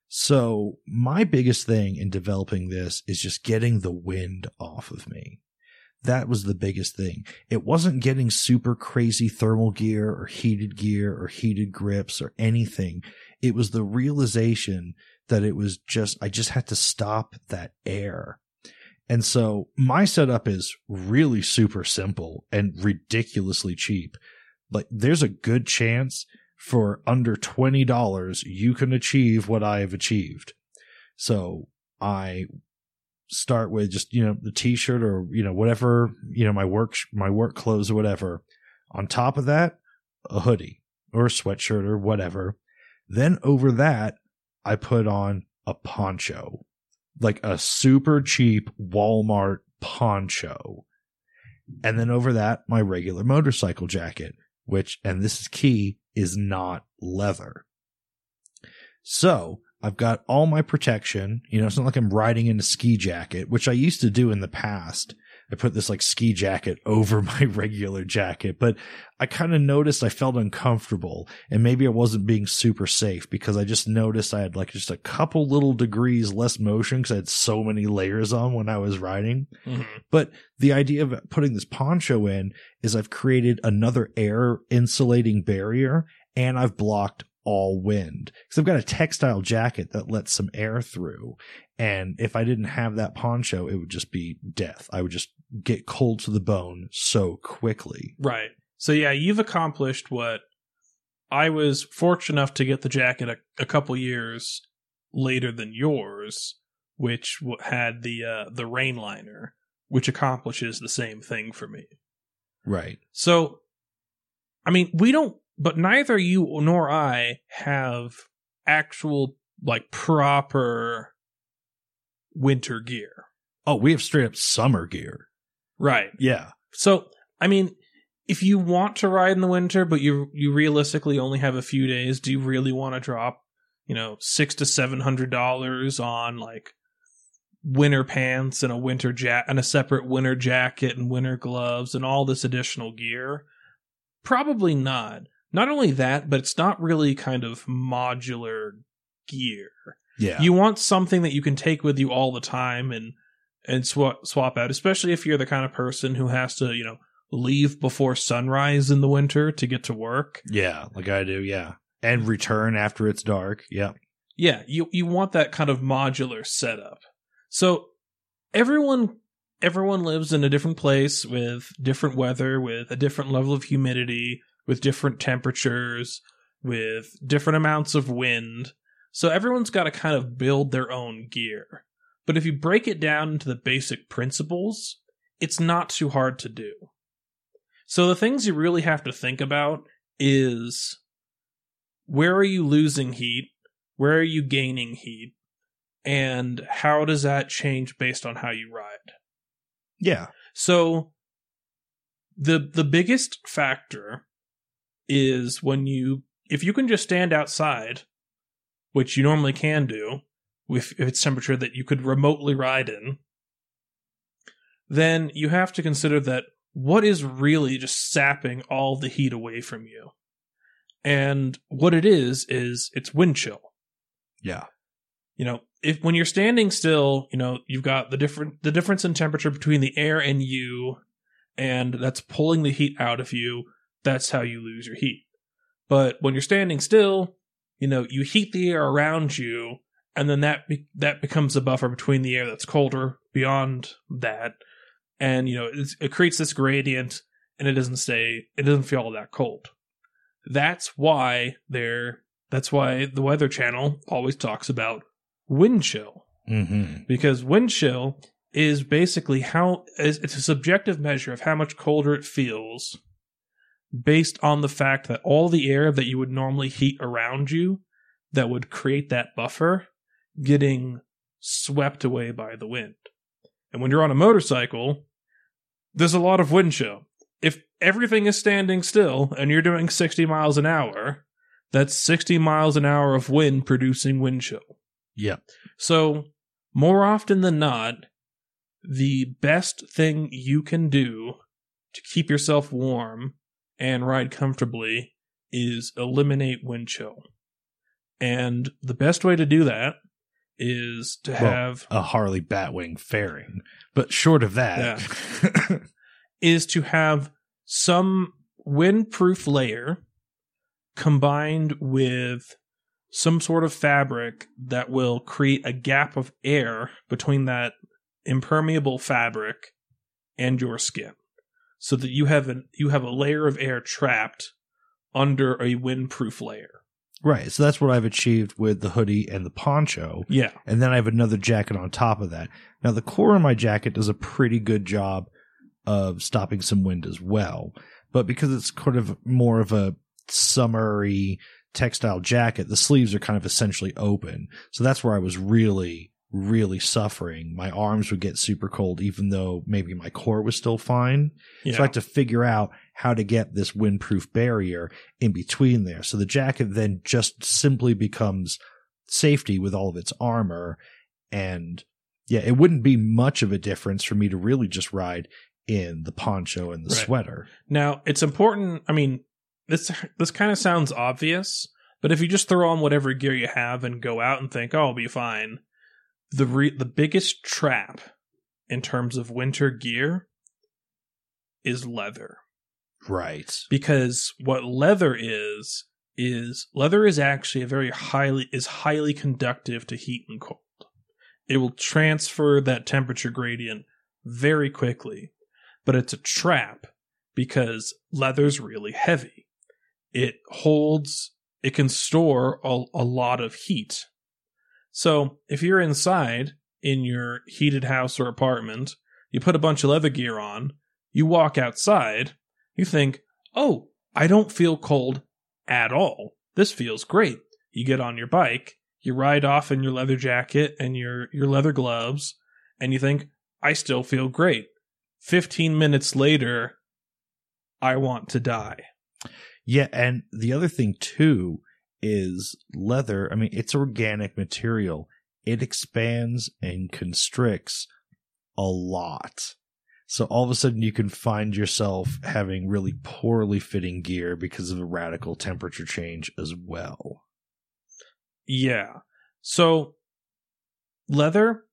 So my biggest thing in developing this is just getting the wind off of me. That was the biggest thing. It wasn't getting super crazy thermal gear or heated gear or heated grips or anything. It was the realization that it was just, I just had to stop that air. And so my setup is really super simple and ridiculously cheap. Like there's a good chance for under $20 you can achieve what I have achieved. So I start with just, you know, the t-shirt or, you know, whatever, you know, my work, my work clothes or whatever. On top of that, a hoodie or a sweatshirt or whatever. Then over that, I put on a poncho, like a super cheap Walmart poncho. And then over that, my regular motorcycle jacket, which, and this is key, is not leather. So I've got all my protection. You know, it's not like I'm riding in a ski jacket, which I used to do in the past. I put this like ski jacket over my regular jacket, but I kind of noticed I felt uncomfortable and maybe I wasn't being super safe because I just noticed I had like just a couple little degrees less motion because I had so many layers on when I was riding. Mm-hmm. But the idea of putting this poncho in is I've created another air insulating barrier and I've blocked all wind because I've got a textile jacket that lets some air through. And if I didn't have that poncho, it would just be death. I would just get cold to the bone so quickly. Right. So yeah, you've accomplished what I was fortunate enough to get the jacket a, a couple years later than yours, which had the uh, the rain liner, which accomplishes the same thing for me. Right. So, I mean, we don't but neither you nor I have actual like proper winter gear. Oh, we have straight up summer gear. Right. Yeah. So, I mean, if you want to ride in the winter, but you you realistically only have a few days, do you really want to drop, you know, six to seven hundred dollars on like winter pants and a winter jacket and a separate winter jacket and winter gloves and all this additional gear? Probably not. Not only that, but it's not really kind of modular gear. Yeah. You want something that you can take with you all the time and and swap swap out, especially if you're the kind of person who has to, you know, leave before sunrise in the winter to get to work. Yeah, like I do, yeah. And return after it's dark. Yeah. Yeah, you you want that kind of modular setup. So everyone everyone lives in a different place with different weather, with a different level of humidity, with different temperatures, with different amounts of wind. So everyone's got to kind of build their own gear. But if you break it down into the basic principles, it's not too hard to do. So the things you really have to think about is where are you losing heat? Where are you gaining heat? And how does that change based on how you ride? Yeah. So the the biggest factor is when you if you can just stand outside, which you normally can do, if, if it's temperature that you could remotely ride in, then you have to consider that what is really just sapping all the heat away from you. And what it is is it's wind chill. Yeah. You know, if when you're standing still, you know, you've got the different the difference in temperature between the air and you and that's pulling the heat out of you. That's how you lose your heat. But when you're standing still, you know, you heat the air around you and then that be- that becomes a buffer between the air that's colder beyond that and you know it's, it creates this gradient and it doesn't stay it doesn't feel all that cold that's why they're that's why the weather channel always talks about wind chill Mm-hmm. because wind chill is basically how it's a subjective measure of how much colder it feels based on the fact that all the air that you would normally heat around you that would create that buffer getting swept away by the wind. And when you're on a motorcycle, there's a lot of wind chill. If everything is standing still and you're doing 60 miles an hour, that's 60 miles an hour of wind producing wind chill. Yep. So, more often than not, the best thing you can do to keep yourself warm and ride comfortably is eliminate wind chill. And the best way to do that is to Well, have A Harley Batwing fairing. But short of that. is to have some windproof layer combined with some sort of fabric that will create a gap of air between that impermeable fabric and your skin so that you have an you have a layer of air trapped under a windproof layer. right. So that's what I've achieved with the hoodie and the poncho. Yeah. And then I have another jacket on top of that. Now, the core of my jacket does a pretty good job of stopping some wind as well. But because it's kind of more of a summery textile jacket, the sleeves are kind of essentially open. So that's where I was really, really suffering. My arms would get super cold, even though maybe my core was still fine. Yeah. So I had to figure out how to get this windproof barrier in between there. So the jacket then just simply becomes safety with all of its armor. And yeah, it wouldn't be much of a difference for me to really just ride in the poncho and the Right. sweater. Now, it's important. I mean, this this kind of sounds obvious, but if you just throw on whatever gear you have and go out and think, "Oh, I'll be fine," the re- the biggest trap in terms of winter gear is leather, Right. because what leather is is leather is actually a very highly is highly conductive to heat and cold. It will transfer that temperature gradient very quickly, but it's a trap because leather's really heavy. It holds, it can store a, a lot of heat. So if you're inside in your heated house or apartment, you put a bunch of leather gear on, you walk outside, you think, oh, I don't feel cold at all. This feels great. You get on your bike, you ride off in your leather jacket and your, your leather gloves, and you think, I still feel great. 15 minutes later, I want to die. Yeah, and the other thing too is leather. I mean, it's organic material. It expands and constricts a lot. So all of a sudden you can find yourself having really poorly fitting gear because of a radical temperature change as well. Yeah. So leather,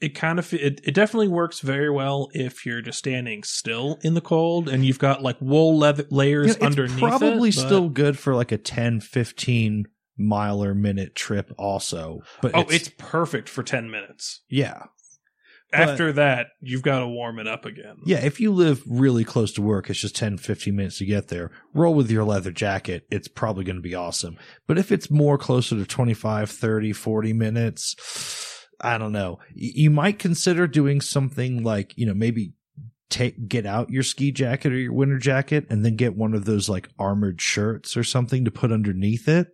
it kind of it, it definitely works very well if you're just standing still in the cold and you've got like wool leather layers You know, it's underneath probably it, but- still good for like a 10, 15 miler minute trip also. But Oh, it's, perfect for 10 minutes. Yeah. After that, you've got to warm it up again. Yeah, if you live really close to work, it's just 10, 15 minutes to get there. Roll with your leather jacket. It's probably going to be awesome. But if it's more closer to 25, 30, 40 minutes, I don't know. You might consider doing something like, you know, maybe take get out your ski jacket or your winter jacket and then get one of those like armored shirts or something to put underneath it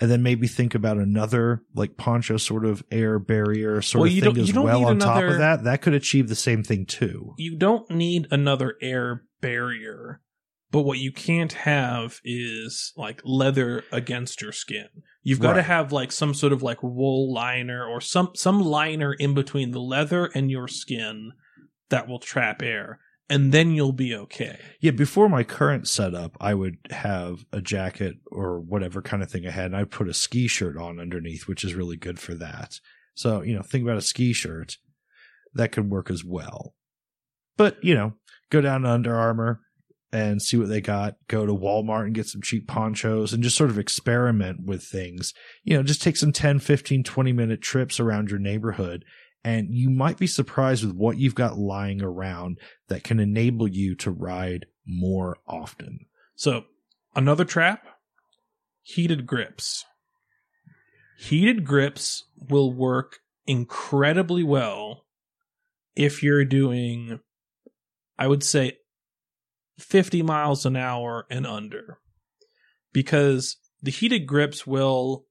and then maybe think about another like poncho sort of air barrier sort Well, of thing as well on top of that that could achieve the same thing too You don't need another air barrier, but what you can't have is like leather against your skin. You've got to have like some sort of like wool liner or some some liner in between the leather and your skin that will trap air, and then you'll be okay. yeah before my current setup i would have a jacket or whatever kind of thing i had and i'd put a ski shirt on underneath which is really good for that. So you know think about a ski shirt. That could work as well. But you know go down to Under Armour and see what they got go to walmart and get some cheap ponchos and just sort of experiment with things. You know just take some 10 15 20 minute trips around your neighborhood and you might be surprised with what you've got lying around that can enable you to ride more often. So, another trap? Heated grips. Heated grips will work incredibly well if you're doing, I would say, 50 miles an hour and under. Because the heated grips will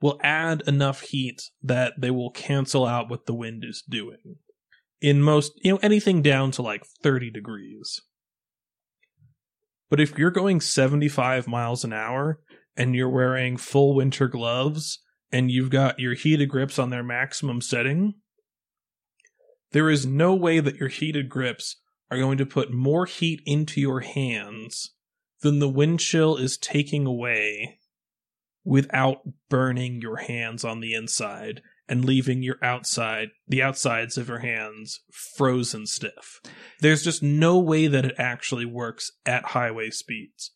will add enough heat that they will cancel out what the wind is doing. In most, you know, anything down to like 30 degrees. But if you're going 75 miles an hour and you're wearing full winter gloves and you've got your heated grips on their maximum setting, there is no way that your heated grips are going to put more heat into your hands than the wind chill is taking away without burning your hands on the inside and leaving your outside the outsides of your hands frozen stiff. There's just no way that it actually works at highway speeds.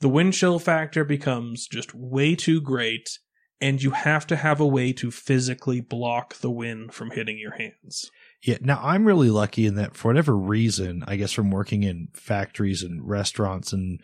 The wind chill factor becomes just way too great and you have to have a way to physically block the wind from hitting your hands. Yeah. Now I'm really lucky in that for whatever reason, I guess from working in factories and restaurants and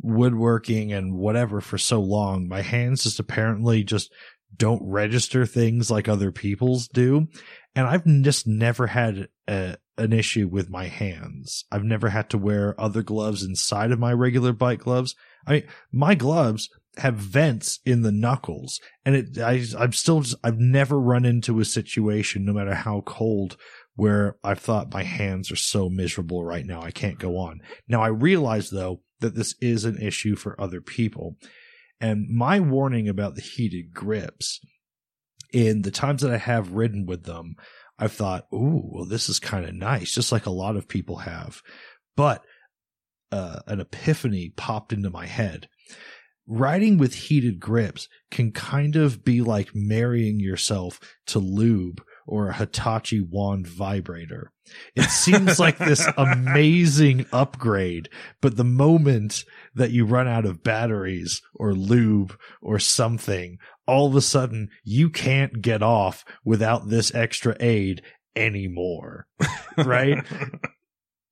woodworking and whatever for so long, my hands just apparently just don't register things like other people's do. And I've just never had a, an issue with my hands. I've never had to wear other gloves inside of my regular bike gloves. I mean, my gloves have vents in the knuckles and it, I, I'm still just, I've never run into a situation, no matter how cold, where I've thought my hands are so miserable right now. I can't go on. Now I realize though that this is an issue for other people. And my warning about the heated grips in the times that I have ridden with them, I've thought, ooh, well, this is kind of nice, just like a lot of people have. But uh, an epiphany popped into my head. Riding with heated grips can kind of be like marrying yourself to lube or a Hitachi wand vibrator. It seems like this amazing upgrade, but the moment that you run out of batteries or lube or something, all of a sudden you can't get off without this extra aid anymore. Right?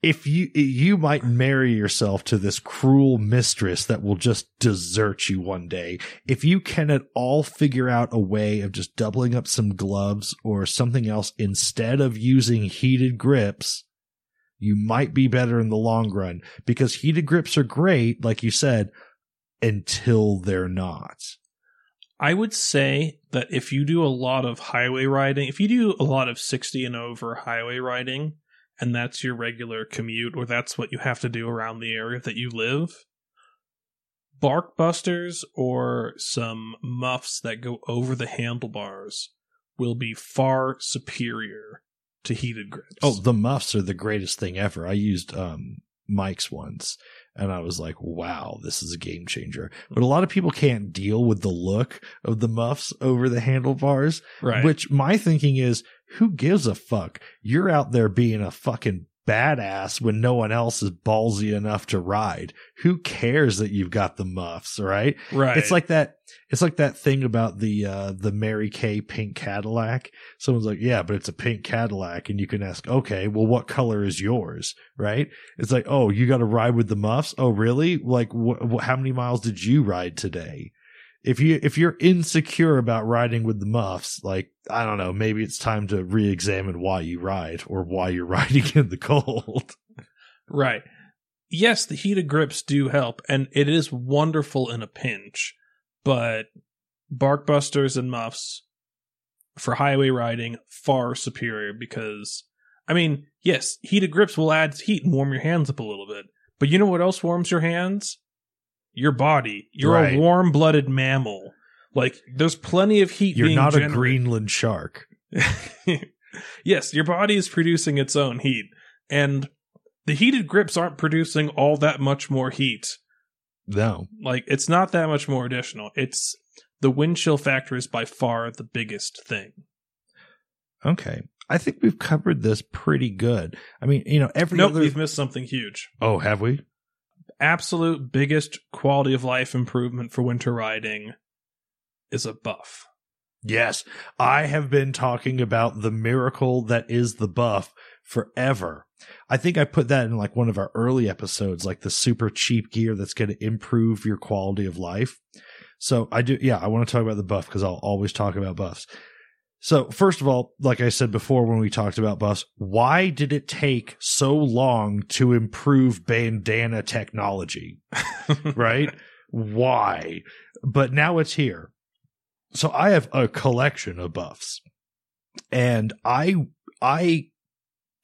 If you you might marry yourself to this cruel mistress that will just desert you one day. If you can at all figure out a way of just doubling up some gloves or something else instead of using heated grips you might be better in the long run because heated grips are great like you said until they're not. I would say that if you do a lot of highway riding, if you do a lot of 60 and over highway riding, and that's your regular commute, or that's what you have to do around the area that you live, bark busters or some muffs that go over the handlebars will be far superior to heated grips. oh the muffs are the greatest thing ever i used um mike's once and i was like wow this is a game changer but a lot of people can't deal with the look of the muffs over the handlebars right. which my thinking is who gives a fuck you're out there being a fucking badass when no one else is ballsy enough to ride. Who cares that you've got the muffs, right? Right. It's like that. It's like that thing about the uh the Mary Kay pink Cadillac. Someone's like, "Yeah, but it's a pink Cadillac," and you can ask, "Okay, well, what color is yours?" Right? It's like, "Oh, you got to ride with the muffs." Oh, really? Like, wh- how many miles did you ride today? If you if you're insecure about riding with the muffs, like I don't know, maybe it's time to re-examine why you ride or why you're riding in the cold. Right. Yes, the heated grips do help, and it is wonderful in a pinch, but Barkbusters and Muffs for highway riding far superior because, I mean, yes, heated grips will add heat and warm your hands up a little bit, but you know what else warms your hands? Your body. You're Right. a warm blooded mammal. Like, there's plenty of heat You're not a. Greenland shark. yes, your body is producing its own heat, and the heated grips aren't producing all that much more heat. No. Like, it's not that much more additional. It's the wind chill factor is by far the biggest thing. Okay. I think we've covered this pretty good. I mean, you know, every Nope, other. we've missed something huge. oh, have we? Absolute biggest quality of life improvement for winter riding is a buff. Yes. I have been talking about the miracle that is the buff forever. I think I put that in like one of our early episodes, like the super cheap gear that's going to improve your quality of life. So I do, yeah, I want to talk about the buff because I'll always talk about buffs. So first of all, like I said before when we talked about buffs, why did it take so long to improve bandana technology? right? Why? But now it's here. So I have a collection of buffs. And I I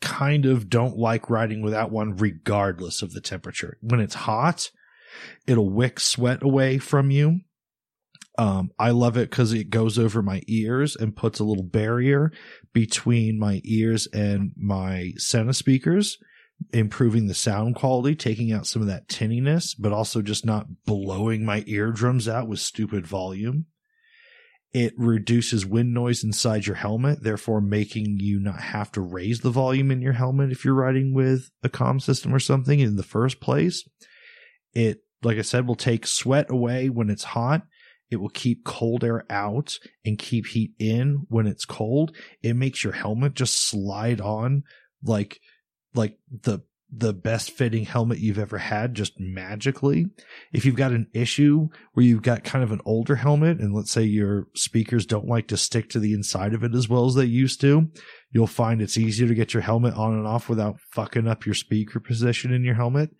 kind of don't like riding without one regardless of the temperature. When it's hot, it'll wick sweat away from you. Um, I love it because it goes over my ears and puts a little barrier between my ears and my Sena speakers improving the sound quality, taking out some of that tinniness, but also just not blowing my eardrums out with stupid volume. It reduces wind noise inside your helmet, therefore making you not have to raise the volume in your helmet if you're riding with a comm system or something in the first place. It, like I said, will take sweat away when it's hot. It will keep cold air out and keep heat in when it's cold. It makes your helmet just slide on like like the the best fitting helmet you've ever had just magically. If you've got an issue where you've got kind of an older helmet and let's say your speakers don't like to stick to the inside of it as well as they used to, you'll find it's easier to get your helmet on and off without fucking up your speaker position in your helmet.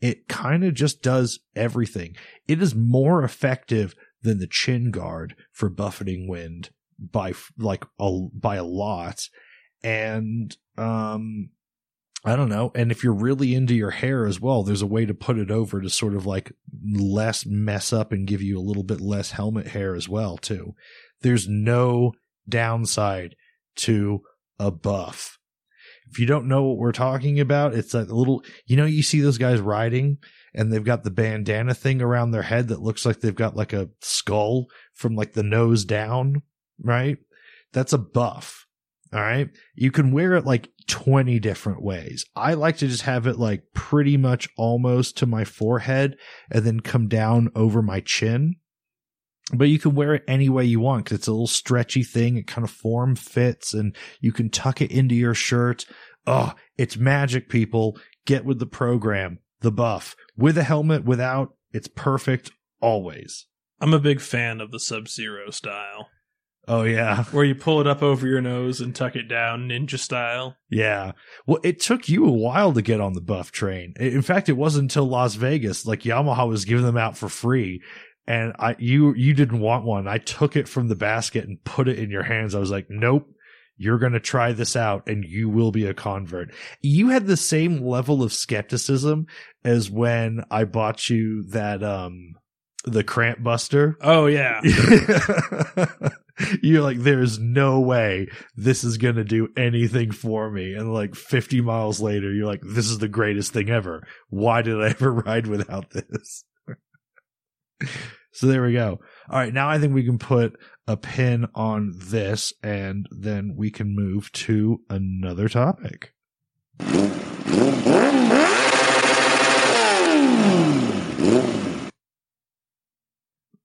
It kind of just does everything. It is more effective than the chin guard for buffeting wind by like a, by a lot. And, um, I don't know. And if you're really into your hair as well, there's a way to put it over to sort of like less mess up and give you a little bit less helmet hair as well, too. There's no downside to a buff. If you don't know what we're talking about, it's that little, you know, you see those guys riding and they've got the bandana thing around their head that looks like they've got like a skull from like the nose down, right? That's a buff. All right. You can wear it like 20 different ways. I like to just have it like pretty much almost to my forehead and then come down over my chin. But you can wear it any way you want because it's a little stretchy thing. It kind of form fits and you can tuck it into your shirt. Oh, it's magic, people. Get with the program. The buff. With a helmet, without, it's perfect always. I'm a big fan of the Sub Zero style, Oh, yeah. where you pull it up over your nose and tuck it down ninja style. Yeah. Well, it took you a while to get on the buff train. In fact, it wasn't until Las Vegas, like Yamaha was giving them out for free. And I, you, you didn't want one. I took it from the basket and put it in your hands. I was like, nope, you're going to try this out and you will be a convert. You had the same level of skepticism as when I bought you that, um, the cramp buster. Oh yeah, You're like, there's no way this is going to do anything for me. And like 50 miles later, you're like, this is the greatest thing ever. Why did I ever ride without this? so there we go. All right, now I think we can put a pin on this and then we can move to another topic.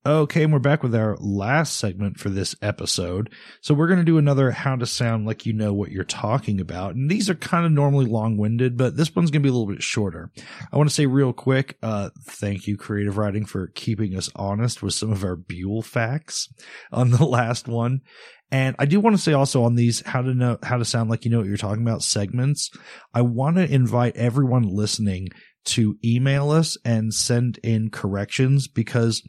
Okay, and we're back with our last segment for this episode. So we're going to do another how to sound like you know what you're talking about. And these are kind of normally long-winded, but this one's going to be a little bit shorter. I want to say real quick, uh, thank you, Creative Writing, for keeping us honest with some of our Buell facts on the last one. And I do want to say also on these how to know how to sound like you know what you're talking about segments, I want to invite everyone listening to email us and send in corrections because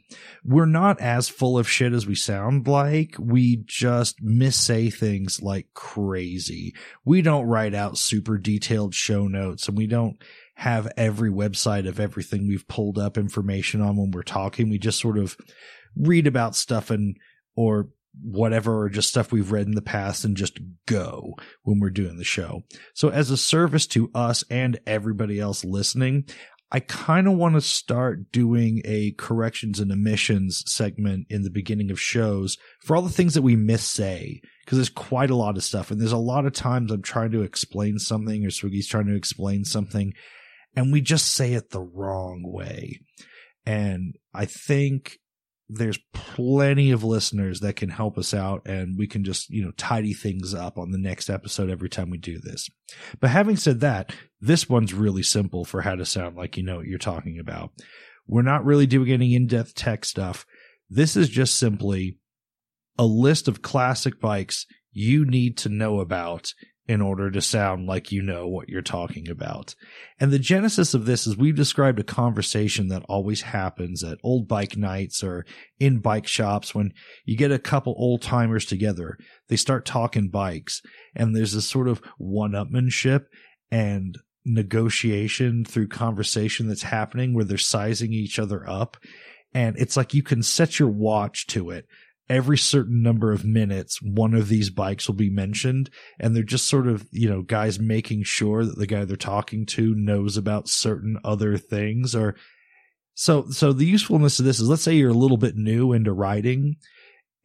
we're not as full of shit as we sound like. We just missay things like crazy. We don't write out super detailed show notes and we don't have every website of everything we've pulled up information on when we're talking. We just sort of read about stuff and or whatever or just stuff we've read in the past and just go when we're doing the show. So as a service to us and everybody else listening, I kind of want to start doing a corrections and omissions segment in the beginning of shows for all the things that we missay because there's quite a lot of stuff and there's a lot of times I'm trying to explain something or Swiggy's trying to explain something and we just say it the wrong way. And I think there's plenty of listeners that can help us out and we can just, you know, tidy things up on the next episode every time we do this. But having said that, this one's really simple for how to sound like you know what you're talking about. We're not really doing any in-depth tech stuff. This is just simply a list of classic bikes you need to know about in order to sound like you know what you're talking about. And the genesis of this is we've described a conversation that always happens at old bike nights or in bike shops when you get a couple old timers together. They start talking bikes and there's this sort of one upmanship and negotiation through conversation that's happening where they're sizing each other up. And it's like you can set your watch to it every certain number of minutes, one of these bikes will be mentioned. And they're just sort of, you know, guys making sure that the guy they're talking to knows about certain other things or so, so the usefulness of this is let's say you're a little bit new into riding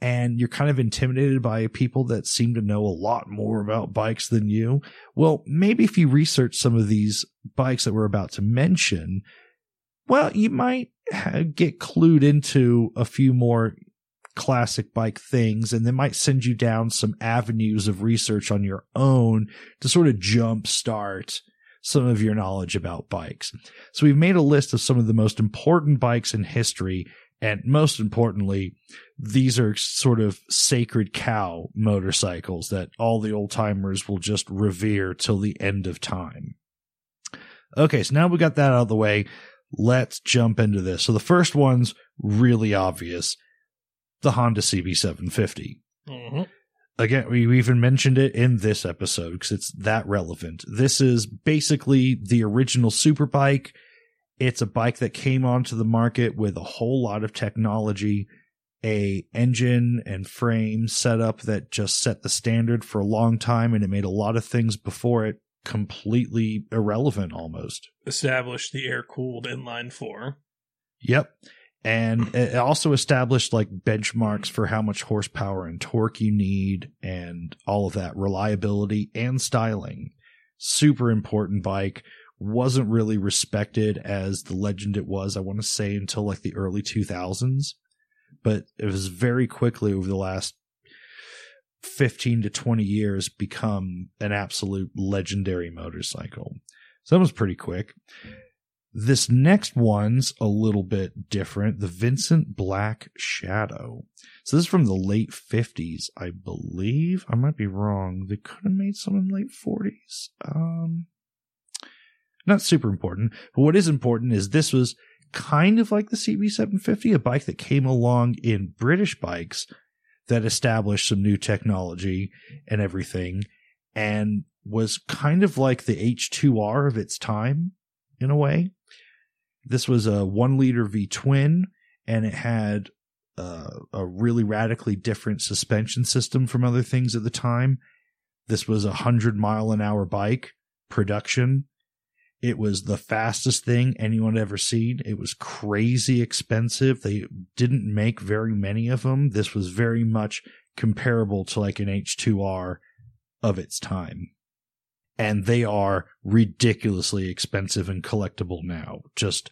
and you're kind of intimidated by people that seem to know a lot more about bikes than you. Well, maybe if you research some of these bikes that we're about to mention, well, you might get clued into a few more classic bike things and they might send you down some avenues of research on your own to sort of jumpstart some of your knowledge about bikes. So we've made a list of some of the most important bikes in history. And most importantly, these are sort of sacred cow motorcycles that all the old timers will just revere till the end of time. Okay, so now we got that out of the way. Let's jump into this. So the first one's really obvious the Honda CB750. Mm-hmm. Again, we even mentioned it in this episode because it's that relevant. This is basically the original superbike. It's a bike that came onto the market with a whole lot of technology, a engine and frame setup that just set the standard for a long time, and it made a lot of things before it completely irrelevant almost. Established the air cooled inline four. Yep and it also established like benchmarks for how much horsepower and torque you need and all of that. Reliability and styling. Super important bike. Wasn't really respected as the legend it was i want to say until like the early 2000s but it was very quickly over the last 15 to 20 years become an absolute legendary motorcycle. So that was pretty quick this next one's a little bit different. The Vincent Black Shadow. So this is from the late 50s, I believe. I might be wrong. They could have made some in the late 40s. Um, not super important. But what is important is this was kind of like the CB750, a bike that came along in British bikes that established some new technology and everything and was kind of like the H2R of its time in a way. This was a one liter V twin, and it had uh, a really radically different suspension system from other things at the time. This was a hundred mile an hour bike production. It was the fastest thing anyone had ever seen. It was crazy expensive. They didn't make very many of them. This was very much comparable to like an H2R of its time and they are ridiculously expensive and collectible now. Just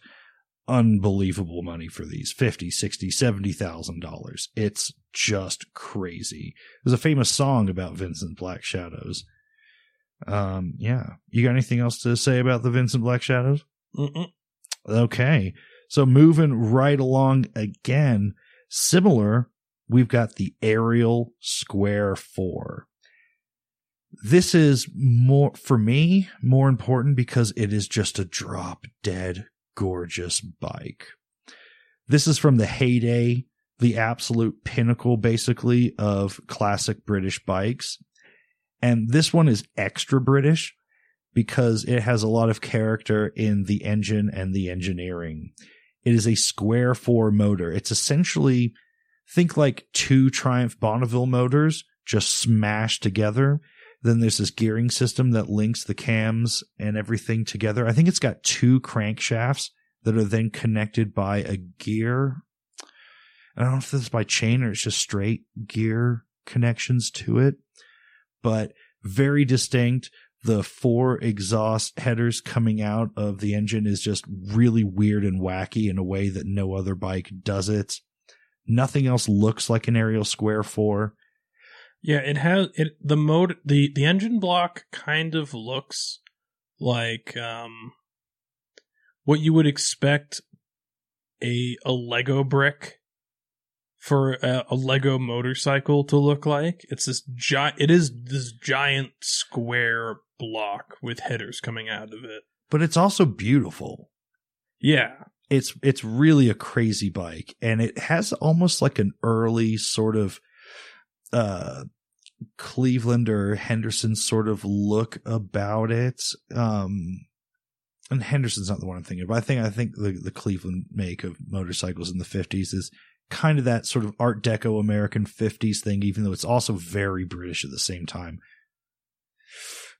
unbelievable money for these. 50 60 70000 dollars. It's just crazy. There's a famous song about vincent black shadows. Um yeah. You got anything else to say about the vincent black shadows? Mm-mm. okay. So moving right along again similar we've got the Ariel Square 4. This is more, for me, more important because it is just a drop dead gorgeous bike. This is from the heyday, the absolute pinnacle, basically, of classic British bikes. And this one is extra British because it has a lot of character in the engine and the engineering. It is a square four motor. It's essentially think like two Triumph Bonneville motors just smashed together. Then there's this gearing system that links the cams and everything together. I think it's got two crankshafts that are then connected by a gear. I don't know if this is by chain or it's just straight gear connections to it, but very distinct. The four exhaust headers coming out of the engine is just really weird and wacky in a way that no other bike does it. Nothing else looks like an Ariel Square 4. Yeah, it has it the mode the the engine block kind of looks like um what you would expect a a Lego brick for a, a Lego motorcycle to look like. It's this giant it is this giant square block with headers coming out of it. But it's also beautiful. Yeah. It's it's really a crazy bike and it has almost like an early sort of uh Cleveland or Henderson sort of look about it. Um and Henderson's not the one I'm thinking of, I think I think the, the Cleveland make of motorcycles in the fifties is kind of that sort of Art Deco American fifties thing, even though it's also very British at the same time.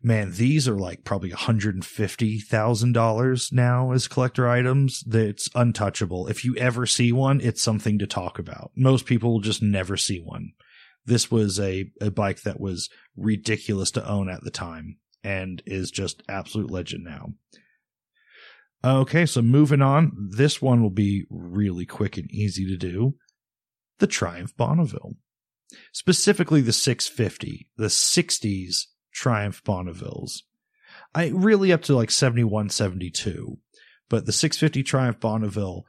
Man, these are like probably $150,000 now as collector items. That's untouchable. If you ever see one, it's something to talk about. Most people will just never see one. This was a, a bike that was ridiculous to own at the time and is just absolute legend now. Okay, so moving on. This one will be really quick and easy to do. The Triumph Bonneville. Specifically the 650, the 60s Triumph Bonnevilles. I really up to like 71, 72. But the 650 Triumph Bonneville,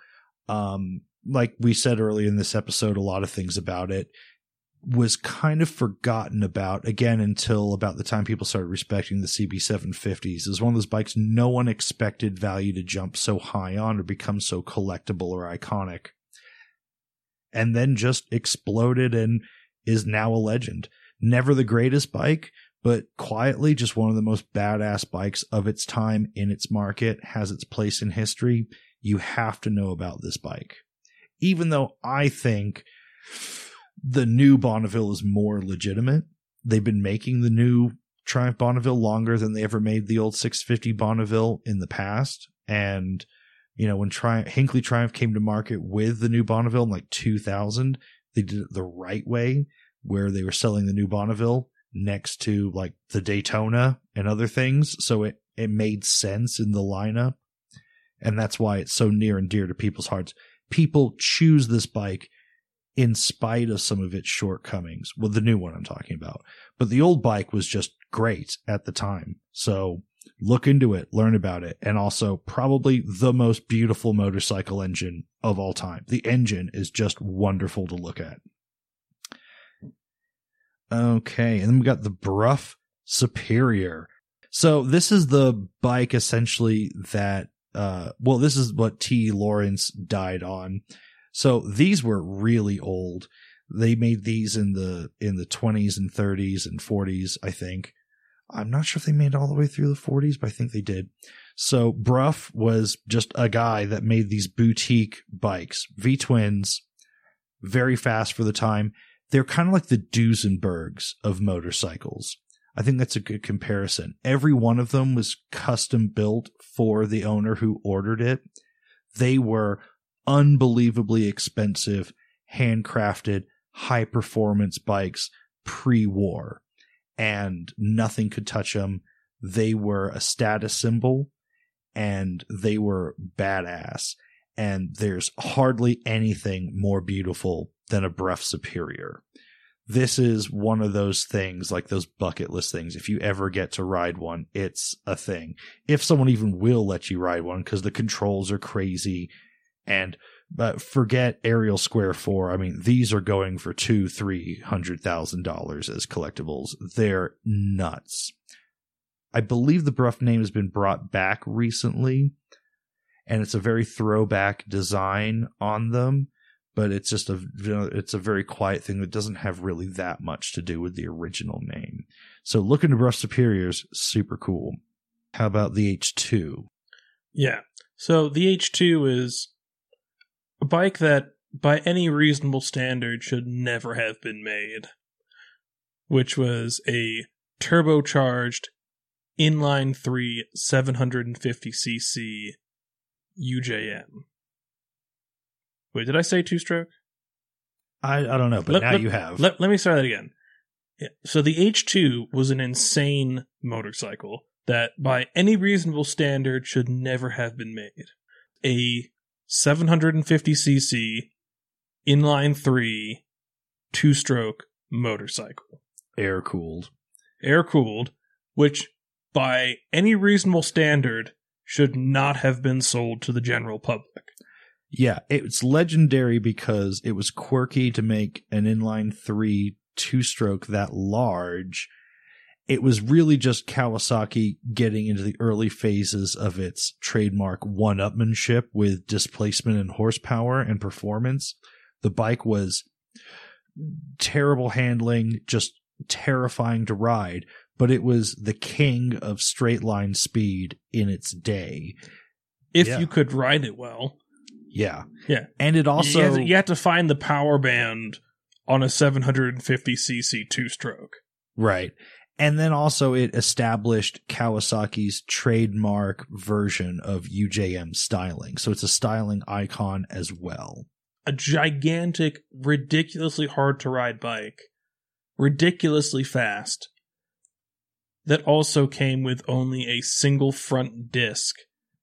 um, like we said earlier in this episode, a lot of things about it was kind of forgotten about again until about the time people started respecting the CB750s. It was one of those bikes no one expected value to jump so high on or become so collectible or iconic. And then just exploded and is now a legend. Never the greatest bike, but quietly just one of the most badass bikes of its time in its market, has its place in history. You have to know about this bike. Even though I think the new Bonneville is more legitimate. They've been making the new Triumph Bonneville longer than they ever made the old 650 Bonneville in the past. And, you know, when Triumph, Hinckley Triumph came to market with the new Bonneville in like 2000, they did it the right way where they were selling the new Bonneville next to like the Daytona and other things. So it, it made sense in the lineup. And that's why it's so near and dear to people's hearts. People choose this bike in spite of some of its shortcomings. Well, the new one I'm talking about, but the old bike was just great at the time. So look into it, learn about it, and also probably the most beautiful motorcycle engine of all time. The engine is just wonderful to look at. Okay, and then we got the Brough Superior. So this is the bike essentially that uh well this is what T Lawrence died on. So these were really old. They made these in the in the 20s and 30s and 40s, I think. I'm not sure if they made all the way through the 40s, but I think they did. So Brough was just a guy that made these boutique bikes, V twins, very fast for the time. They're kind of like the Duesenbergs of motorcycles. I think that's a good comparison. Every one of them was custom built for the owner who ordered it. They were unbelievably expensive, handcrafted, high performance bikes pre war, and nothing could touch them. They were a status symbol and they were badass. and there's hardly anything more beautiful than a Brough Superior. This is one of those things, like those bucket list things. If you ever get to ride one, it's a thing. If someone even will let you ride one, because the controls are crazy, and but forget Ariel Square Four. I mean, these are going for two, three hundred thousand dollars as collectibles. They're nuts. I believe the Brough name has been brought back recently, and it's a very throwback design on them. But it's just a it's a very quiet thing that doesn't have really that much to do with the original name. So looking to Brough Superiors, super cool. How about the H two? Yeah. So the H two is a bike that, by any reasonable standard, should never have been made, which was a turbocharged inline 3 750cc UJM. Wait, did I say two stroke? I, I don't know, but Let- now let- you have. Let, let me start that again. Yeah, So the H2 was an insane motorcycle that, by any reasonable standard, should never have been made. A 750cc inline three two stroke motorcycle, air cooled. air cooled, which, by any reasonable standard, should not have been sold to the general public. Yeah, it's legendary because it was quirky to make an inline three two stroke that large. It was really just Kawasaki getting into the early phases of its trademark one upmanship with displacement and horsepower and performance. The bike was terrible handling, just terrifying to ride, but it was the king of straight line speed in its day. If Yeah. you could ride it well. Yeah. Yeah. And it also you, have to, you have to find the power band on a 750cc two stroke. Right. And then also it established Kawasaki's trademark version of UJM styling. So it's a styling icon as well. A gigantic, ridiculously hard to ride bike, ridiculously fast, that also came with only a single front disc,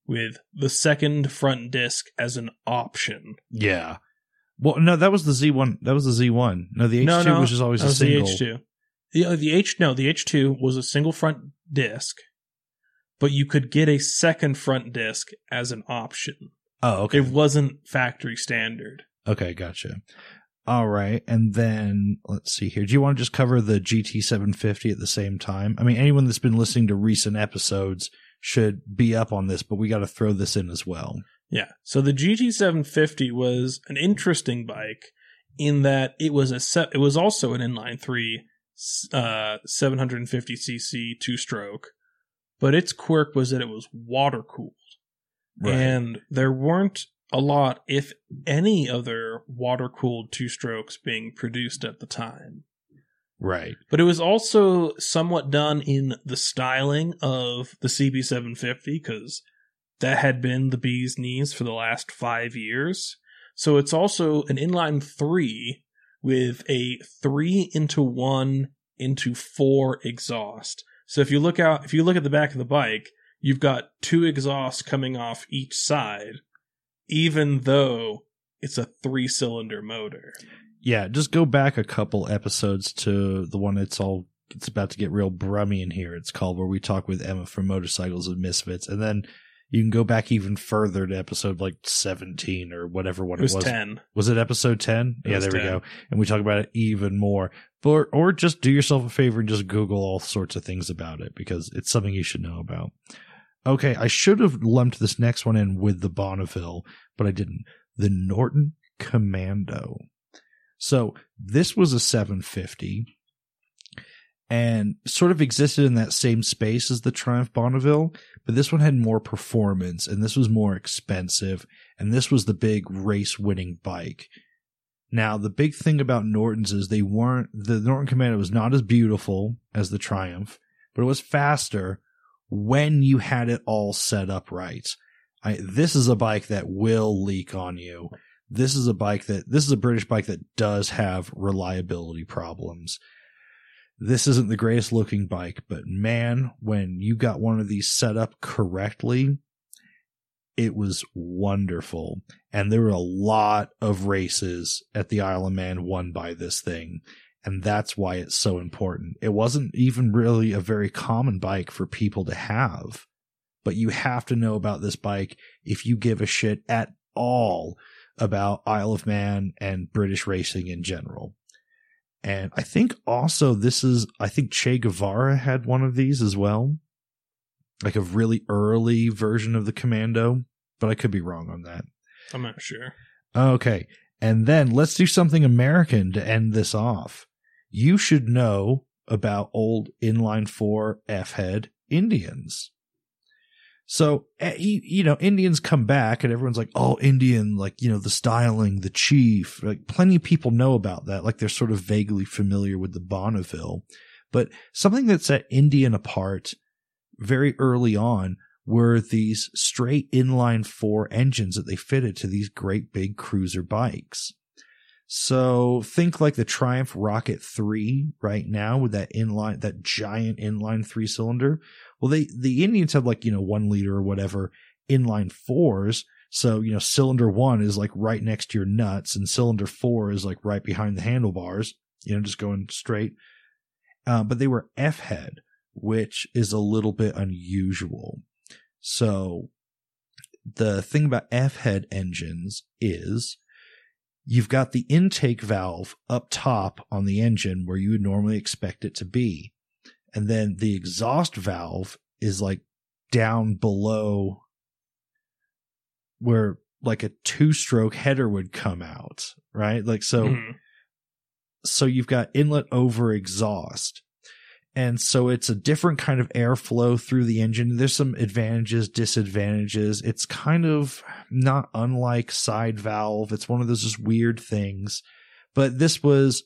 with the second front disc as an option. Yeah. Well, no, that was the Z1. That was the Z1. No, the H2 no, no, was just always that a was single. the H2. The, uh, the H no, the H2 was a single front disc, but you could get a second front disc as an option. Oh, okay. It wasn't factory standard. Okay, gotcha. All right. And then let's see here. Do you want to just cover the GT750 at the same time? I mean, anyone that's been listening to recent episodes should be up on this, but we got to throw this in as well. Yeah. So the GT750 was an interesting bike in that it was a se- it was also an inline three, uh, 750cc two stroke, but its quirk was that it was water cooled, and there weren't a lot, if any, other water cooled two strokes being produced at the time. right. But it was also somewhat done in the styling of the CB750 because that had been the bee's knees for the last five years. So it's also an inline three with a three into one into four exhaust. So if you look out, if you look at the back of the bike, you've got two exhausts coming off each side, even though it's a three cylinder motor. Yeah, just go back a couple episodes to the one that's all it's about to get real brummy in here. It's called where we talk with Emma from Motorcycles and Misfits, and then you can go back even further to episode like seventeen or whatever one It was, it was. 10. Was it episode ten? It Yeah, was there we go. And we talk about it even more. Or or just do yourself a favor and just Google all sorts of things about it because it's something you should know about. Okay, I should have lumped this next one in with the Bonneville, but I didn't. The Norton Commando. So this was a 750 and sort of existed in that same space as the Triumph Bonneville, but this one had more performance and this was more expensive and this was the big race winning bike. Now, the big thing about Norton's is they weren't, the Norton Commando was not as beautiful as the Triumph, but it was faster when you had it all set up right. I, this is a bike that will leak on you. This is a bike that, this is a British bike that does have reliability problems. This isn't the greatest looking bike, but man, when you got one of these set up correctly, it was wonderful. And there were a lot of races at the Isle of Man won by this thing. And that's why it's so important. It wasn't even really a very common bike for people to have, but you have to know about this bike if you give a shit at all about Isle of Man and British racing in general. And I think also this is, I think Che Guevara had one of these as well. Like a really early version of the Commando, but I could be wrong on that. I'm not sure. Okay. And then let's do something American to end this off. You should know about old inline four F head Indians. So, eh, you, know, Indians come back and everyone's like, oh, Indian, like, you know, the styling, the chief. Like, plenty of people know about that. Like, they're sort of vaguely familiar with the Bonneville. But something that set Indian apart very early on were these straight inline four engines that they fitted to these great big cruiser bikes. So think like the Triumph Rocket 3 right now with that inline, that giant inline three cylinder. Well, they, the Indians have like, you know, one liter or whatever inline fours. So, you know, cylinder one is like right next to your nuts and cylinder four is like right behind the handlebars, you know, just going straight. Uh, but they were F head, which is a little bit unusual. So the thing about F head engines is you've got the intake valve up top on the engine where you would normally expect it to be. And then the exhaust valve is like down below where like a two stroke header would come out, right? Like so, Mhm. so you've got inlet over exhaust. And so it's a different kind of airflow through the engine. There's some advantages, disadvantages. It's kind of not unlike side valve. It's one of those just weird things. But this was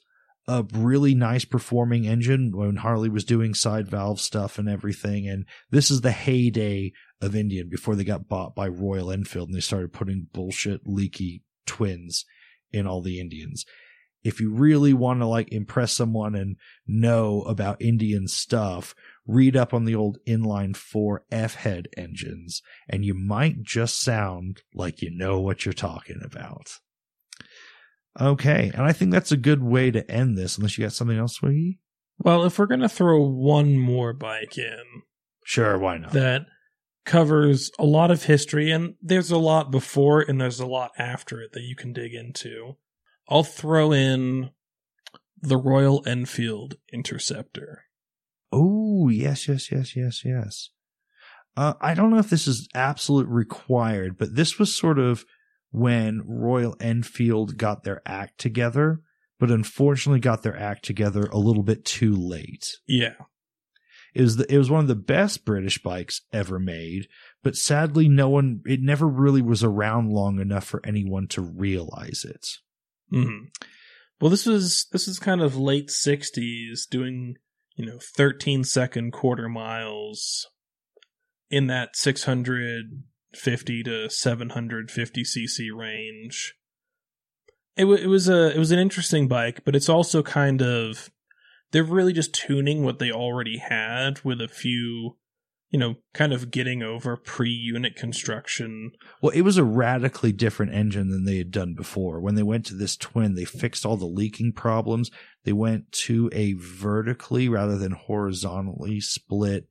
a really nice performing engine when Harley was doing side valve stuff and everything. And this is the heyday of Indian before they got bought by Royal Enfield and they started putting bullshit leaky twins in all the Indians if you really want to like impress someone and know about Indian stuff, read up on the old inline four F head engines and you might just sound like you know what you're talking about. Okay. And I think that's a good way to end this unless you got something else, Swiggy? Well, if we're going to throw one more bike in Sure. Why not? that covers a lot of history, and there's a lot before and there's a lot after it that you can dig into, I'll throw in the Royal Enfield Interceptor. Oh, yes, yes, yes, yes, yes. Uh, I don't know if this is absolute required, but this was sort of when Royal Enfield got their act together, but unfortunately got their act together a little bit too late. Yeah. It was the, it was one of the best British bikes ever made, but sadly no one, it never really was around long enough for anyone to realize it. hmm Well, this was this is kind of late '60s, doing you know 13 second quarter miles in that 650 to 750 cc range. It, w- it was a it was an interesting bike, but it's also kind of they're really just tuning what they already had with a few, you know, kind of getting over pre unit construction Well, it was a radically different engine than they had done before. When they went to this twin, they fixed all the leaking problems. They went to a vertically rather than horizontally split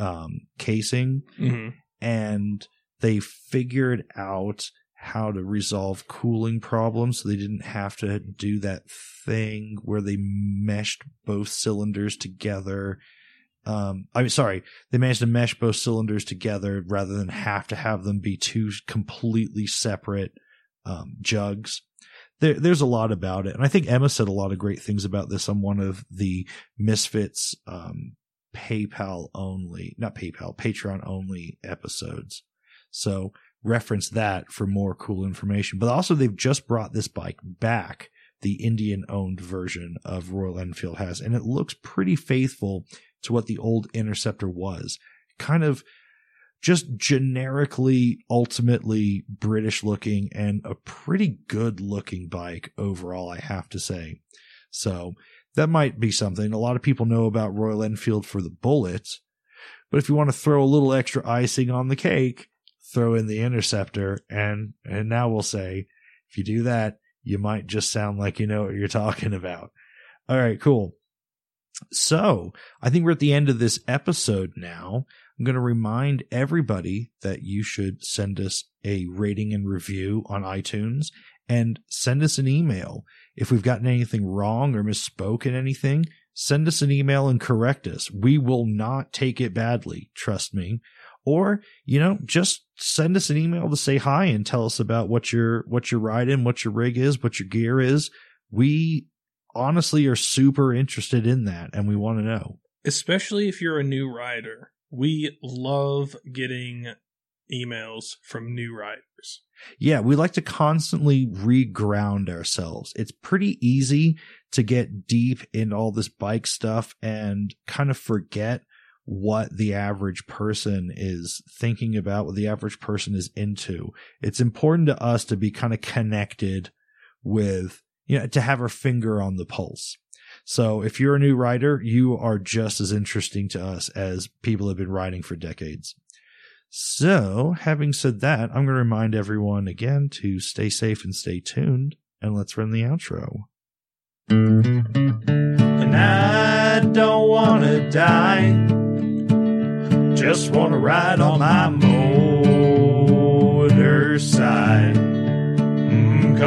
um, casing, hmm and they figured out how to resolve cooling problems so they didn't have to do that thing where they meshed both cylinders together. Um i'm sorry they managed to mesh both cylinders together rather than have to have them be two completely separate um jugs. There, there's a lot about it and i think emma said a lot of great things about this on one of the misfits um paypal only not paypal patreon only episodes so reference that for more cool information. But also they've just brought this bike back. The Indian owned version of Royal Enfield has, and it looks pretty faithful to what the old Interceptor was. Kind of just generically, ultimately British looking and a pretty good looking bike overall, I have to say. So that might be something. A lot of people know about Royal Enfield for the bullets, but if you want to throw a little extra icing on the cake, throw in the interceptor and and now we'll say if you do that, you might just sound like you know what you're talking about. All right, cool. So I think we're at the end of this episode now. I'm going to remind everybody that you should send us a rating and review on iTunes and send us an email. If we've gotten anything wrong or misspoken anything, send us an email and correct us. We will not take it badly. Trust me. Or, you know, just send us an email to say hi and tell us about what your, what you're riding, what your rig is, what your gear is. We honestly are super interested in that and we want to know. Especially if you're a new rider. We love getting emails from new riders. Yeah, we like to constantly reground ourselves. It's pretty easy to get deep in all this bike stuff and kind of forget what the average person is thinking about, what the average person is into. It's important to us to be kind of connected with, you know, to have our finger on the pulse. So if you're a new writer, you are just as interesting to us as people have been writing for decades. So, having said that, I'm going to remind everyone again to stay safe and stay tuned, and let's run the outro. And I don't want to die, just want to ride on my motorcycle. Mm,